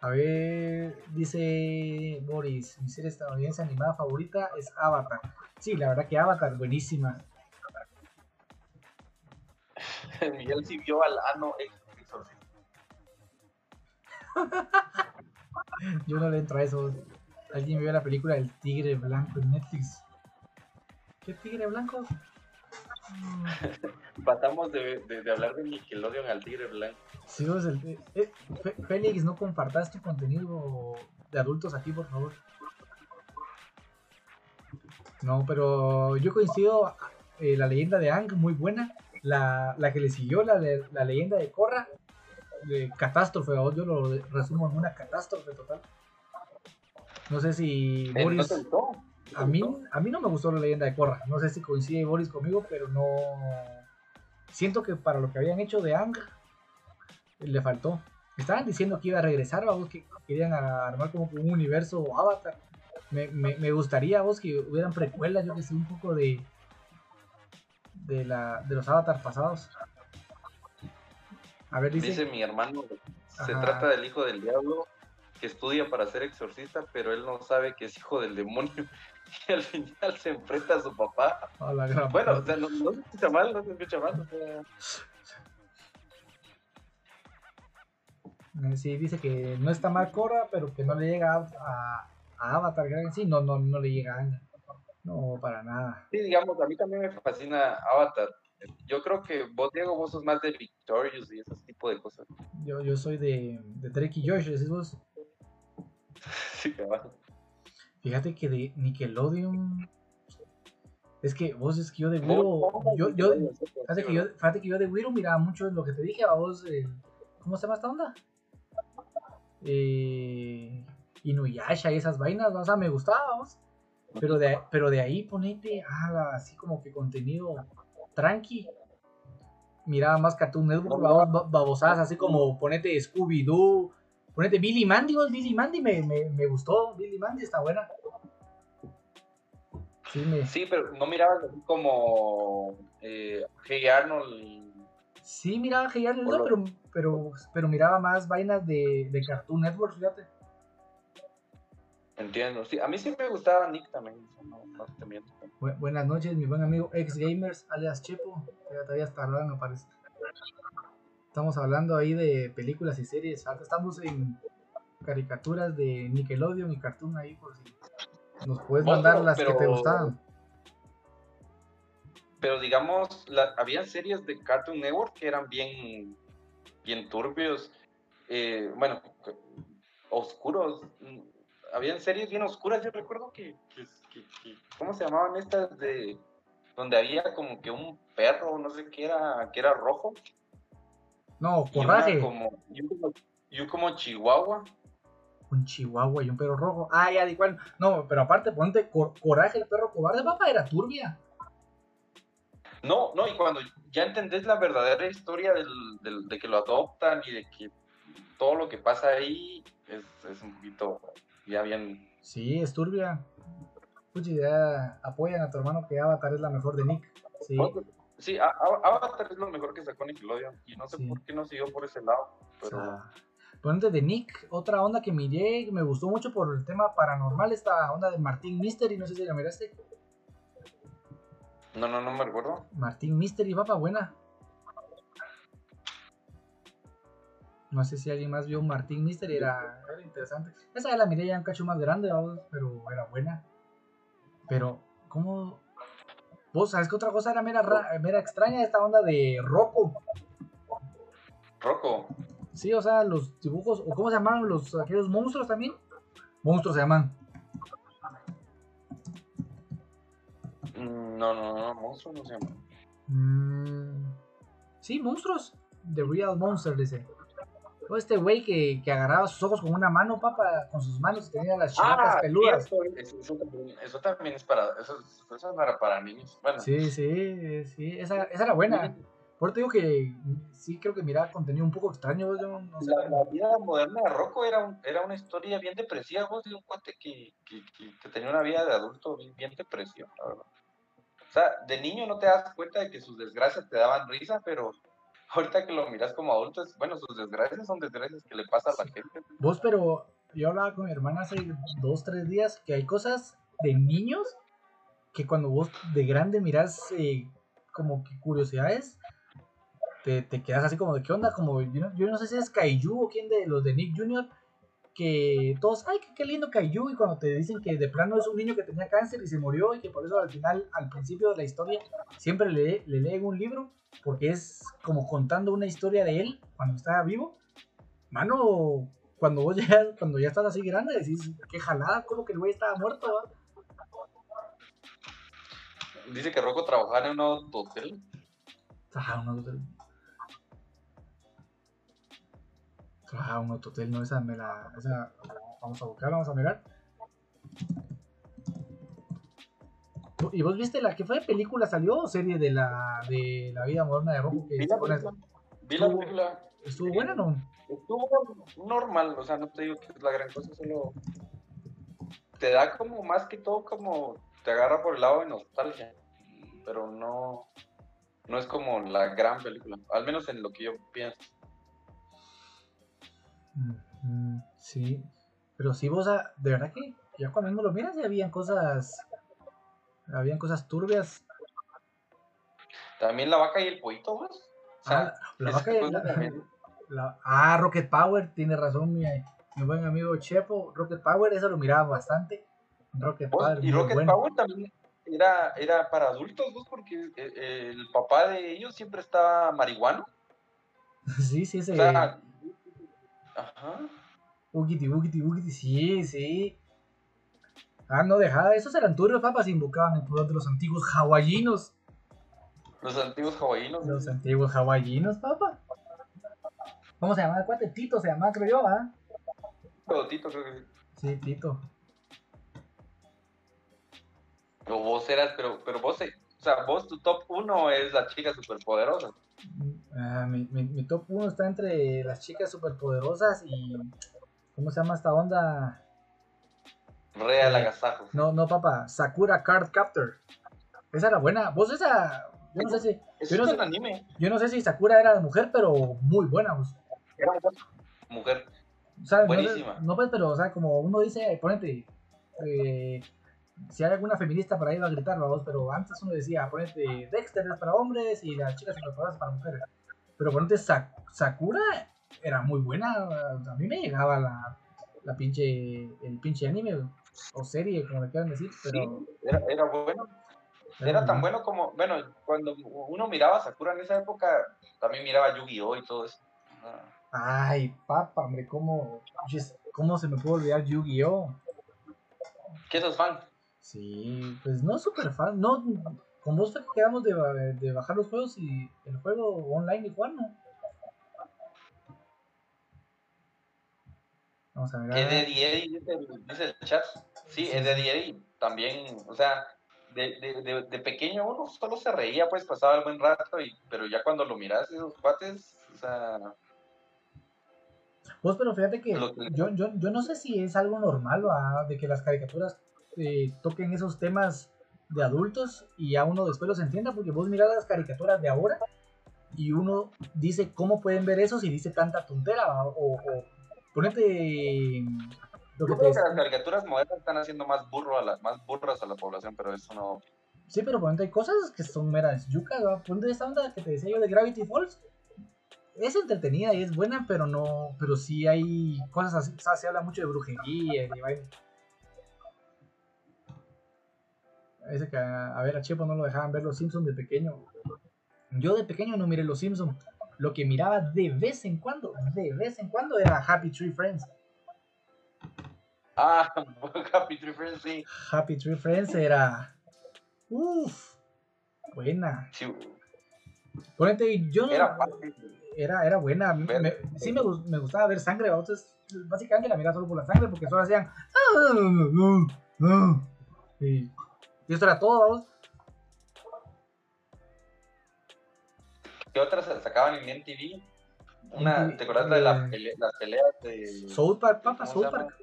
A ver, dice Boris, mi serie estadounidense animada favorita es Avatar. Sí, la verdad que Avatar, buenísima. (laughs) Miguel sí vio al ano Exorcist. (laughs) Yo no le entro a eso. Alguien vio la película El Tigre Blanco en Netflix. ¿Qué tigre blanco? (laughs) Pasamos de, de, de hablar de Nickelodeon al Tigre Blanco. Sí, vos, el- eh, eh, Félix, no compartas tu contenido de adultos aquí, por favor. No, pero yo coincido. eh, la leyenda de Ang, muy buena. La, la que le siguió, la, la leyenda de Korra, de catástrofe. vos, Yo lo resumo en una catástrofe total. No sé si Eh, ¿No Boris. A mí, a mí no me gustó la leyenda de Korra. No sé si coincide Boris conmigo, pero no. Siento que para lo que habían hecho de Ang, le faltó. Estaban diciendo que iba a regresar, vos, que querían armar como un universo Avatar. Me, me, me gustaría, vos, que hubieran precuelas, yo que sé, un poco de. de, la, de los Avatar pasados. A ver, dice. Dice mi hermano, se trata del hijo del diablo que estudia para ser exorcista, pero él no sabe que es hijo del demonio (laughs) y al final se enfrenta a su papá. "A la gran Bueno, o puta". sea, no, no se escucha mal, no se escucha mal. o sea, Eh, Sí, dice que no está mal Korra, pero que no le llega a, a- a Avatar. Sí, no, no, no le llega a Ang. No, para nada. sí, digamos, a mí también me fascina Avatar. Yo creo que vos, Diego, vos sos más de Victorious y ese tipo de cosas. Yo, yo soy de, de Drake y Josh, decís vos. (laughs) Sí. Fíjate que de Nickelodeon. Es que vos es que yo de Wiro. Yo, yo, fíjate, que yo, fíjate que yo de Wiro miraba mucho lo que te dije a vos. eh, ¿Cómo se llama esta onda? Eh, Inuyasha y esas vainas, o sea, me gustaba vos. Pero de, pero de ahí ponete ah, así como que contenido tranqui. Miraba más Cartoon Network, babosadas así como ponete Scooby-Doo, ponete Billy Mandy, vos, Billy Mandy me, me, me gustó, Billy Mandy está buena. Sí, me, Sí, pero no mirabas así como eh, Hey Arnold. sí miraba Hey Arnold, Por no, lo- pero, pero, pero miraba más vainas de, de Cartoon Network, fíjate. Entiendo. Sí, a mí sí me gustaba Nick también. No, no te miento. Bu- buenas noches, mi buen amigo ex gamers, alias Chepo. Ya todavía tardado en aparecer. Estamos hablando ahí de películas y series. Ahora estamos en caricaturas de Nickelodeon y Cartoon ahí por si nos puedes mandar pero- las que te gustaban. Pero digamos, la, había series de Cartoon Network que eran bien, bien turbios. eh, bueno, oscuros. Habían series bien oscuras. Yo recuerdo que, que- que- que- ¿cómo se llamaban estas de donde había como que un perro, no sé qué era, que era rojo? No, Coraje. como- y un como, y un como Chihuahua. Un chihuahua y un perro rojo. Ah, ya, igual. No, pero aparte, ponte Cor- Coraje, el perro cobarde, papá, era turbia. No, no, y cuando ya entendés la verdadera historia del, del- de que lo adoptan y de que todo lo que pasa ahí es, es un poquito ya bien. Sí, es turbia. Puchi, ya apoyan a tu hermano que Avatar es la mejor de Nick. Sí. Sí, Avatar es lo mejor que sacó Nickelodeon y no sé Sí. por qué no siguió por ese lado, O pero sea, ponente de Nick, otra onda que miré, me gustó mucho por el tema paranormal, esta onda de Martín Mystery, no sé si la miraste. no, no, no me recuerdo. Martín Mystery, papa, buena. No sé si alguien más vio Martín Mystery, era, era interesante. Esa ya la miré ya un cacho más grande, pero era buena. Pero, ¿cómo? ¿Vos sabes qué otra cosa era mera, ra- mera extraña? Esta onda de Rocco. Rocco, Sí, o sea, los dibujos, o cómo se llamaban los aquellos monstruos también. Monstruos se llaman. mm, no, no, no, monstruo no se llama. Mm, sí, monstruos. The Real Monster, dice. O este güey que, que agarraba sus ojos con una mano, papa, con sus manos y tenía las chinatas peludas. cierto, eso, eso también, eso también es para, eso, eso era para niños. Bueno, Sí, sí, sí, esa, esa era buena. Por eso te digo que sí creo que miraba contenido un poco extraño. Yo no sé. La, la vida moderna de Rocco era, un- era una historia bien depresiva, vos, de un cuate que, que, que- que tenía una vida de adulto bien, bien depresiva, la verdad. O sea, de niño no te das cuenta de que sus desgracias te daban risa, pero ahorita que lo miras como adulto, es, bueno, sus desgracias son desgracias que le pasa a la gente. Vos, pero yo hablaba con mi hermana hace dos, tres días que hay cosas de niños que cuando vos de grande mirás eh, como que curiosidades, te, te quedas así como de qué onda, como yo no, yo no sé si es Kaiju o quién de los de Nick Jr., que todos, ay, qué, lindo Kaiju, y cuando te dicen que de plano es un niño que tenía cáncer y se murió y que por eso al final, al principio de la historia, siempre le, le leen un libro, porque es como contando una historia de él cuando estaba vivo. Mano, cuando vos ya, cuando ya estás así grande, decís, qué jalada, como que el güey estaba muerto, ¿va? Dice que Rocco trabajaba en un hotel. Trabajaba en un hotel. En un hotel, no, esa me la. Esa, vamos a buscar, vamos a mirar. ¿Y vos viste la que fue película salió o serie de la de la vida moderna de Rocco que Vi la película. Vi la película. estuvo buena no? Estuvo normal, o sea, no te digo que es la gran cosa, solo te da como más que todo como te agarra por el lado de nostalgia, pero no no es como la gran película, al menos en lo que yo pienso. Mm, sí, pero sí vos, ah, de verdad que ya cuando lo miras ya habían cosas, habían cosas turbias. También la vaca y el pollito, ¿ves? O sea, Ah, la vaca y- la- la- ah, Rocket Power, tiene razón mi, mi buen amigo Chepo, Rocket Power, eso lo miraba bastante. Rocket Power, y Rocket bueno. Power también era, era para adultos, ¿vos? Porque eh, el papá de ellos siempre estaba marihuano. (laughs) Sí, sí. O sea, ajá. Ugiti, ugiti, ugiti, sí, sí. Ah, no dejaba, esos eran turbios, papas, invocaban el poder de los antiguos hawaiinos. Los antiguos hawaiinos. Los antiguos hawaiinos, papá. ¿Cómo se llamaba el cuate? Tito se llamaba, creo yo, ¿ah? Pero Tito, creo que Sí, Tito. O vos eras, pero, pero vos, eh, o sea, vos tu top uno es la chica superpoderosa. Ah, mi, mi, mi top 1 está entre las chicas superpoderosas y. ¿Cómo se llama esta onda? Real Eh, agasajo. No, no, papá. Sakura Card Captor. Esa era buena. Vos esa. Yo no sé si. Yo no es sé- un anime. Yo no sé si Sakura era de mujer, pero muy buena. vos. Era mujer. O sea, no, sé- Buenísima. no, pues, pero, o sea, como uno dice, ponete. eh, si hay alguna feminista por ahí va a gritar, vamos, pero antes uno decía, ponete Dexter es para hombres y las chicas superpoderosas para mujeres. Pero ponete Sa- Sakura era muy buena. A mí me llegaba la, la pinche, el pinche anime o serie, como le quieran decir, pero Sí, era, era bueno. Era tan bueno como, bueno, cuando uno miraba Sakura en esa época, también miraba Yu-Gi-Oh! y todo eso. Ay, papá, hombre, ¿cómo, ¿cómo se me puede olvidar Yu-Gi-Oh? ¿Qué sos fan? Sí, pues no súper fan, no, con vos fue que quedamos de, de bajar los juegos y el juego online y jugar, ¿no? Vamos a mirar. Es de Eddie dice, el- dice el chat. Sí, Sí. es de Eddie también, o sea, de, de, de, de pequeño uno solo se reía, pues pasaba el buen rato, y, pero ya cuando lo miras, esos cuates, o sea, Vos, pero fíjate que yo, yo, yo no sé si es algo normal, ¿va? de que las caricaturas eh, toquen esos temas de adultos y ya uno después los entienda, porque vos mirás las caricaturas de ahora y uno dice cómo pueden ver eso si dice tanta tontera, o, o ponete lo que Yo te creo que las caricaturas modernas están haciendo más burro a la, más burras a la población, pero eso no. Sí, pero ponete hay cosas que son meras yucas, ¿va? Ponte esta onda que te decía yo de Gravity Falls. Es entretenida y es buena, pero no. Pero sí hay cosas así. O sea, se habla mucho de brujería y Ese que, a ver, a Chepo no lo dejaban ver los Simpsons de pequeño. Yo de pequeño no miré los Simpsons. Lo que miraba de vez en cuando, de vez en cuando, era Happy Tree Friends. Ah, (laughs) Happy Tree Friends, sí. Happy Tree Friends era. Uff, buena. sí. Ponete, yo no. Era fácil. era, era buena. Ver. me- sí me, gus- me gustaba ver sangre. Entonces, básicamente la miraba solo por la sangre porque solo hacían. "Ah, Y, y esto era todo. ¿vamos? ¿Qué otras sacaban en MTV? Una, MTV, ¿Te acuerdas de la eh, pele- las peleas de South Park, papá, ¿Cómo South? Park.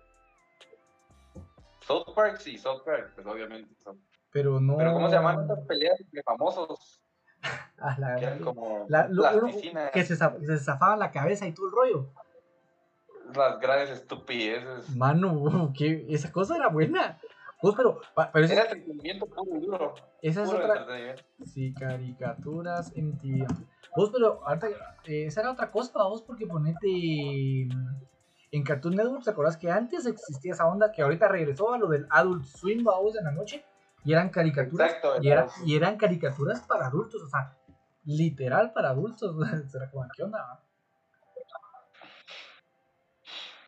South Park? Sí, South Park, pues obviamente. Pero no. Pero ¿cómo se llaman esas peleas de famosos? (laughs) Ah, la- Que eran como la- lo- plasticina, que se, se zafaban la cabeza y todo el rollo. las grandes estupideces. Mano, (laughs) que esa cosa era buena. Pues, pero, pero Era entretenimiento puro y duro. esa es Puro otra. Sí, caricaturas en TV. Vos, pero ahorita, eh, esa era otra cosa, vos, porque ponete mm, en Cartoon Network, ¿te acordás que antes existía esa onda que ahorita regresó a lo del Adult Swim, vos, en la noche? Y eran caricaturas, Exacto, y, era- y eran caricaturas para adultos, o sea, literal para adultos. (laughs) Será como, ¿qué onda?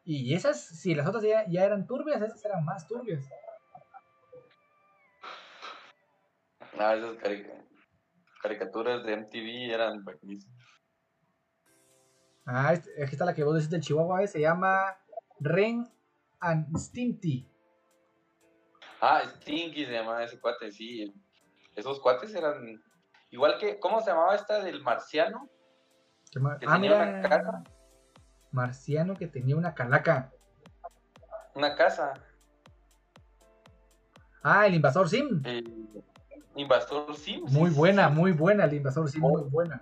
Y esas, si las otras ya, ya eran turbias, esas eran más turbias. Ah, esas carica- caricaturas de MTV eran buenísimas. Ah, este- aquí está la que vos decís del Chihuahua, eh, se llama Ren and Stimpy. Ah, Stinky se llamaba ese cuate, sí. Esos cuates eran. Igual que. ¿Cómo se llamaba esta del marciano? Que Ah, tenía mira, una casa. Marciano que tenía una calaca. Una casa. Ah, el Invasor Sim. El Invasor Sim. Muy sí, buena, sí. muy buena, el Invasor Sim, muy buena.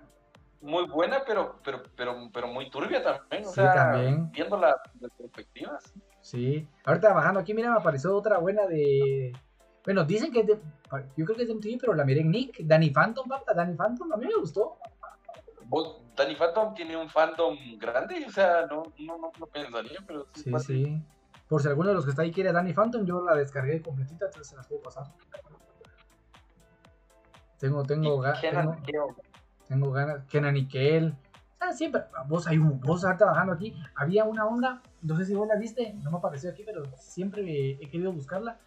Muy buena, pero, pero, pero, pero muy turbia también. O Sí, sea, también. viendo las, perspectivas. Sí. Ahorita bajando aquí, mira, me apareció otra buena de. Bueno, dicen que es de. Yo creo que es de MTV, pero la miré en Nick. Danny Phantom, papá. Danny Phantom, a mí me gustó. Danny Phantom tiene un fandom grande, o sea, no, no, no lo pensaría, pero sí. Sí. Por si alguno de los que está ahí quiere Danny Phantom, yo la descargué completita, entonces se las puedo pasar. Tengo, tengo, Y ga- Kenan tengo, tengo ganas. Kenan y Kel. Ah, siempre. Vos hay un. Vos ahorita bajando aquí. Había una onda. No sé si vos la viste. No me apareció aquí, pero siempre he, he querido buscarla.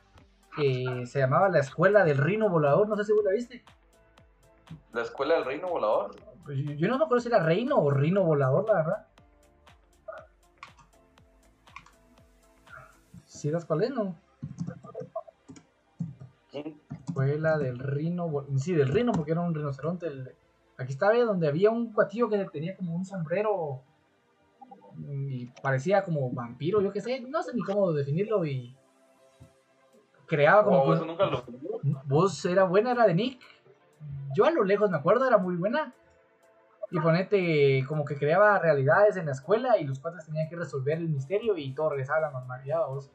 Que se llamaba La Escuela del Rino Volador. No sé si vos la viste. La escuela del reino volador. Pues yo, yo no me acuerdo si era Reino o Rino Volador, la verdad. ¿Sí das cuál es, no? ¿Quién? Escuela del Rino. Sí, del Rino, porque era un rinoceronte. el- Aquí estaba donde había un cuatillo que tenía como un sombrero. Y parecía como vampiro, yo qué sé. No sé ni cómo definirlo. Y. Creaba como. Oh, que- eso nunca lo vi. Voz era buena, era de Nick. Yo a lo lejos me acuerdo, era muy buena. Y ponete como que creaba realidades en la escuela y los cuates tenían que resolver el misterio y todo regresaba a la normalidad. vos.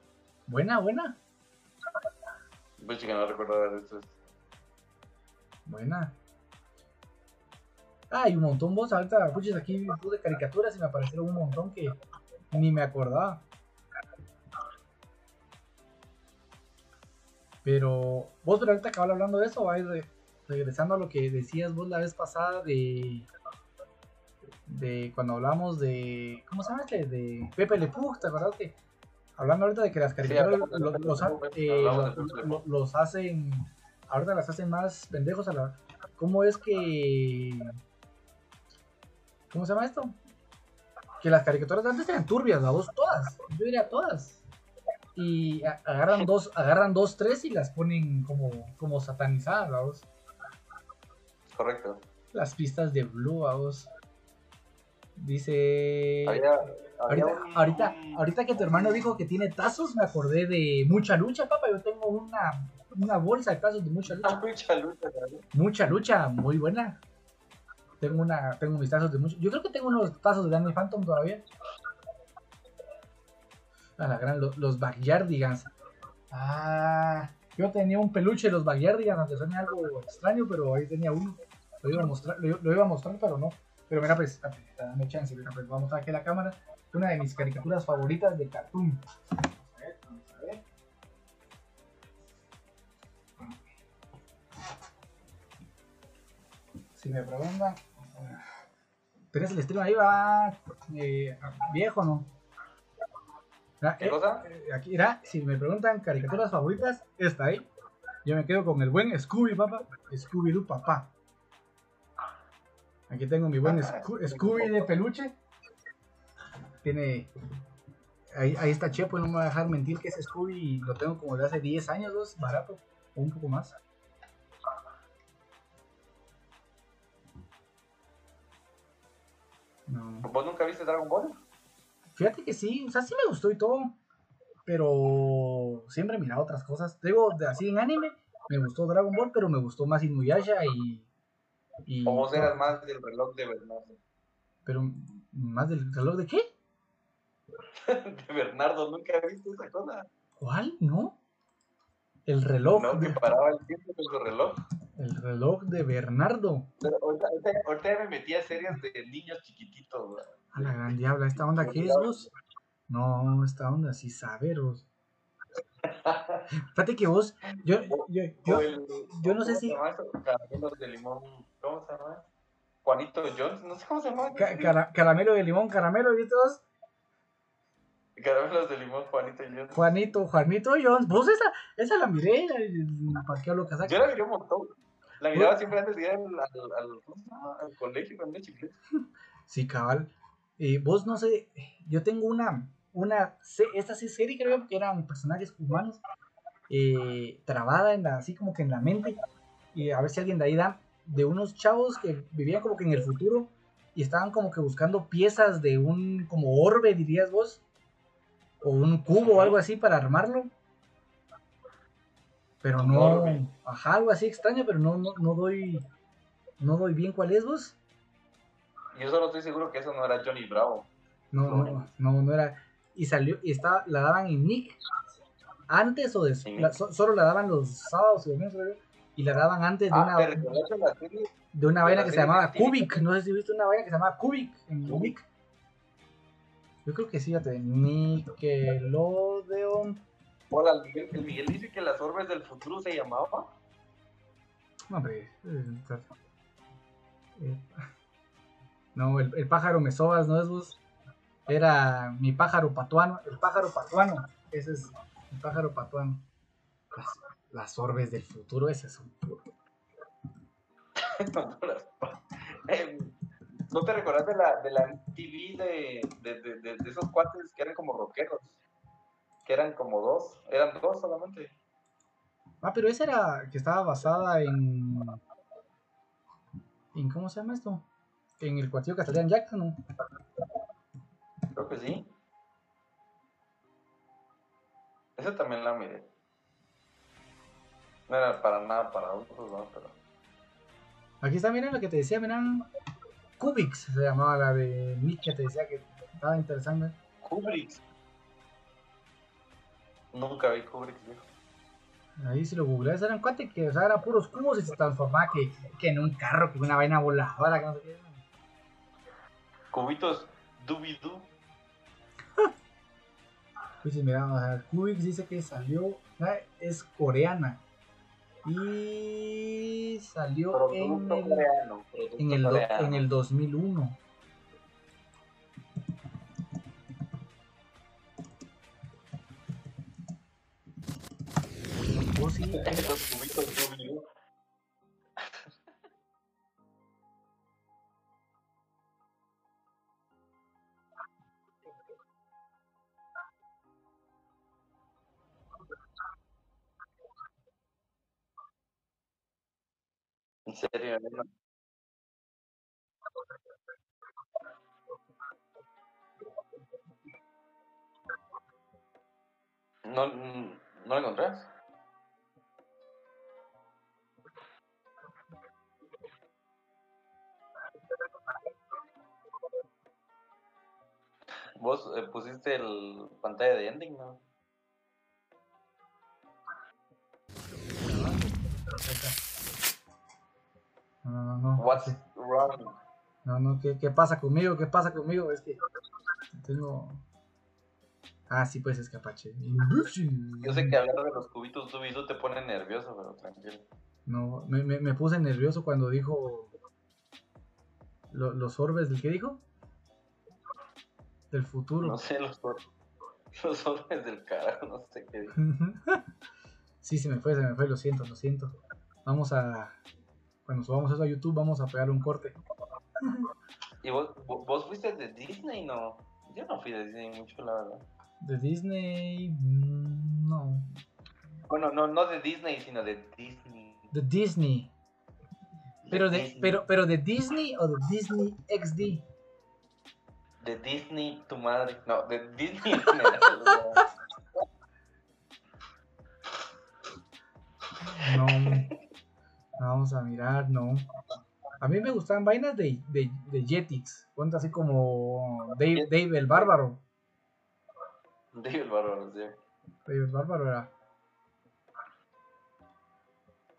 Buena, buena, Pues que no recuerdo buena. Ah, y un montón vos, ahorita puches aquí de caricaturas y me aparecieron un montón que ni me acordaba. Pero vos, pero ahorita acabas hablando de eso, va a regresando a lo que decías vos la vez pasada de. de cuando hablamos de. ¿Cómo se llama este? De Pepe Le Pug, ¿te acuerdas que? Hablando ahorita de que las caricaturas los, eh, hacen. Ahorita las hacen más pendejos a la. ¿Cómo es que.? ¿Cómo se llama esto? Que las caricaturas de antes eran turbias, la voz todas. Yo diría todas. Y agarran dos, agarran dos, tres y las ponen como, como satanizadas, la voz. Correcto. Las pistas de Blue, a vos. Dice. Había, había Ahorita, un- ahorita, ahorita que tu hermano dijo que tiene tazos, me acordé de mucha lucha, papá. Yo tengo una, una bolsa de tazos de mucha lucha. (laughs) mucha lucha. Mucha muy buena. Tengo una, tengo mis tazos de mucho. Yo creo que tengo unos tazos de Danny Phantom todavía. A la gran, los, los Backyardigans. Ah, yo tenía un peluche de los Backyardigans, aunque suene algo extraño, pero ahí tenía uno. Lo iba a mostrar, lo, lo iba a mostrar, pero no. Pero mira, pues, dame chance, mira, pues, vamos a aquí la cámara. Una de mis caricaturas favoritas de Cartoon. Vamos a ver, vamos a ver. Si me preguntan, ¿tenés el stream ahí? Va eh, viejo, ¿no? ¿Qué eh, cosa? eh, aquí, mira, si me preguntan caricaturas favoritas, esta ahí. Yo me quedo con el buen Scooby, papá. Scooby-Doo, papá. Aquí tengo mi buen Sco- Scooby de peluche. Tiene. Ahí, ahí está Chepo, no me va a dejar mentir que ese Scooby lo tengo como de hace 10 años, dos, barato. O un poco más. No. ¿Vos nunca viste Dragon Ball? Fíjate que sí, o sea, sí me gustó y todo. Pero siempre he mirado otras cosas. Digo, de así en anime, me gustó Dragon Ball, pero me gustó más Inuyasha y. y ¿O vos eras más del reloj de Bernardo? Pero más del reloj de qué? (laughs) De Bernardo, ¿nunca viste esa cosa? ¿Cuál? ¿No? El reloj. No, que paraba el tiempo con su reloj. el reloj de Bernardo. Pero ahorita, ahorita, ahorita me metí a series de niños chiquititos, güey. A la gran diabla, ¿esta onda qué es vos? No, esta onda sí saberos. (laughs) Fíjate que vos, yo, yo, yo, yo no sé ¿cómo si- de limón. ¿Cómo se llama? Juanito Jones, no sé cómo se llama. ca- cara- caramelo de limón, caramelo, ¿viste vos? Caramelos de limón, Juanito Jones. Juanito, Juanito Jones, vos esa, esa la miré, ¿para qué hablo casaca? Yo la miré un montón. La miraba siempre antes de ir al, al, al, al colegio cuando era chiquito. Sí, cabal. Eh, vos no sé, yo tengo una, una, esta sí serie creo que eran personajes humanos, eh, trabada en la, así como que en la mente, y a ver si alguien de ahí da, de unos chavos que vivían como que en el futuro, y estaban como que buscando piezas de un, como orbe, dirías vos, o un cubo o algo así para armarlo. Pero no, ajá, algo así extraño, pero no, no, no doy, no doy bien cuál es vos. Yo solo estoy seguro que eso no era Johnny Bravo. No, no, no, no era. Y salió, y estaba, la daban en Nick. Antes o después. Solo la daban los sábados y domingos, y la daban antes de Ah, una, ¿te la serie? de una vaina que se llamaba? Cubic. No sé si viste una vaina que se llamaba Cubic en Cubic. Nick. Yo creo que sí, fíjate. Nickelodeon. Hola, el Miguel, el Miguel dice que las orbes del futuro se llamaba. No, hombre. eh, eh, No, el, el pájaro Mesobas, ¿no es vos? Era mi pájaro patuano. El pájaro patuano. Ese es el pájaro patuano. Las, orbes del futuro, ese es un puro. Eh, ¿No te recuerdas de la, de la de, de, de, de- de esos cuates que eran como rockeros? Que eran como dos, eran dos solamente. Ah, pero esa era que estaba basada en. ¿En cómo se llama esto? En el cuatillo Castellan Jackson, ¿no? Creo que sí. Esa también la miré. No era para nada para adultos, ¿no? Pero... Aquí está, miren lo que te decía, miren. Cubix se llamaba la de que te decía que estaba interesante. Kubrick. Nunca vi Kubrick, viejo. Ahí si lo googleas eran cuate que o sea, eran puros cubos y se transformaba que, que en un carro, que una vaina voladora, que no sé qué. Cubitos Doobie-Doo. (laughs) Pues mira, o sea, dice que salió, es coreana. Y salió en el, coreano. en el, do- en el 2001. Oh, sí, En serio, ¿no? ¿No, no lo encontrás? Vos eh, pusiste el pantalla de ending, ¿no? No, no, no. What's wrong? No, no, ¿qué, ¿qué pasa conmigo? ¿Qué pasa conmigo? Es que tengo... Ah, sí, pues es que Apache. Yo sé que hablar de los cubitos Dubidu te pone nervioso, pero tranquilo. No, me, me, me puse nervioso cuando dijo lo- los orbes del que dijo del futuro. No sé, los, los orbes del carajo, no sé qué. dijo. (laughs) sí, se me fue, se me fue, lo siento, lo siento. Vamos a cuando subamos eso a YouTube vamos a pegar un corte. ¿Y vos, vo- vos fuiste de Disney, no? Yo no fui de Disney mucho, la verdad. De Disney, mm, no. Bueno, no, no de Disney, sino de Disney. De Disney. Pero de, Disney. pero, pero de Disney o de Disney XD. De Disney, tu madre. No, de Disney (laughs) (laughs) No. Vamos a mirar, no. A mí me gustaban vainas de, de, de Jetix. Cuenta así como Dave, Dave el Bárbaro. Dave el bárbaro, sí. Dave el Bárbaro era.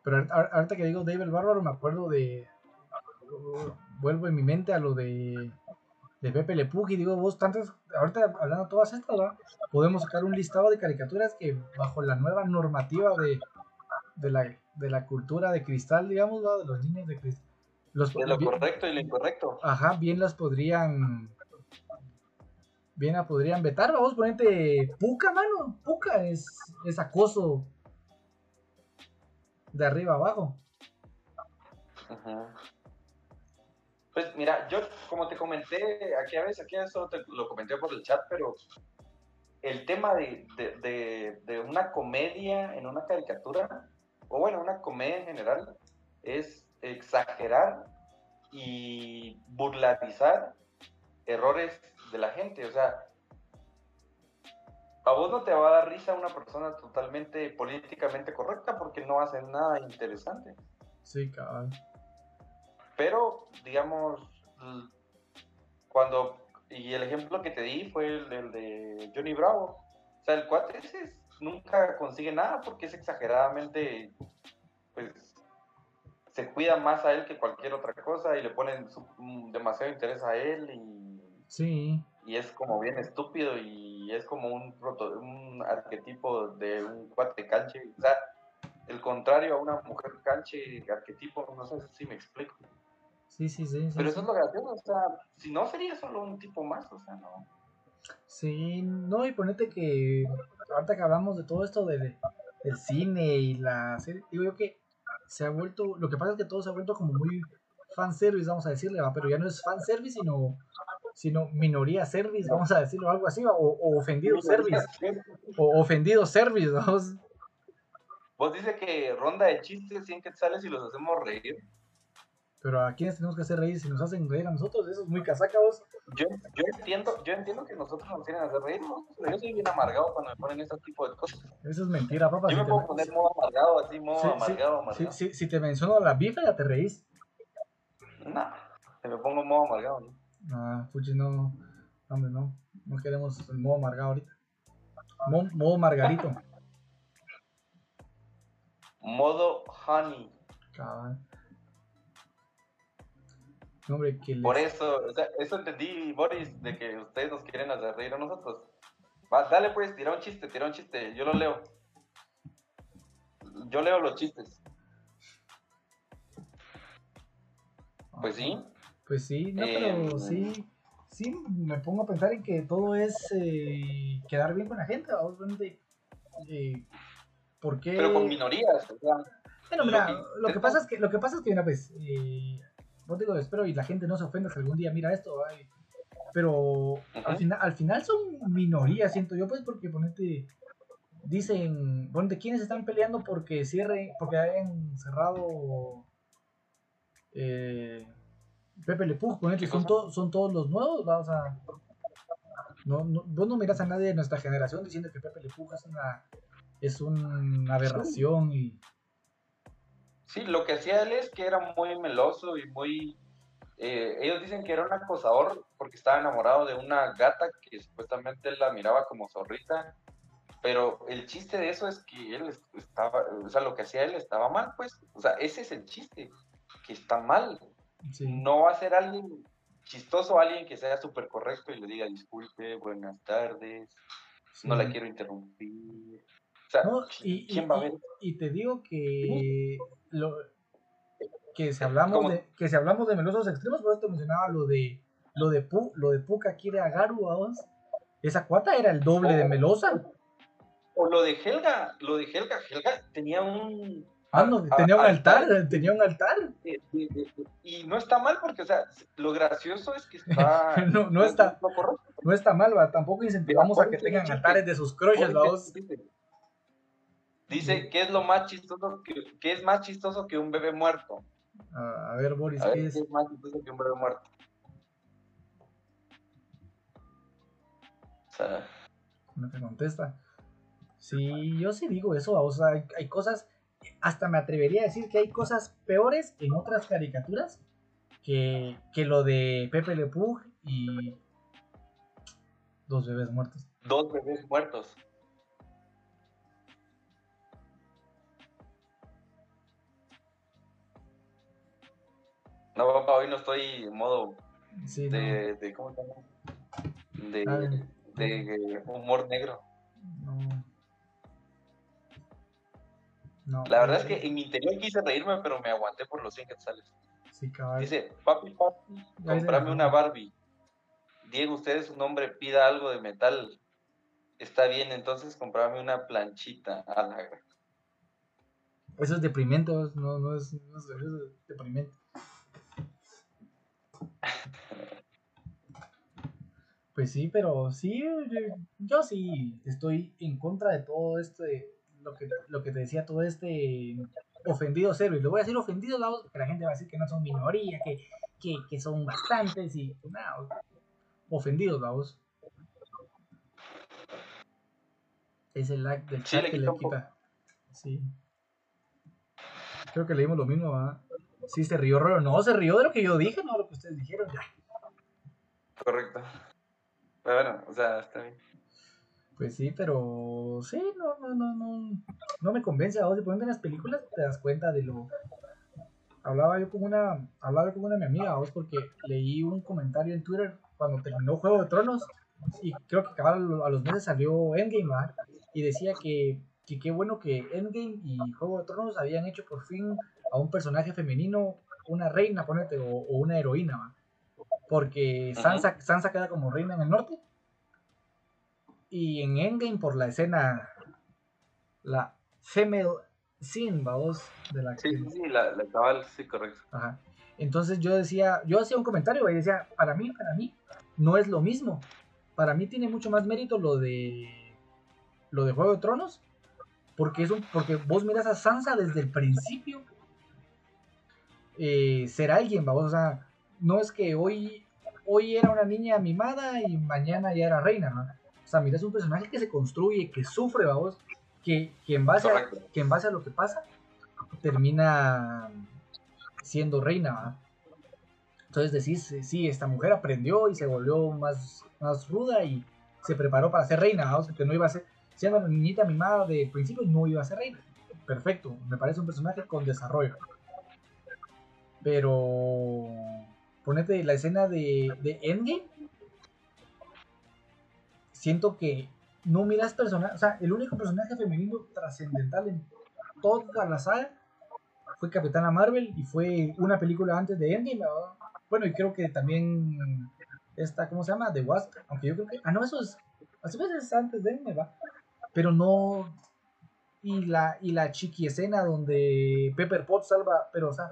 Pero ahor- ahor- ahorita que digo Dave el Bárbaro, me acuerdo de. Vuelvo en mi mente a lo de. De Pepe Le Pew y digo, vos tantas. Ahorita hablando de todas estas, ¿verdad? Podemos sacar un listado de caricaturas que, bajo la nueva normativa de. De la, de la cultura de cristal, digamos, ¿verdad? De los niños de cristal. Los, De lo bien- correcto y lo incorrecto. Ajá, bien las podrían. Bien la podrían vetar. Vamos, ponerte puca, mano. Puca es, es acoso. De arriba a abajo. Ujú. Pues mira, yo como te comenté, aquí a veces, aquí solo te lo comenté por el chat, pero el tema de, de, de- de una comedia en una caricatura, o bueno, una comedia en general, es exagerar y burlatizar errores de la gente. O sea, a vos no te va a dar risa una persona totalmente políticamente correcta porque no hace nada interesante. Sí, cabal. Pero, digamos, cuando, y el ejemplo que te di fue el, el de Johnny Bravo. O sea, el cuate ese es- nunca consigue nada porque es exageradamente, pues, se cuida más a él que cualquier otra cosa y le ponen su- mm, demasiado interés a él y, Sí. y es como bien estúpido y es como un, proto, un arquetipo de un cuate canche. O sea, el contrario a una mujer canche, arquetipo, no sé si me explico. Sí, sí, sí. Pero sí. eso es lo gracioso, o sea, si no sería solo un tipo más, o sea, no. Sí, no, y ponete que ahorita que hablamos de todo esto del, del cine y la serie, digo yo que se ha vuelto, lo que pasa es que todo se ha vuelto como muy fanservice, vamos a decirle, ¿va? pero ya no es fanservice, sino, sino minoría service, vamos a decirlo, algo así, ¿va? o, o ofendido service, o ofendido service, vamos. Vos dices que ronda de chistes 100 quetzales y los hacemos reír. Pero a quienes tenemos que hacer reír si nos hacen reír a nosotros, eso es muy casaca, vos. Yo, yo entiendo, yo entiendo que nosotros nos tienen que hacer reír, ¿no? pero yo soy bien amargado cuando me ponen ese tipo de cosas. Eso es mentira, papá. Yo si me te- puedo poner modo amargado, así, modo Sí, sí, amargado, si, amargado. si- si te menciono la bifa, ya te reís. No, se me pongo modo amargado, ¿no? Ah, Fuchi, no, hombre, no. No queremos el modo amargado ahorita. Mo- modo margarito. Modo honey. Cabal. No, hombre, que les- Por eso, o sea, eso entendí, Boris, de que ustedes nos quieren hacer reír a nosotros. Va, dale pues, tira un chiste, tira un chiste, yo lo leo. Yo leo los chistes. Pues sí. Pues sí, no, Eh, pero sí. Sí, me pongo a pensar en que todo es eh, quedar bien con la gente. Obviamente, eh, ¿Por qué? Pero con minorías, o sea, Bueno, Lo mira, que lo que pasa es que, lo que pasa es que, mira, pues, digo, espero y la gente no se ofenda si algún día mira esto, ay, pero al, Ujú. final, al final son minorías, siento yo, pues, porque ponete, dicen, ponete, ¿quiénes están peleando porque cierre, porque hayan cerrado, eh, Pepe Le Pug, ponete, son, to- son todos los nuevos, ¿va? o sea, no, no, vos no miras a nadie de nuestra generación diciendo que Pepe Le Pug es una, es una aberración y Sí, lo que hacía él es que era muy meloso y muy... eh, ellos dicen que era un acosador porque estaba enamorado de una gata que supuestamente él la miraba como zorrita, pero el chiste de eso es que él est- estaba, o sea, lo que hacía él estaba mal, pues, o sea, ese es el chiste, que está mal. sí. No va a ser alguien chistoso, alguien que sea súper correcto y le diga disculpe, buenas tardes, no la quiero interrumpir. O sea, No, y, ¿quién y- va a ver? y- y te digo que lo, que si hablamos ¿Cómo? de que si hablamos de melosos extremos, por eso te mencionaba lo de lo de Pu, lo de Puka quiere a Garu. Esa cuata era el doble de melosa. O lo de Helga, lo de Helga, Helga tenía un... Ah, no, a- tenía un altar, tenía un altar. y no está mal porque, o sea, lo gracioso es que está... (laughs) No- no está-. No está mal, va. Tampoco incentivamos a que tengan altares de sus crushes, vamos. Dice, que es lo más chistoso, que, que es más chistoso que un bebé muerto. A, a ver, Boris, A ver, ¿qué ¿qué es? es más chistoso que un bebé muerto? O sea, No te contesta. Sí, yo sí digo eso, o sea, hay, hay cosas, hasta me atrevería a decir que hay cosas peores en otras caricaturas que, que lo de Pepe Le Pug y dos bebés muertos. dos bebés muertos. No, papá, hoy no estoy en modo Sí, no, de, de ¿cómo se llama? De, de humor negro. no. No, La verdad es que en mi interior quise reírme, pero me aguanté por los 100 quetzales. Sí. Dice, papi, papi, comprame una Barbie. Diego, usted es un hombre, pida algo de metal. Está bien, entonces comprame una planchita. A la. Eso es deprimente, no, no es, no es- es deprimente. Pues sí, pero sí, yo- yo sí estoy en contra de todo esto, de lo que, lo que te decía, todo este ofendido cero. Y lo voy a decir ofendido, porque la gente va a decir que no son minoría, que, que, que son bastantes y nada, ofendidos, vamos. Es el lag del chat le que le quita. Sí. Creo que leímos lo mismo, ¿va? Sí, se rió Rolo. No, se rió de lo que yo dije, no de lo que ustedes dijeron. Ya. Correcto. Pero bueno, o sea, está bien. Pues sí, pero sí, no, no, no, no, no me convence a vos. Si ponen las películas, te das cuenta de lo. Hablaba yo con una, hablaba yo con una de mi amiga, vos, porque leí un comentario en Twitter cuando terminó Juego de Tronos y creo que a lo- a los meses salió Endgame, ¿va? y decía que, que qué bueno que Endgame y Juego de Tronos habían hecho por fin a un personaje femenino, una reina, ponete, o, o una heroína, ¿va? porque. Sansa, Sansa queda como reina en el norte y en Endgame por la escena, la female scene, vamos, de la Sí, que... sí, sí, la, la cabal, sí, correcto. Ajá. Entonces yo decía, yo hacía un comentario y decía, para mí, para mí, no es lo mismo. Para mí tiene mucho más mérito lo de lo de Juego de Tronos, porque es un, porque vos miras a Sansa desde el principio eh, ser alguien, vamos, o sea, no es que hoy hoy era una niña mimada y mañana ya era reina, ¿no? O sea, miras un personaje que se construye, que sufre, vamos, que, que en base a, que en base a lo que pasa termina siendo reina. ¿va? Entonces decís, eh, sí, esta mujer aprendió y se volvió más, más ruda y se preparó para ser reina. O sea, que no iba a ser, siendo una niñita mimada de principio, no iba a ser reina. Perfecto, me parece un personaje con desarrollo. Pero ponete la escena de, de Endgame. Siento que no miras personajes, o sea, el único personaje femenino trascendental en toda la saga fue Capitana Marvel y fue una película antes de Endgame. ¿verdad? Bueno, y creo que también esta, ¿cómo se llama? The Wasp, aunque yo creo que, ah, no, eso es, a su vez es antes de Endgame, ¿va? Pero no, y la, y la chiqui escena donde Pepper Potts salva, pero, o sea,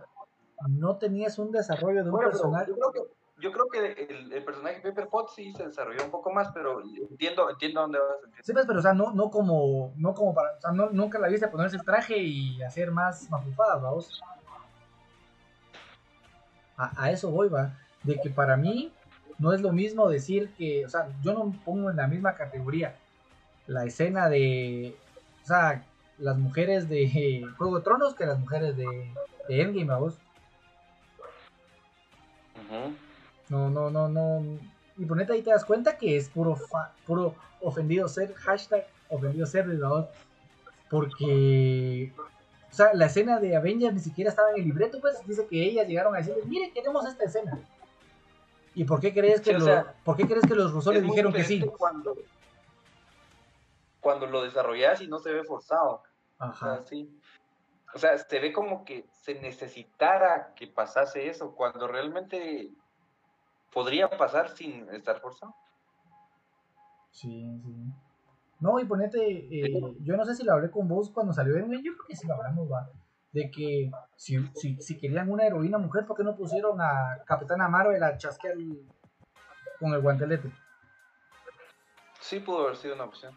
no tenías un desarrollo de un Bueno, personaje. yo creo que, yo creo que el, el personaje Pepper Potts sí se desarrolló un poco más, pero entiendo, entiendo dónde vas. entiendo. Sí, pues, pero o sea, no, no como, no como para, o sea, no, nunca la viste ponerse el traje y hacer más mafufadas, vamos. a, a eso voy, va, de que para mí no es lo mismo decir que, o sea, yo no pongo en la misma categoría la escena de, o sea, las mujeres de (laughs) Juego de Tronos que las mujeres de, de Endgame, vamos. No, no, no, no. Y ponete ahí te das cuenta que es puro, fa- puro ofendido ser, hashtag ofendido ser, ¿verdad? Porque, o sea, la escena de Avengers ni siquiera estaba en el libreto, pues dice que ellas llegaron a decirles, mire, queremos esta escena. ¿Y por qué crees que, Sí, o lo- sea, ¿por qué crees que los Rousseau le dijeron que sí? Cuando, cuando lo desarrollas y no se ve forzado. O sea, Ajá. sí. O sea, se ve como que se necesitara que pasase eso, cuando realmente podría pasar sin estar forzado. Sí, sí. No, y ponete, eh, yo no sé si lo hablé con vos cuando salió yo creo que sí lo hablamos, va. De que si, si, si querían una heroína mujer, ¿por qué no pusieron a Capitana Marvel a chasquear con el guantelete? Sí pudo haber sido una opción.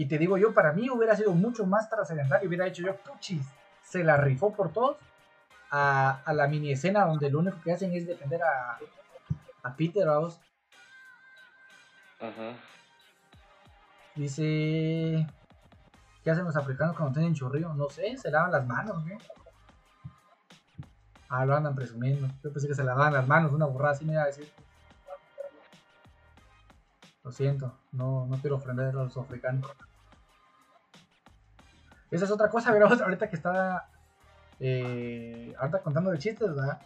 Y te digo yo, para mí hubiera sido mucho más trascendental y hubiera hecho yo, puchis, se la rifó por todos a, a la mini escena donde lo único que hacen es defender a, a Peter, vamos. Dice. ¿Qué hacen los africanos cuando tienen chorrillo? No sé, se lavan las manos, ¿o ¿qué? Ah, lo andan presumiendo. Yo pensé que se lavaban las manos, una burrada así me iba a decir. Lo siento, no, no quiero ofender a los africanos. Esa es otra cosa, ¿verdad? (laughs) Ahorita que estaba. Eh, ahorita contando de chistes, ¿verdad?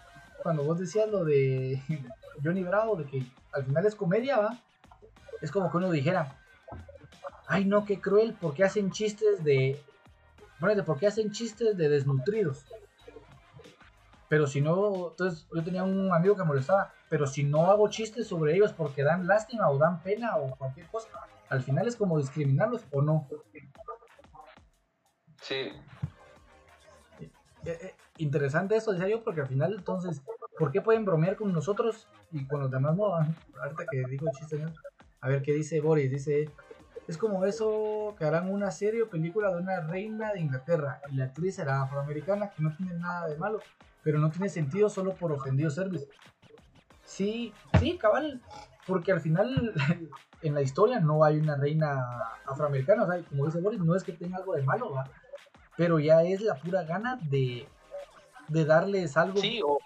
Cuando vos decías lo de (laughs) Johnny Bravo, de que al final es comedia, ¿va? Es como que uno dijera, ay no, qué cruel, porque hacen chistes de... Ponete, porque hacen chistes de desnutridos. Pero si no, entonces yo tenía un amigo que molestaba, pero si no hago chistes sobre ellos porque dan lástima o dan pena o cualquier cosa, al final es como discriminarlos o no. Sí, Eh, eh, interesante eso, decía yo, porque al final entonces, ¿por qué pueden bromear con nosotros y con los demás no? Ahorita que digo chiste, ¿no? A ver qué dice Boris, dice, es como eso que harán una serie o película de una reina de Inglaterra y la actriz será afroamericana, que no tiene nada de malo, pero no tiene sentido solo por ofendido service. Sí, sí, cabal, porque al final (laughs) en la historia no hay una reina afroamericana, o sea, como dice Boris, no es que tenga algo de malo, ¿va? Pero ya es la pura gana de, de darles algo. sí, o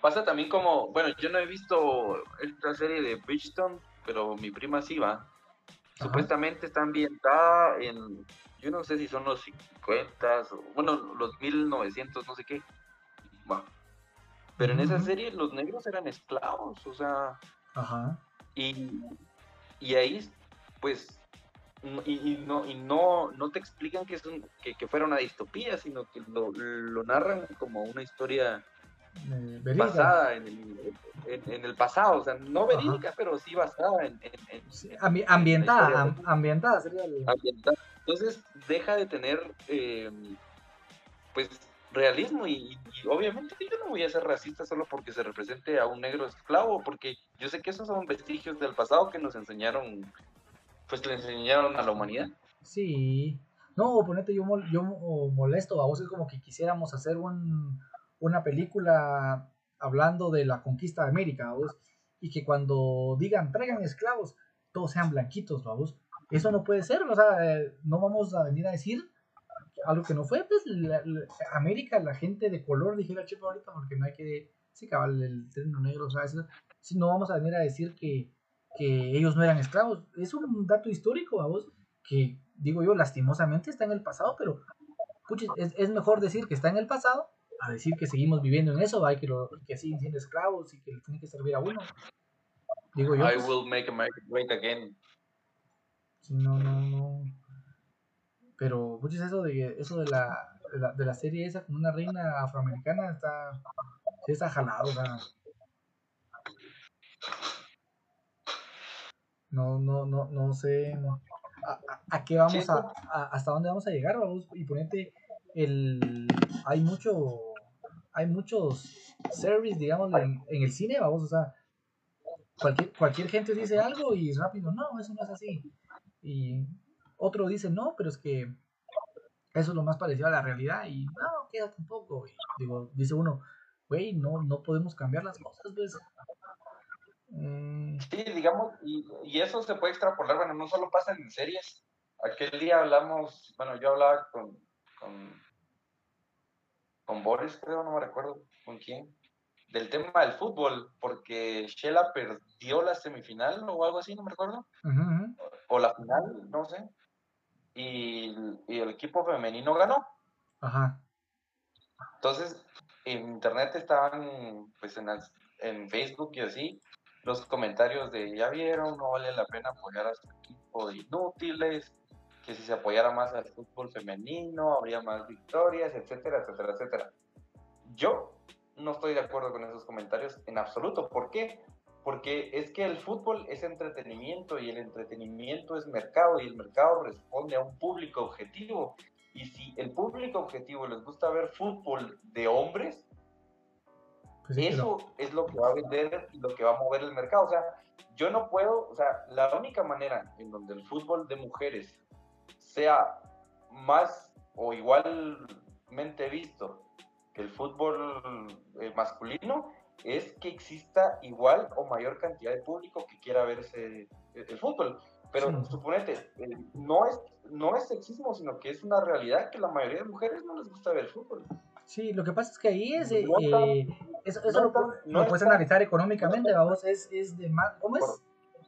pasa también como, bueno, yo no he visto esta serie de Bridgestone, pero mi prima sí va. Supuestamente está ambientada en, yo no sé si son los 50, o, bueno, los 1900, no sé qué. Pero en esa serie los negros eran esclavos, o sea, Ajá. y, y ahí, pues, y, y no, y no, no te explican que, es un, que, que fuera una distopía, sino que lo, lo narran como una historia eh, basada en el, en, en el pasado, o sea, no Ajá. verídica, pero sí basada en, Sí, ambi- ambientada, am- ambientada sería el... ambiental. Entonces deja de tener, eh, pues, realismo y, y obviamente yo no voy a ser racista solo porque se represente a un negro esclavo, porque yo sé que esos son vestigios del pasado que nos enseñaron, pues le enseñaron a la humanidad. Sí. No, ponete, yo, yo mo- molesto, a vos es como que quisiéramos hacer un, una película hablando de la conquista de América, vos, y que cuando digan traigan esclavos, todos sean blanquitos, vos. Eso no puede ser, o sea, eh, no vamos a venir a decir algo que no fue, pues América, la gente de color, dijera Chepo ahorita, porque no hay que, sí, cabal, el término negro, o sea, no vamos a venir a decir que, que ellos no eran esclavos. Es un dato histórico, vos, que digo yo, lastimosamente está en el pasado, pero puchis, es, es mejor decir que está en el pasado a decir que seguimos viviendo en eso, ¿va? y que, lo, que siguen siendo esclavos y que le tienen que servir a uno. Digo yo, I pues, will make America great again. no, no, no. Pero, puchis, eso de, eso de la, de la, de la serie esa con una reina afroamericana está, está jalado, o sea. No, no, no, no sé a, a- a qué vamos a, a- hasta dónde vamos a llegar, vamos, y ponete el hay mucho hay muchos service, digamos, en, en el cine, vamos, o sea, cualquier, cualquier gente dice algo y rápido, no, eso no es así. Y otro dice, no, pero es que eso es lo más parecido a la realidad, y no, queda tampoco. Y digo, dice uno, güey, no, no podemos cambiar las cosas, pues. Mm. Sí, digamos, y, y, eso se puede extrapolar, bueno, no solo pasa en series. Aquel día hablamos, bueno, yo hablaba con, con, con Boris, creo, no me recuerdo con quién, del tema del fútbol, porque Shela perdió la semifinal o algo así, no me recuerdo, o la final, no sé, y, y, el equipo femenino ganó. Ajá. Entonces, en internet estaban, pues en, en Facebook y así, los comentarios de ya vieron, no vale la pena apoyar a su equipo de inútiles, que si se apoyara más al fútbol femenino habría más victorias, etcétera, etcétera, etcétera. Yo no estoy de acuerdo con esos comentarios en absoluto. ¿Por qué? Porque es que el fútbol es entretenimiento y el entretenimiento es mercado y el mercado responde a un público objetivo. Y si el público objetivo les gusta ver fútbol de hombres, eso es lo que va a vender y lo que va a mover el mercado. O sea, yo no puedo, o sea, la única manera en donde el fútbol de mujeres sea más o igualmente visto que el fútbol eh, masculino es que exista igual o mayor cantidad de público que quiera ver ese, el fútbol. Pero suponete, eh, no, es, no es sexismo, sino que es una realidad que la mayoría de mujeres no les gusta ver el fútbol. Sí, lo que pasa es que ahí es, eh, eso, eso lo, puedes analizar económicamente, vamos, es, es de más, ¿cómo es?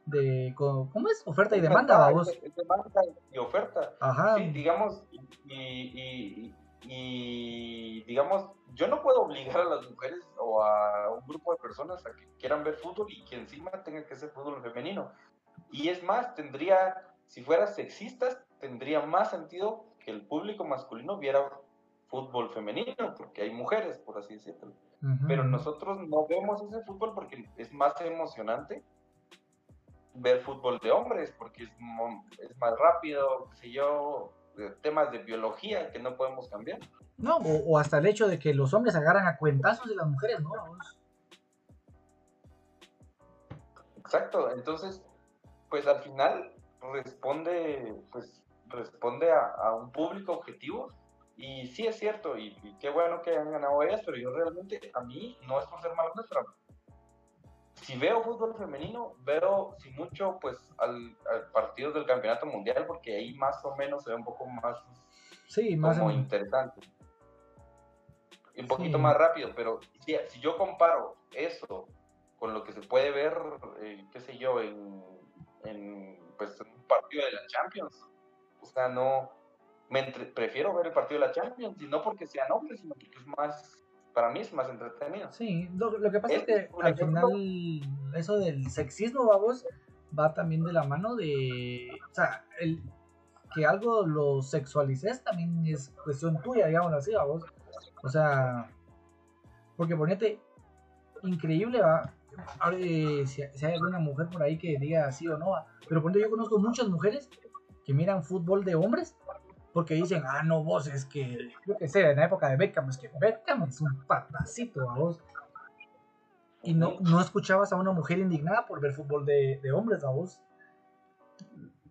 De, ¿Cómo es? Oferta y demanda, vamos. demanda y oferta. Ajá. Sí, digamos, y, y, y digamos, yo no puedo obligar a las mujeres o a un grupo de personas a que quieran ver fútbol y que encima tenga que ser fútbol femenino. Y es más, tendría, si fuera sexistas, tendría más sentido que el público masculino viera fútbol femenino, porque hay mujeres, por así decirlo. Pero nosotros no vemos ese fútbol porque es más emocionante ver fútbol de hombres, porque es, es más rápido, qué sé yo, temas de biología que no podemos cambiar. No, o, hasta el hecho de que los hombres agarran a cuentazos de las mujeres, ¿no? Exacto, entonces, pues al final responde, pues responde a, un público objetivo y sí es cierto, y, qué bueno que han ganado ellas, pero yo realmente, a mí, no es por ser malo, pero si veo fútbol femenino, veo, si mucho, pues al, partido del campeonato mundial, porque ahí más o menos se ve un poco más, sí, más como interesante. Y un poquito más rápido, pero si, si, yo comparo eso con lo que se puede ver, eh, qué sé yo, en, en, pues, un partido de la Champions, o sea, no, me prefiero ver el partido de la Champions, y no porque sean hombres, sino porque es más para mí es más entretenido. Sí, lo, que pasa es, que al final eso del sexismo, vamos, va también de la mano de, o sea, el, que algo lo sexualices también es cuestión tuya, digamos así, vamos. O sea, porque ponete, increíble, va. Ahora, eh, si, hay alguna mujer por ahí que diga sí o no, pero ponete, yo conozco muchas mujeres que miran fútbol de hombres porque dicen, ah, no, vos es que, yo que sé, en la época de Beckham, es que Beckham es un patacito a vos. Y no, no escuchabas a una mujer indignada por ver fútbol de, de hombres a vos.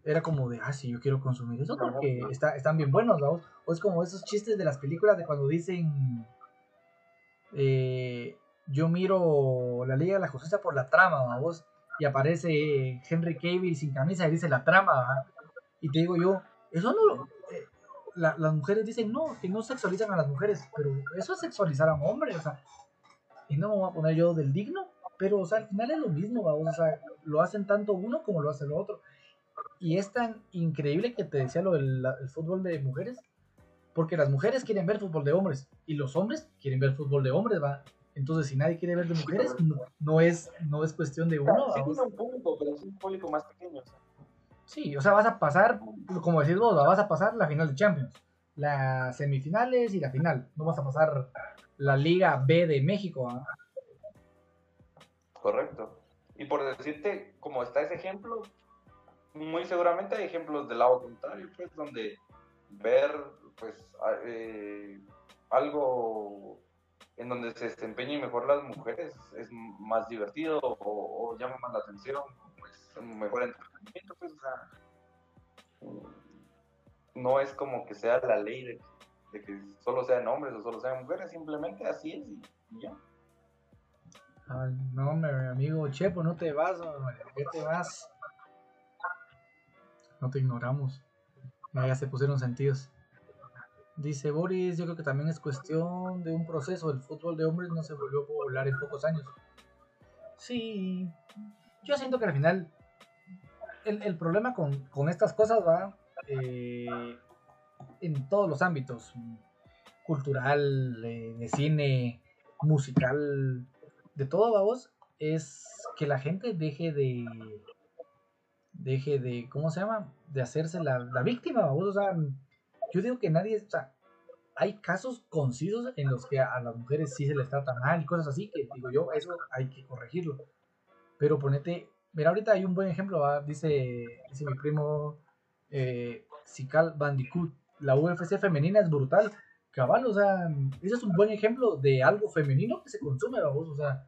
Era como de, ah, sí, yo quiero consumir eso porque está, están bien buenos, vos. O es como esos chistes de las películas de cuando dicen, eh, yo miro la Liga de la Justicia por la trama, vos. Y aparece Henry Cavill sin camisa y dice la trama, Y te digo yo, eso no, las mujeres dicen no, que no sexualizan a las mujeres, pero eso es sexualizar a un hombre, o sea, y no me voy a poner yo del digno, pero o sea, al final es lo mismo, o sea, lo hacen tanto uno como lo hace el otro. Y es tan increíble que te decía lo del fútbol de mujeres, porque las mujeres quieren ver fútbol de hombres y los hombres quieren ver fútbol de hombres, va. Entonces, si nadie quiere ver de mujeres, no, es, no es cuestión de uno. Sí, un público, pero es un público más pequeño. Sí, o sea, vas a pasar, como decís vos, vas a pasar la final de Champions, las semifinales y la final. No vas a pasar la Liga B de México. ¿ah? Correcto. Y por decirte, como está ese ejemplo, muy seguramente hay ejemplos del lado contrario, pues, donde ver, pues, eh, algo en donde se desempeñen mejor las mujeres es más divertido o, o llama más la atención mejor entretenimiento, pues, o sea, no es como que sea la ley de, que solo sean hombres o solo sean mujeres, simplemente así es y, ya. Ay, no, mi amigo Chepo, no te vas, ¿qué te vas? No te ignoramos. Ya, ya se pusieron sentidos. Dice Boris, yo creo que también es cuestión de un proceso. El fútbol de hombres no se volvió popular en pocos años. Sí, yo siento que al final el, el problema con, con estas cosas va eh, en todos los ámbitos. Cultural, eh, de cine, musical, de todo, vamos, es que la gente deje de deje de, ¿cómo se llama? De hacerse la, la víctima, vamos, o sea, yo digo que nadie, o sea, hay casos concisos en los que a, las mujeres sí se les trata mal y cosas así, que digo yo, eso hay que corregirlo. Pero ponete, mira, ahorita hay un buen ejemplo, dice, dice mi primo eh, Bandicoot, la UFC femenina es brutal. Cabal, o sea, ese es un buen ejemplo de algo femenino que se consume, vamos, o sea,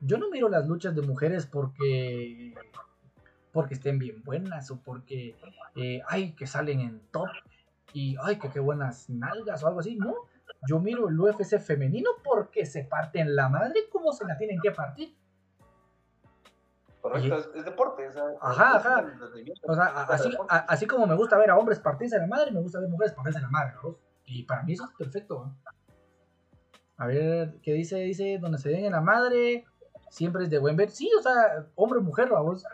yo no miro las luchas de mujeres porque porque estén bien buenas o porque eh, ay que salen en top y ay que qué buenas nalgas o algo así, no. Yo miro el UFC femenino porque se parten la madre como se la tienen que partir. Correcto, es, es deporte. O sea, Ajá, es ajá. O sea, así, a- así como me gusta ver a hombres partirse la madre, me gusta ver mujeres partirse la madre, ¿no? Y para mí eso es perfecto. ¿no? A ver, ¿qué dice? Dice, donde se den en la madre, siempre es de buen ver. Sí, o sea, hombre o mujer, vamos.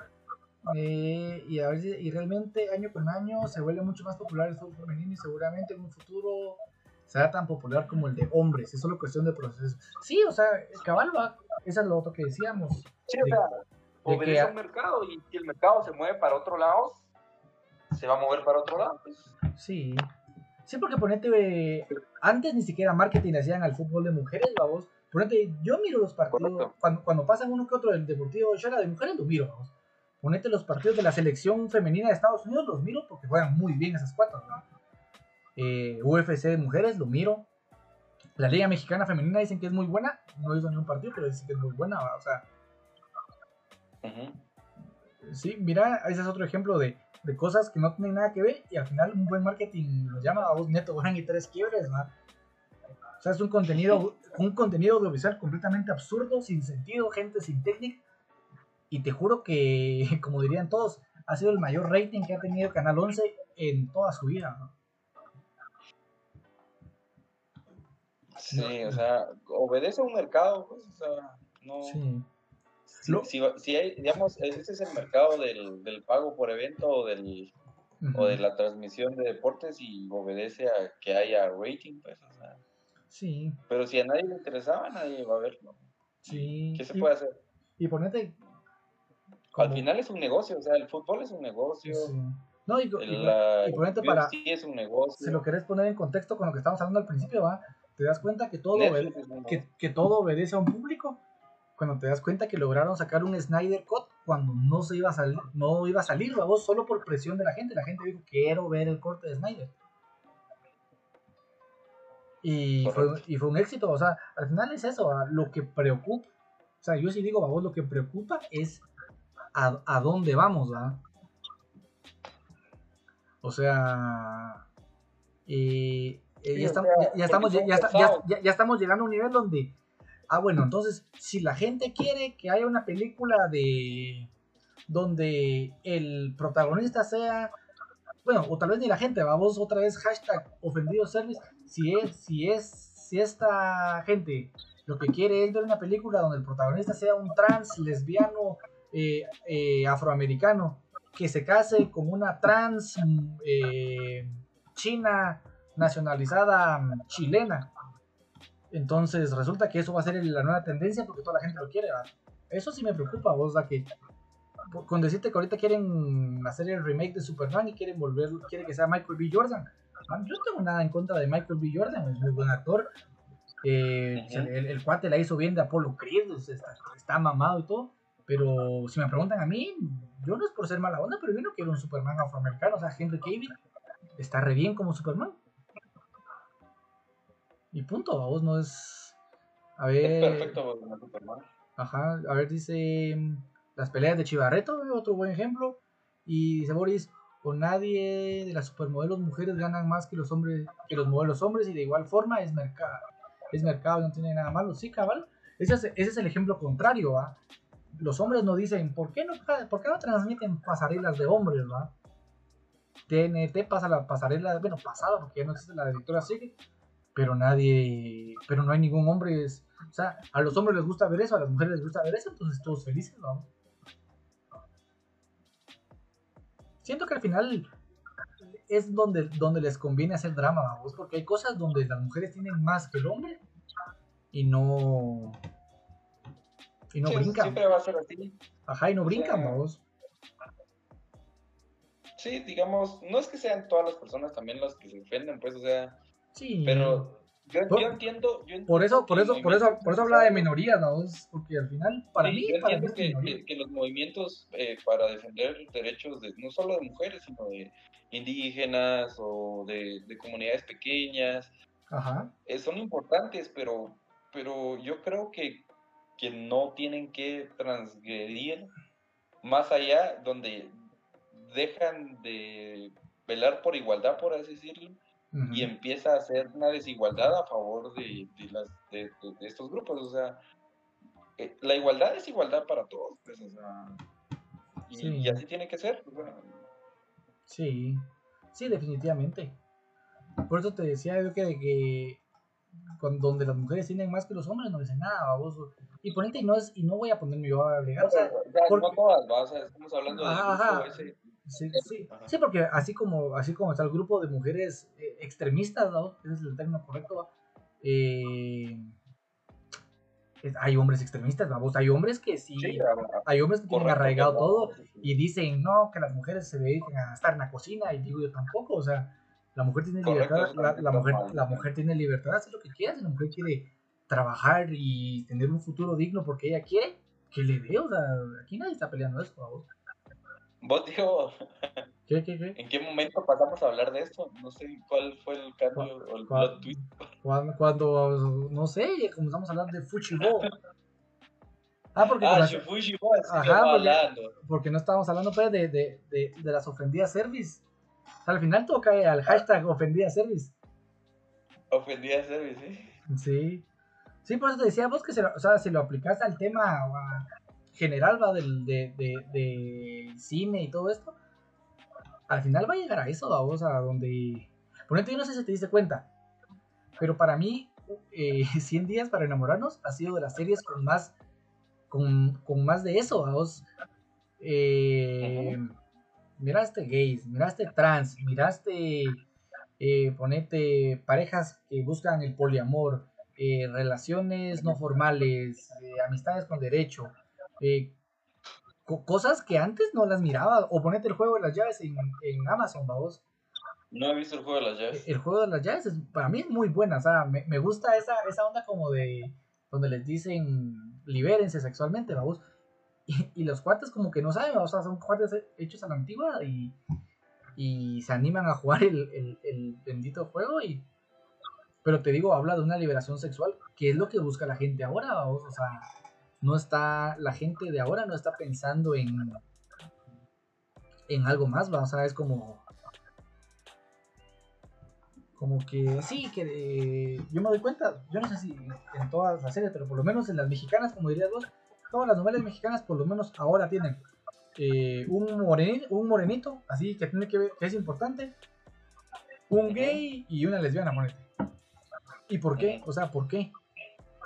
Eh, y, a ver, si- y realmente año con año se vuelve mucho más popular el fútbol femenino y seguramente en un futuro será tan popular como el de hombres. Es solo cuestión de proceso. Sí, o sea, cabal va. Eso es lo otro que decíamos. Sí, o sea, de obedece a un mercado y si el mercado se mueve para otro lado, se va a mover para otro lado. Pues. Sí. Sí, porque ponete, eh, antes ni siquiera marketing hacían al fútbol de mujeres, vamos. Ponete, yo miro los partidos, cuando, cuando pasan uno que otro del Deportivo Shara de mujeres, lo miro, vamos. Ponete los partidos de la selección femenina de Estados Unidos, los miro porque juegan muy bien esas cuatro, ¿no? Eh, UFC de mujeres, lo miro. La Liga Mexicana Femenina dicen que es muy buena, no he visto ni un partido, pero dicen que es muy buena, ¿va? o sea, Sí, mira, ese es otro ejemplo de, de cosas que no tienen nada que ver y al final un buen marketing lo llama a vos neto, gran y tres quiebres, ¿va? O sea, es un contenido, un contenido audiovisual completamente absurdo, sin sentido, gente sin técnica. Y te juro que, (laughs) como dirían todos, ha sido el mayor rating que ha tenido Canal 11 en toda su vida, ¿no? Sí, o sea, obedece a un mercado, pues, o sea, no. Sí. Si, Lo- si, si hay, digamos, ese es el mercado del, del pago por evento o, del, o de la transmisión de deportes y obedece a que haya rating, pues, o sea. Sí, Pero si a nadie le interesaba, nadie va a verlo. sí. ¿Qué se Y- puede hacer? Y ponete... Al como- final es un negocio, o sea, el fútbol es un negocio. sí. No, y, y- el, la y ponete para... UFC es un negocio. si lo querés poner en contexto con lo que estábamos hablando al principio, ¿va? Te das cuenta que todo, Netflix que, que todo obedece a un público. Cuando te das cuenta que lograron sacar un Snyder Cut cuando no se iba a salir, no iba a salir, vos solo por presión de la gente. La gente dijo, quiero ver el corte de Snyder. Y fue, y fue un éxito, o sea, al final es eso, lo que preocupa, o sea, yo sí digo, vos lo que preocupa es a, a dónde vamos, ¿va? O sea, eh, eh, estamos, estamos, ya estamos llegando a un nivel donde, ah, bueno, entonces, si la gente quiere que haya una película de donde el protagonista sea, bueno, o tal vez ni la gente, vamos otra vez hashtag ofendido service, si es, si es, si esta gente lo que quiere es ver una película donde el protagonista sea un trans, lesbiano, eh, eh, afroamericano, que se case con una trans eh, china nacionalizada chilena. Entonces resulta que eso va a ser la nueva tendencia porque toda la gente lo quiere. Eso sí me preocupa, vos, sea, que con decirte que ahorita quieren hacer el remake de Superman y quieren volver, quieren que sea Michael B. Jordan. Man, yo no tengo nada en contra de Michael B. Jordan, es muy buen actor. Eh, el, el cuate la hizo bien de Apollo Creed, o sea, está, está mamado y todo. Pero si me preguntan a mí, yo no es por ser mala onda, pero yo no quiero un Superman afroamericano. O sea, Henry Cavill está re bien como Superman. Y punto, a vos no es. A ver. Es perfecto. Ajá, a ver, dice las peleas de Chivarreto, otro buen ejemplo. Y dice Boris, con nadie de las supermodelos mujeres ganan más que los hombres, que los modelos hombres, y de igual forma es mercado, es mercado, no tiene nada malo, sí, cabal. ese es, ese es el ejemplo contrario, ¿va? Los hombres no dicen, ¿por qué no, por qué no transmiten pasarelas de hombres, ¿va? TNT pasa la pasarela, bueno, pasado, porque ya no existe la de Victoria's Secret, pero nadie, pero no hay ningún hombre, es- o sea, a los hombres les gusta ver eso, a las mujeres les gusta ver eso, entonces todos felices, ¿no? Siento que al final es donde, donde les conviene hacer drama, vamos, porque hay cosas donde las mujeres tienen más que el hombre y no y no Sí, brincan, Siempre va a ser así. ajá, y no o brincan, sea, vamos. Sí, digamos, no es que sean todas las personas también las que se ofenden, pues, o sea, Sí. pero yo, entiendo, yo Por eso, por eso, por eso, por eso hablaba de minorías, ¿no? Porque al final, para Sí, mí, yo para mí que, minoría. que- que los movimientos eh, para defender derechos de, no solo de mujeres, sino de indígenas o de, de comunidades pequeñas, Ajá. eh, son importantes, pero, pero yo creo que, que no tienen que transgredir más allá donde dejan de velar por igualdad, por así decirlo, y empieza a hacer una desigualdad a favor de, de las, de, de- de estos grupos. O sea, eh, la igualdad es igualdad para todos, pues, o sea, y, Sí. y así tiene que ser. sea, Sí, sí, definitivamente. Por eso te decía yo que, de que cuando, donde las mujeres tienen más que los hombres no dicen nada, baboso. Y ponente, y no, es, y no voy a ponerme yo a alegar, o sea, o sea, porque- no todas, ¿va? o sea, estamos hablando Ajá, grupo ajá. ese. Sí, sí, sí, porque así como, así como está el grupo de mujeres eh, extremistas, ¿no? ese es el término correcto. Eh, hay hombres extremistas, vamos, hay hombres que sí, hay hombres que tienen arraigado todo y dicen no, que las mujeres se dediquen a estar en la cocina y digo yo tampoco, o sea, la mujer tiene Correcto, libertad, la, mujer, la mujer tiene libertad de hacer lo que quiera, si la mujer quiere trabajar y tener un futuro digno porque ella quiere, que le dé, o sea, aquí nadie está peleando eso, vamos. Vos, (laughs) digo, ¿Qué, qué, qué? ¿en qué momento pasamos a hablar de esto? No sé cuál fue el cambio o el plot twist. Cuando, cuando, no sé, comenzamos a hablar de Fuchibo. (laughs) Ah, porque, Ah, con las- Shifu Shifu, así Ajá, porque- hablando. porque no estábamos hablando pues, de, de, de, de las ofendidas service. O sea, al final todo cae al hashtag ofendida service. Ofendida Service, ¿sí? Sí. Sí, por eso te decía vos que se lo- o sea, si lo aplicas al tema o a general va del, de, cine y todo esto, al final va a llegar a eso, a donde... Por ejemplo, yo no sé si te diste cuenta, pero para mí, eh, (laughs) 100 días para enamorarnos ha sido de las series con más, con, más de eso. Eh, Miraste gays, miraste trans, miraste, eh, ponete parejas que buscan el poliamor, eh, relaciones no formales, amistades con derecho, eh, co- cosas que antes no las miraba, o ponete el juego de las llaves en, en Amazon, vamos. No he visto el juego de las llaves. El juego de las llaves es, para mí es muy buena, o sea, me, me gusta esa, esa onda como de donde les dicen libérense sexualmente, vamos. (laughs) Y, y los cuates como que no saben, o sea, son cuates hechos a la antigua y, y se animan a jugar el, el, el bendito juego y... Pero te digo, habla de una liberación sexual, que es lo que busca la gente ahora, vamos, o sea, no está, la gente de ahora no está pensando en, en algo más, vamos a ver, es como, como que sí, que eh, yo me doy cuenta, yo no sé si en todas las series, pero por lo menos en las mexicanas, como dirías vos, todas las novelas mexicanas por lo menos ahora tienen eh, un, morenito, un morenito, así que tiene que ver, que es importante, un gay y una lesbiana. ¿Y por qué? O sea, ¿por qué?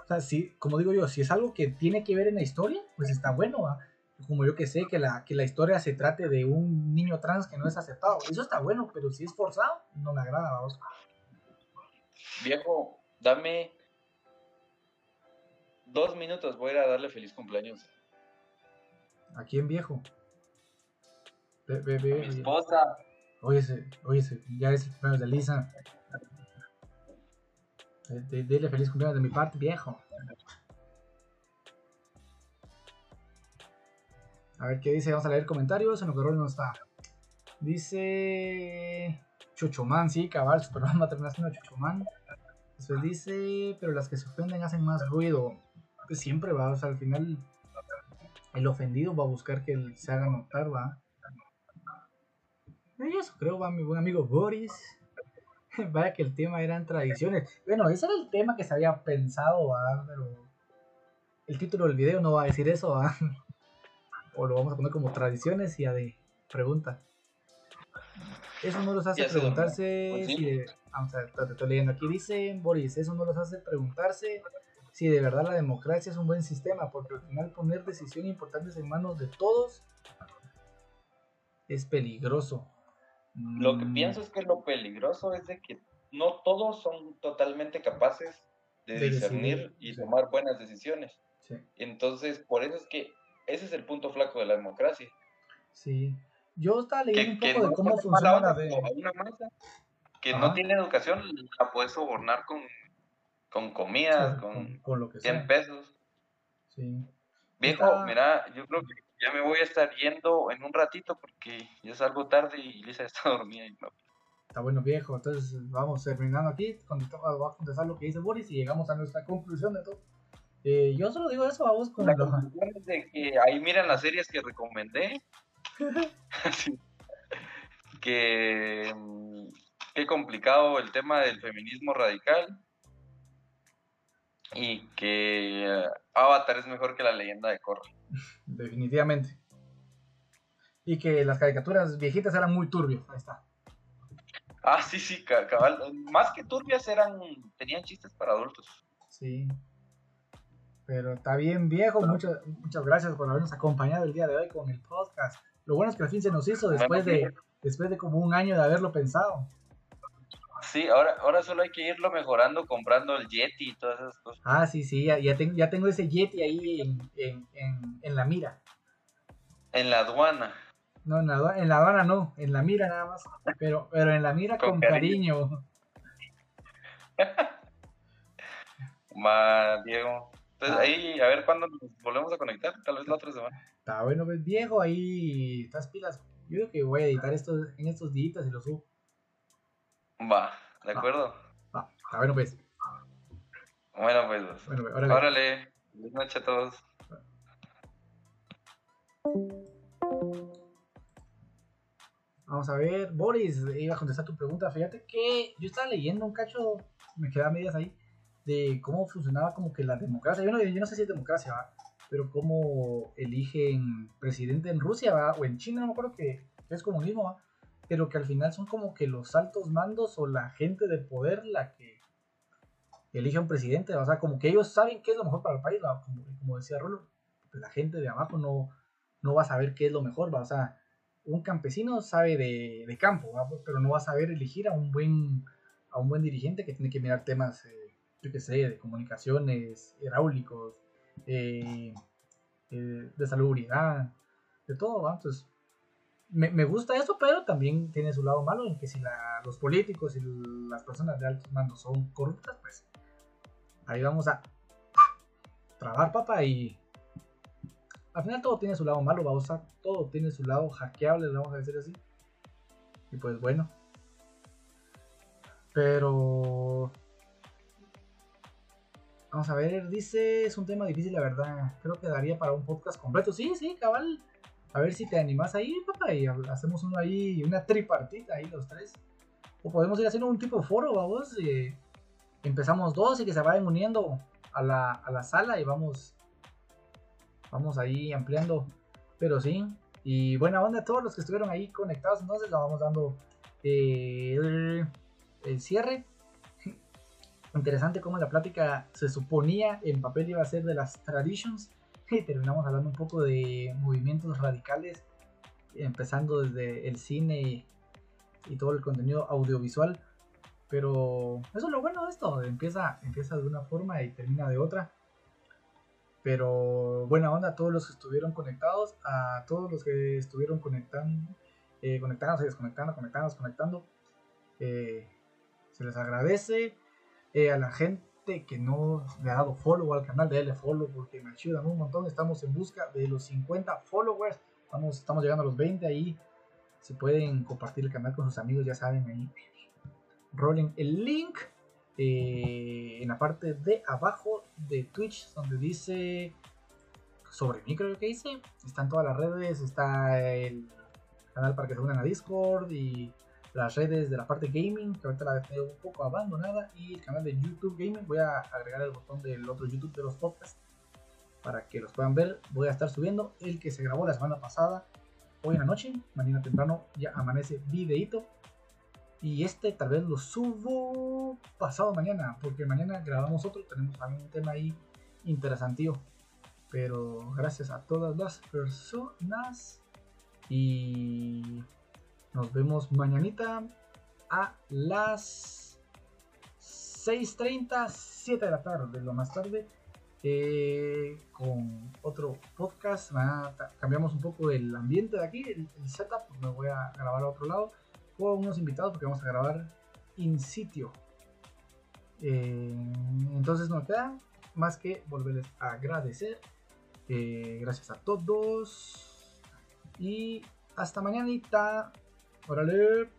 O sea, si, como digo yo, si es algo que tiene que ver en la historia, pues está bueno, ¿va? Como yo que sé que la, que la historia se trate de un niño trans que no es aceptado. Eso está bueno, pero si es forzado, no me agrada, vamos. Viejo, dame dos minutos, voy a ir a darle feliz cumpleaños ¿A quién viejo? A mi esposa. óyese, óyese, ya es el cumpleaños de Lisa. Dile feliz cumpleaños de mi parte, viejo. A ver qué dice, vamos a leer comentarios. En lo que no está. Dice. Chochomán, sí, cabal, su programa termina siendo Chochomán. Después dice, pero las que se ofenden hacen más ruido. Pues siempre va, o sea, al final el ofendido va a buscar que se haga notar, va. Y eso creo, va mi buen amigo Boris. (laughs) Vaya que el tema eran tradiciones. Bueno, ese era el tema que se había pensado, va, pero. el título del video no va a decir eso, ¿ah? (laughs) o lo vamos a poner como tradiciones y a de pregunta. Eso no los hace preguntarse si de- vamos a ver, te estoy leyendo aquí, dice Boris, eso no los hace preguntarse si de verdad la democracia es un buen sistema, porque al final poner decisiones importantes en manos de todos es peligroso. Lo que Mm, pienso es que lo peligroso es de que no todos son totalmente capaces de, De discernir decidir, y sí. tomar buenas decisiones. Sí, Entonces, por eso es que ese es el punto flaco de la democracia. sí. Yo estaba leyendo Que, un poco de no cómo funciona la de... una masa que Ajá. no tiene educación la puedes sobornar con, con comidas, Sí, con, con, con lo que 100 sea. pesos. Sí. Viejo, mira, yo creo que ya me voy a estar yendo en un ratito porque ya salgo tarde y Lisa está (laughs) dormida. Y no. Está bueno viejo, entonces vamos terminando aquí, contesta- voy a contestar lo que dice Boris y llegamos a nuestra conclusión de todo. Eh, yo solo digo eso a vos con La lo- conclusión es de que ahí miran las series que recomendé. (laughs) Sí. que mm, qué complicado el tema del feminismo radical. Y que eh, Avatar es mejor que la leyenda de Korra. (laughs) definitivamente. Y que las caricaturas viejitas eran muy turbias, ahí está. Ah, sí, sí, ca- cabal. Más que turbias eran, tenían chistes para adultos. Sí. Pero está bien viejo, muchas, muchas gracias por habernos acompañado el día de hoy con el podcast. Lo bueno es que al fin se nos hizo después de, después de como un año de haberlo pensado. Sí, ahora, ahora solo hay que irlo mejorando comprando el Yeti y todas esas cosas. Ah, sí, sí, ya, ya, ten- ya tengo ese Yeti ahí en, en, en, en la mira. En la aduana. No, en la, adua- en la aduana no, en la mira nada más. Pero, pero en la mira con, Con cariño. Ma, (laughs) Diego. Entonces Ah. ahí, a ver cuándo nos volvemos a conectar. Tal vez la otra semana. Está bueno, pues viejo, ahí estás pilas. Yo creo que voy a editar esto en estos días y lo subo. Va, ¿de Va. acuerdo? Va, está bueno, pues. Bueno, pues. Bueno, pues, órale. Órale. Buenas noches a todos. Vamos a ver, Boris, iba a contestar tu pregunta. Fíjate que yo estaba leyendo un cacho, me quedaba a medias ahí, de cómo funcionaba como que la democracia. Yo no, yo no sé si es democracia, ¿va? pero cómo eligen presidente en Rusia ¿va? o en China, no me acuerdo que es comunismo, ¿va? Pero que al final son como que los altos mandos o la gente de poder la que elige a un presidente, o sea, como que ellos saben qué es lo mejor para el país. Como, como decía pues la gente de abajo no, no va a saber qué es lo mejor, ¿va? o sea, un campesino sabe de, de campo, pero no va a saber elegir a un buen, a un buen dirigente que tiene que mirar temas, eh, yo qué sé, de comunicaciones, hidráulicos, eh, eh, de salubridad, de todo, ¿va? Entonces, me, gusta eso, pero también tiene su lado malo en que si los políticos y las personas de altos mandos son corruptas, pues ahí vamos a trabar papa y al final todo tiene su lado malo, vamos a todo tiene su lado hackeable, le vamos a decir así. Y pues bueno. Pero vamos a ver, dice, es un tema difícil la verdad. Creo que daría para un podcast completo. Sí, sí, cabal. A ver si te animas ahí, papá, y ha- hacemos uno ahí, una tripartita ahí los tres. O podemos ir haciendo un tipo foro, vamos. empezamos dos y que se vayan uniendo a la, a la sala y vamos vamos ahí ampliando. Pero sí, y buena onda a todos los que estuvieron ahí conectados. Entonces, le vamos dando eh, el, el cierre. (laughs) Interesante cómo la plática se suponía en papel iba a ser de las traditions. Terminamos hablando un poco de movimientos radicales, empezando desde el cine y todo el contenido audiovisual. Pero eso es lo bueno de esto, empieza, empieza de una forma y termina de otra. Pero buena onda a todos los que estuvieron conectados, a todos los que estuvieron conectando, eh, conectándose, desconectando, conectando. Eh, se les agradece eh, a la gente que no le ha dado follow al canal, de follow porque me ayudan un montón. Estamos en busca de los 50 followers. Vamos, estamos llegando a los 20 ahí. Si pueden compartir el canal con sus amigos, ya saben ahí. Rolen el link eh, en la parte de abajo de Twitch, donde dice sobre mí, creo que dice. Están todas las redes, está el canal para que se unan a Discord y las redes de la parte gaming, que ahorita la tengo un poco abandonada, y el canal de YouTube Gaming. Voy a agregar el botón del otro YouTube de los podcasts para que los puedan ver. Voy a estar subiendo el que se grabó la semana pasada, hoy en la noche, mañana temprano ya amanece videito. Y este tal vez lo subo pasado mañana, porque mañana grabamos otro, tenemos también un tema ahí interesantío. Pero gracias a todas las personas y nos vemos mañanita a las 6.30, 7 de la tarde, lo más tarde, eh, con otro podcast. cambiamos un poco el ambiente de aquí, el, setup. Me voy a grabar a otro lado con unos invitados porque vamos a grabar in sitio. Eh, entonces no queda más que volverles a agradecer. Eh, gracias a todos. Y hasta mañanita. Órale.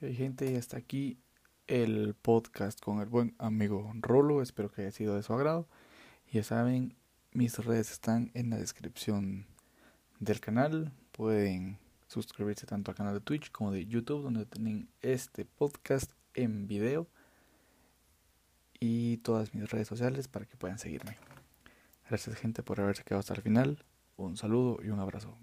Hey gente, hasta aquí el podcast con el buen amigo Rolo. Espero que haya sido de su agrado. Ya saben, mis redes están en la descripción del canal. Pueden suscribirse tanto al canal de Twitch como de YouTube, donde tienen este podcast en video. Y todas mis redes sociales para que puedan seguirme. Gracias gente por haberse quedado hasta el final. Un saludo y un abrazo.